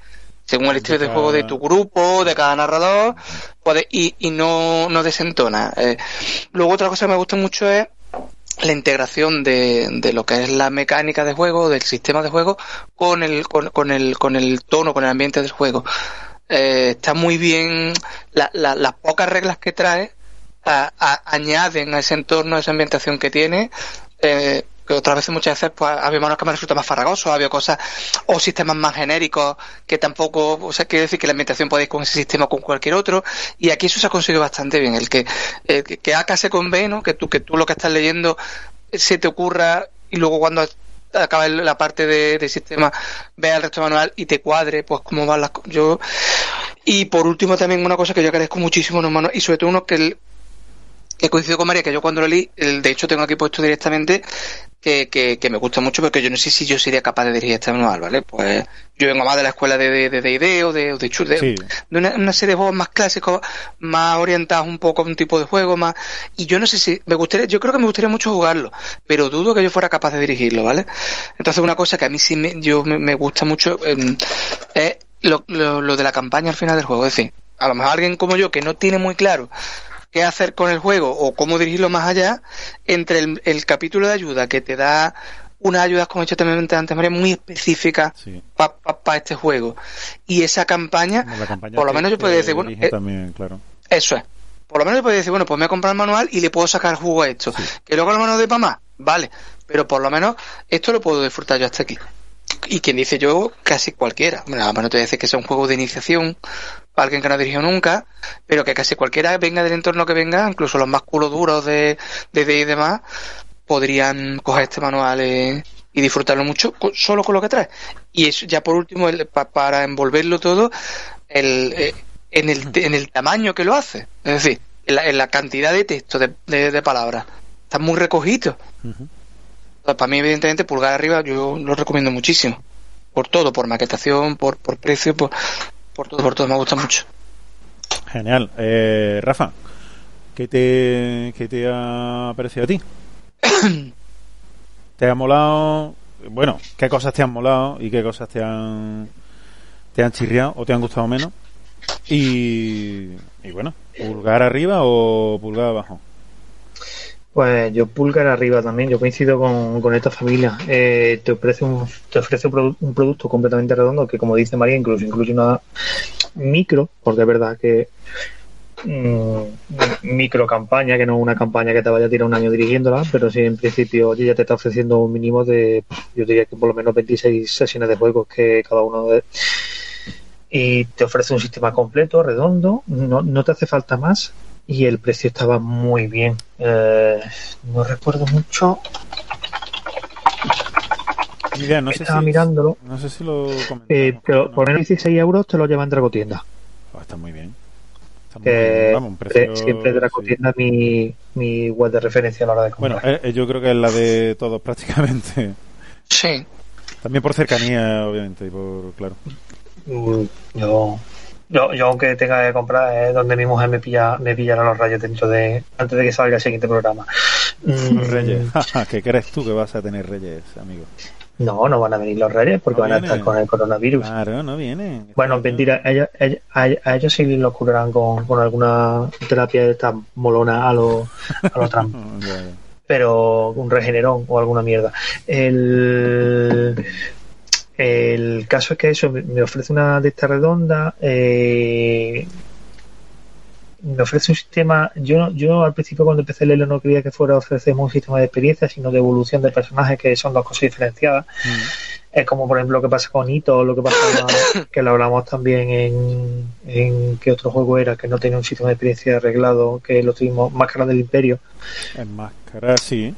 según el estilo de, juego de tu grupo, de cada narrador, puede, y, y no, no desentona. Eh, luego otra cosa que me gusta mucho es la integración de, de, lo que es la mecánica de juego, del sistema de juego, con el, con, con el, con el tono, con el ambiente del juego. Eh, está muy bien, la, la, las pocas reglas que trae añaden a ese entorno, a esa ambientación que tiene, eh, que otras veces muchas veces pues había manos que me resulta más farragoso, había cosas o sistemas más genéricos que tampoco, o sea, quiere decir que la ambientación podéis con ese sistema o con cualquier otro y aquí eso se ha conseguido bastante bien, el que el que A se ¿no? Que tú que tú lo que estás leyendo se te ocurra y luego cuando acaba la parte de, sistema vea el resto manual y te cuadre pues cómo van las yo y por último también una cosa que yo agradezco muchísimo hermano y sobre todo uno que el, que coincido con María, que yo cuando lo leí, de hecho tengo aquí puesto directamente que, que, me gusta mucho porque yo no sé si yo sería capaz de dirigir este manual, ¿vale? Pues yo vengo más de la escuela de D&D de, de, de, o de, de, de, de una, serie de juegos más clásicos, más orientados un poco a un tipo de juego, más... Y yo no sé si... me gustaría Yo creo que me gustaría mucho jugarlo, pero dudo que yo fuera capaz de dirigirlo, ¿vale? Entonces una cosa que a mí sí me, yo me, gusta mucho em, es lo, lo, lo de la campaña al final del juego. Es decir, a lo mejor alguien como yo que no tiene muy claro qué hacer con el juego o cómo dirigirlo más allá, entre el, capítulo de ayuda que te da unas ayudas, como he dicho también antes, María, muy específicas para este juego. Y esa campaña, por lo menos yo puedo decir, bueno, eh, también, claro. eso es. Por lo menos yo puedo decir, bueno, pues me voy a comprar el manual y le puedo sacar jugo a esto. Que luego el manual de para más, vale. Pero por lo menos esto lo puedo disfrutar yo hasta aquí. Y quien dice yo, casi cualquiera. Bueno, además no te voy a decir que sea un juego de iniciación, alguien que no ha dirigido nunca, pero que casi cualquiera venga del entorno que venga, incluso los más culos duros de, de, y demás, podrían coger este manual eh, y disfrutarlo mucho solo con lo que trae. Y eso ya por último, para envolverlo todo, el, eh, en, el, en el tamaño que lo hace. Es decir, en la, cantidad de texto, de, de, palabras. Está muy recogido. Para mí, evidentemente, pulgar arriba yo lo recomiendo muchísimo. Por todo, por maquetación, por, por precio, por, por todo, por todo, me gusta mucho. Genial. Eh, Rafa, ¿qué te, ¿qué te ha parecido a ti? ¿Te ha molado? Bueno, ¿qué cosas te han molado y qué cosas te han, te han chirriado o te han gustado menos? Y, y bueno, ¿pulgar arriba o pulgar abajo? Pues yo pulgar arriba también, yo coincido con, esta familia. Eh, te ofrece, un, te ofrece un, producto completamente redondo que, como dice María, incluso incluye una micro, porque es verdad que mm, micro campaña, que no es una campaña que te vaya a tirar un año dirigiéndola, pero sí en principio ya te está ofreciendo un mínimo de, yo diría que por lo menos 26 sesiones de juegos que cada uno de... Y te ofrece un sistema completo, redondo, no, no te hace falta más y el precio estaba muy bien. Eh, no recuerdo mucho. Mira, no sé Estaba si, mirándolo. No sé si lo. Eh, pero ¿no? por menos 16 euros te lo lleva en Dragotienda. Ah, está muy bien. Está muy Que bien. Vamos, un precio, siempre sí. Dragotienda es mi, mi web de referencia a la hora de Bueno, comprar. eh, eh, yo creo que es la de todos prácticamente. Sí. También por cercanía, obviamente, y por, claro. Mm, Yo, yo, yo aunque tenga que comprar es donde mi mujer me pilla me pillará los rayos dentro de antes de que salga el siguiente programa. Mm, Reyes. ¿Qué crees tú que vas a tener Reyes, amigo? No, no van a venir los reyes porque No van a estar con el coronavirus. Claro, no viene. Bueno, mentira, a ellos, a ellos- a ellos- a ellos sí los curarán con, con alguna terapia de esta molona a los a Trump, pero un regenerón o alguna mierda. El, el caso es que eso me- me ofrece una de esta redonda. eh, me ofrece un sistema. Yo, yo al principio, cuando empecé a leerlo, no creía que fuera a ofrecerme un sistema de experiencia, sino de evolución de personajes, que son dos cosas diferenciadas. Mm. Es como, por ejemplo, lo que pasa con Ito, lo que pasa, que lo hablamos también en, en qué otro juego era, que no tenía un sistema de experiencia arreglado, que lo tuvimos, Máscara del Imperio. En máscara, sí.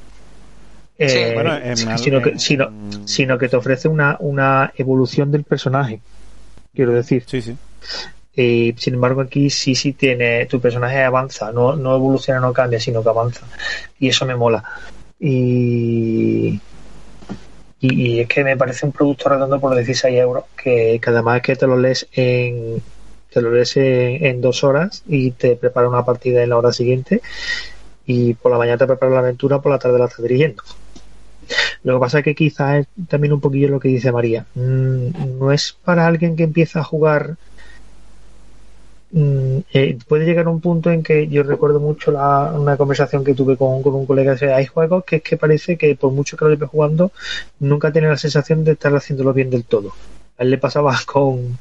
Eh. Bueno, en sino, que, sino, sino que te ofrece una, una evolución del personaje. Quiero decir, Sí, sí. Eh, sin embargo, aquí sí, sí tiene, tu personaje avanza, no, no evoluciona, no cambia, sino que avanza. Y eso me mola. Y, y, y es que me parece un producto redondo por 16 euros, que, que además es que te lo lees en te lo lees en, en dos horas y te prepara una partida en la hora siguiente y por la mañana te prepara la aventura, por la tarde la estás dirigiendo. Lo que pasa es que quizás es también un poquillo lo que dice María. Mm, No es para alguien que empieza a jugar Mm, eh, puede llegar a un punto en que yo recuerdo mucho la, una conversación que tuve con, con un colega. que hay juegos que es que parece que por mucho que lo lleve jugando, nunca tiene la sensación de estar haciéndolo bien del todo. A él le pasaba con,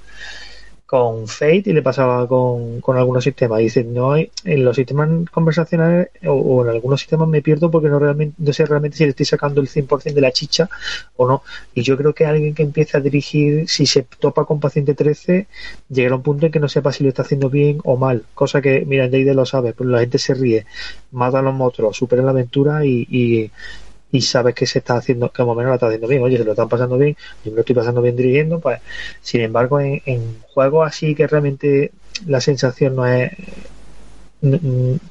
con Fate y le pasaba con, con algunos sistemas. Dice, no hay, en los sistemas conversacionales o, o en algunos sistemas me pierdo porque no realmente no sé realmente si le estoy sacando el 100% de la chicha o no. Y yo creo que alguien que empieza a dirigir, si se topa con paciente 13, llegará a un punto en que no sepa si lo está haciendo bien o mal. Cosa que, mira, Jade lo sabe, pero la gente se ríe, mata a los monstruos, supera la aventura y, y, y sabes que se está haciendo, que más o menos lo está haciendo bien. Oye, se lo están pasando bien, yo me lo estoy pasando bien dirigiendo, pues, sin embargo, en, en juegos así que realmente la sensación no es.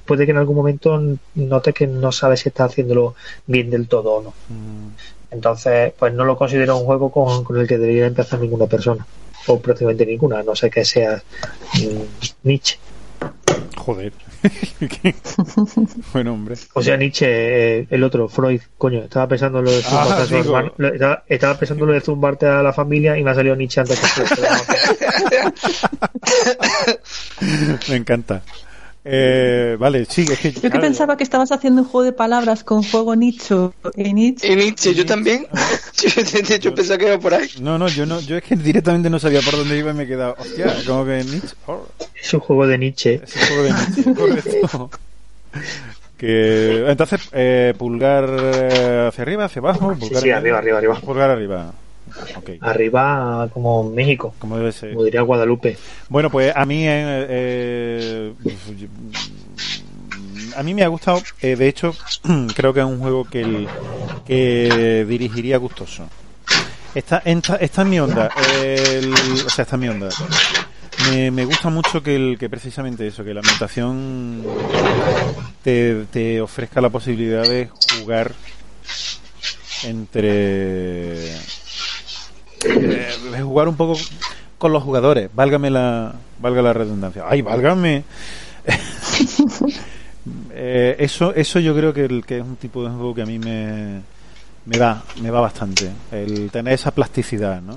Puede que en algún momento notes que no sabes si está haciéndolo bien del todo o no. Mm. Entonces, pues no lo considero un juego con, con el que debería empezar ninguna persona. O prácticamente ninguna, no sé que sea mm, Nietzsche. Joder. Buen hombre. O sea, Nietzsche, eh, el otro, Freud, coño, estaba pensando en lo de Ah, zumbarte a su digo. hermano- lo- estaba, estaba pensando en lo de zumbarte a la familia y me ha salido Nietzsche antes que Freud. Me encanta. Eh, vale, sí, es que. Yo que claro, pensaba que estabas haciendo un juego de palabras con fuego nicho y Nietzsche. Y Nietzsche, yo también. Yo, de hecho, pensaba que iba por ahí. No, no, yo no, yo es que directamente no sabía por dónde iba y me he quedado. Hostia, como que Nietzsche. oh, Es un juego de Nietzsche. ese juego de Nietzsche, correcto. Que, entonces, eh, pulgar eh, hacia arriba, hacia abajo. Sí, Pulgar sí, arriba, arriba, arriba. Pulgar arriba. Arriba, como México, como debe ser. como diría Guadalupe. Bueno, pues a mí, eh, eh, a mí me ha gustado. eh, de hecho, creo que es un juego que, el- que dirigiría gustoso. Esta, esta, esta es mi onda. el- o sea, esta es mi onda. Me, me gusta mucho que, el, que precisamente eso, que la ambientación te, te ofrezca la posibilidad de jugar entre eh, de jugar un poco con los jugadores, válgame la valga la redundancia. Ay, válgame. Eh, eso eso yo creo que, el, que es un tipo de juego que a mí me me va me va bastante el tener esa plasticidad, ¿no?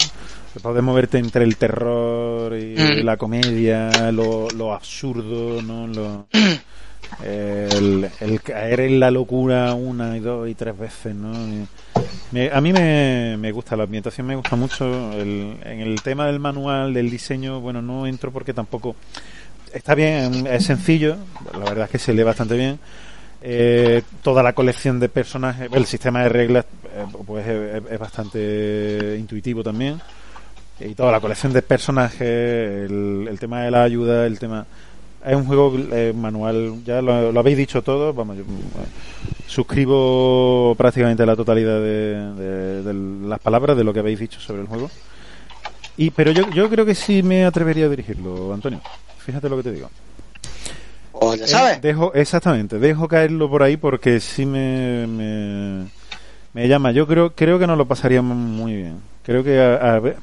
Poder moverte entre el terror y Mm. la comedia, lo, lo absurdo, ¿no? Lo, el, caer en la locura una y dos y tres veces, ¿no? Me- a mí me, me gusta, la ambientación me gusta mucho. El, en el tema del manual, del diseño, bueno, no entro porque tampoco. está bien, es sencillo, la verdad es que se lee bastante bien. Eh, toda la colección de personajes, el sistema de reglas eh, pues es, es bastante intuitivo también. Y toda la colección de personajes, el, el tema de la ayuda, el tema... Es un juego eh, manual, ya lo, lo habéis dicho todo, vamos, yo, suscribo prácticamente la totalidad de, de- de las palabras de lo que habéis dicho sobre el juego. Y, pero yo, yo creo que sí me atrevería a dirigirlo, Antonio. Fíjate lo que te digo. O ya sabes. Eh, Dejo, exactamente, dejo caerlo por ahí porque sí me, me, me llama. Yo creo, creo que nos lo pasaríamos muy bien. Creo que a- a ver,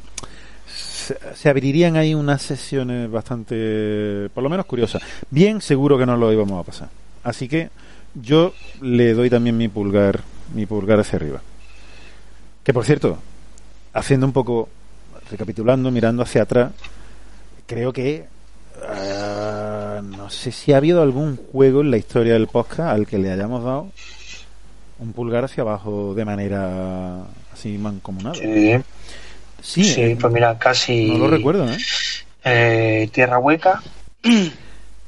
se, abrirían ahí unas sesiones bastante, por lo menos curiosas. Bien seguro que nos lo íbamos a pasar. Así que yo le doy también mi pulgar, mi pulgar hacia arriba. Que por cierto, haciendo un poco, recapitulando, mirando hacia atrás, creo que ah, no sé si ha habido algún juego en la historia del podcast al que le hayamos dado un pulgar hacia abajo de manera así mancomunada. Sí, Sí, sí, eh, pues mira, casi. no lo recuerdo, ¿eh? Eh, Tierra Hueca.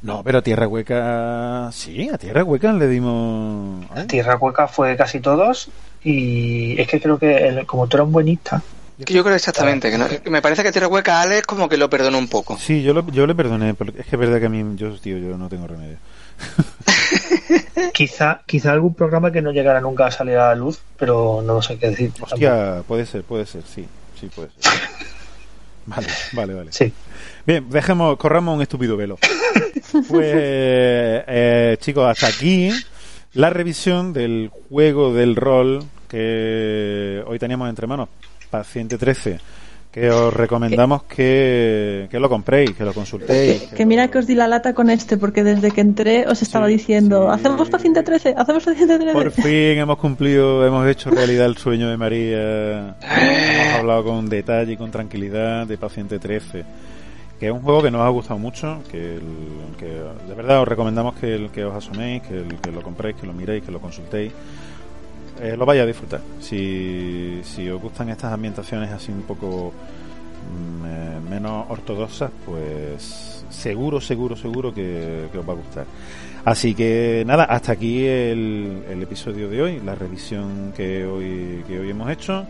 No, pero a Tierra Hueca, sí, a Tierra Hueca le dimos... ¿eh? Tierra Hueca fue casi todos. Y es que creo que el- como tú eras un buenista, yo creo exactamente. Que no- me parece que Tierra Hueca a Alex como que lo perdonó un poco. Sí, yo, lo- yo le perdoné, porque es que es verdad que a mí, yo, tío, yo no tengo remedio. quizá, quizá algún programa que no llegara nunca a salir a la luz, pero no lo sé qué decir. Hostia, puede ser, puede ser, sí, sí puede ser. Vale, vale, vale. Sí. Bien, dejemos, corramos un estúpido velo. Pues, eh, chicos, hasta aquí la revisión del juego del rol que hoy teníamos entre manos, Paciente 13, que os recomendamos que, que lo compréis, que lo consultéis. Que mira que os di la lata con este, porque desde que entré os estaba Sí, diciendo, sí. hacemos paciente 13, hacemos paciente 13. Por fin hemos cumplido, hemos hecho realidad el sueño de María. Hemos hablado con detalle y con tranquilidad de Paciente 13. Que es un juego que nos ha gustado mucho, que, el- que de verdad os recomendamos que, el, que os asoméis, que, el- que lo compréis, que lo miréis, que lo consultéis. Eh, lo vaya a disfrutar. Si, si os gustan estas ambientaciones así un poco mm, eh, menos ortodoxas, pues seguro, seguro, seguro que, que os va a gustar. Así que nada, hasta aquí el, el episodio de hoy, la revisión que hoy, que hoy hemos hecho.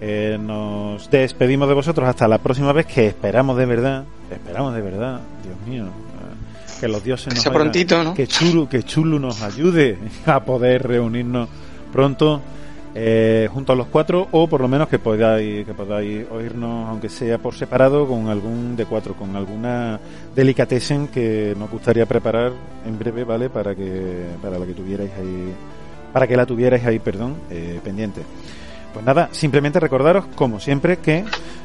Eh, nos despedimos de vosotros hasta la próxima vez que esperamos de verdad, esperamos de verdad, Dios mío, eh, que los dioses Que nos sea prontito, ¿no? que Chulu, que Chulu nos ayude a poder reunirnos pronto eh, junto a los cuatro o por lo menos que podáis que podáis oírnos aunque sea por separado con algún de cuatro con alguna delicatessen que nos gustaría preparar en breve vale para que para la que tuvierais ahí para que la tuvierais ahí perdón eh, pendiente. Pues nada simplemente recordaros como siempre que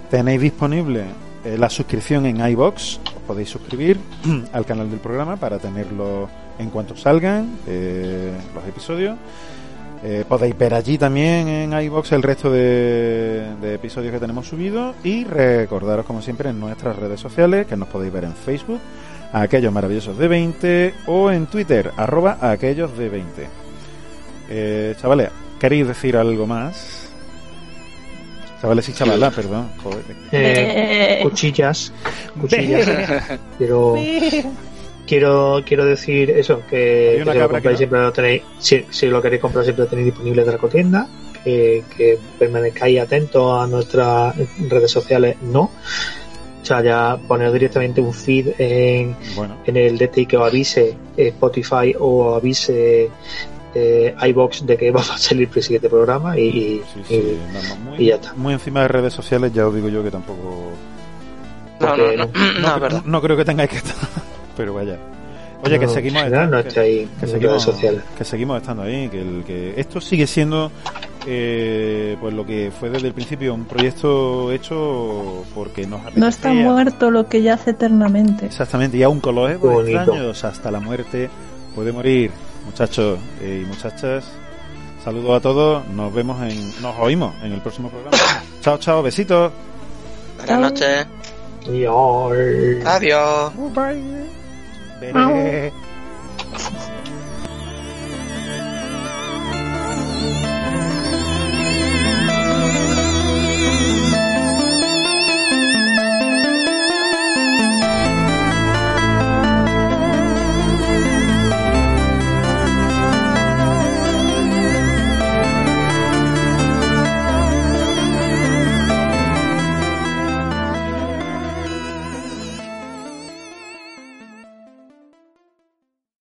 tenéis disponible eh, la suscripción en iBox os podéis suscribir al canal del programa para tenerlo en cuanto salgan eh, los episodios eh, podéis ver allí también en iBox el resto de, de episodios que tenemos subidos y recordaros como siempre en nuestras redes sociales que nos podéis ver en Facebook a aquellos maravillosos de 20 o en Twitter arroba a aquellos de 20 eh, chavales ¿queréis decir algo más? chavales y chavalas perdón joder. Eh, Eh. cuchillas, cuchillas. quiero, quiero, quiero decir eso, que, que si lo compráis que no. siempre lo tenéis, si, si lo queréis comprar siempre lo tenéis disponible de la cotienda, que, que permanezcáis atentos a nuestras redes sociales, no. O sea, ya poner directamente un feed en, bueno en el DTI que os avise eh, Spotify o avise eh, iBox de que va a salir el siguiente programa y, y- sí, sí, y- vamos, muy, y ya está. muy encima de redes sociales ya os digo yo que tampoco No, no, no, no, no creo que tengáis que estar pero vaya oye que seguimos no que- que seguimos, que seguimos estando ahí, que, el, que esto sigue siendo eh, pues lo que fue desde el principio un proyecto hecho porque nos apetecía. No está muerto lo que yace eternamente. Exactamente, y aún con los egos extraños hasta la muerte puede morir. Muchachos eh, y muchachas, saludos a todos, nos vemos en, nos oímos en el próximo programa. chao, chao, besitos. Buenas noches. Y, ay, Adiós. Bye. Veré.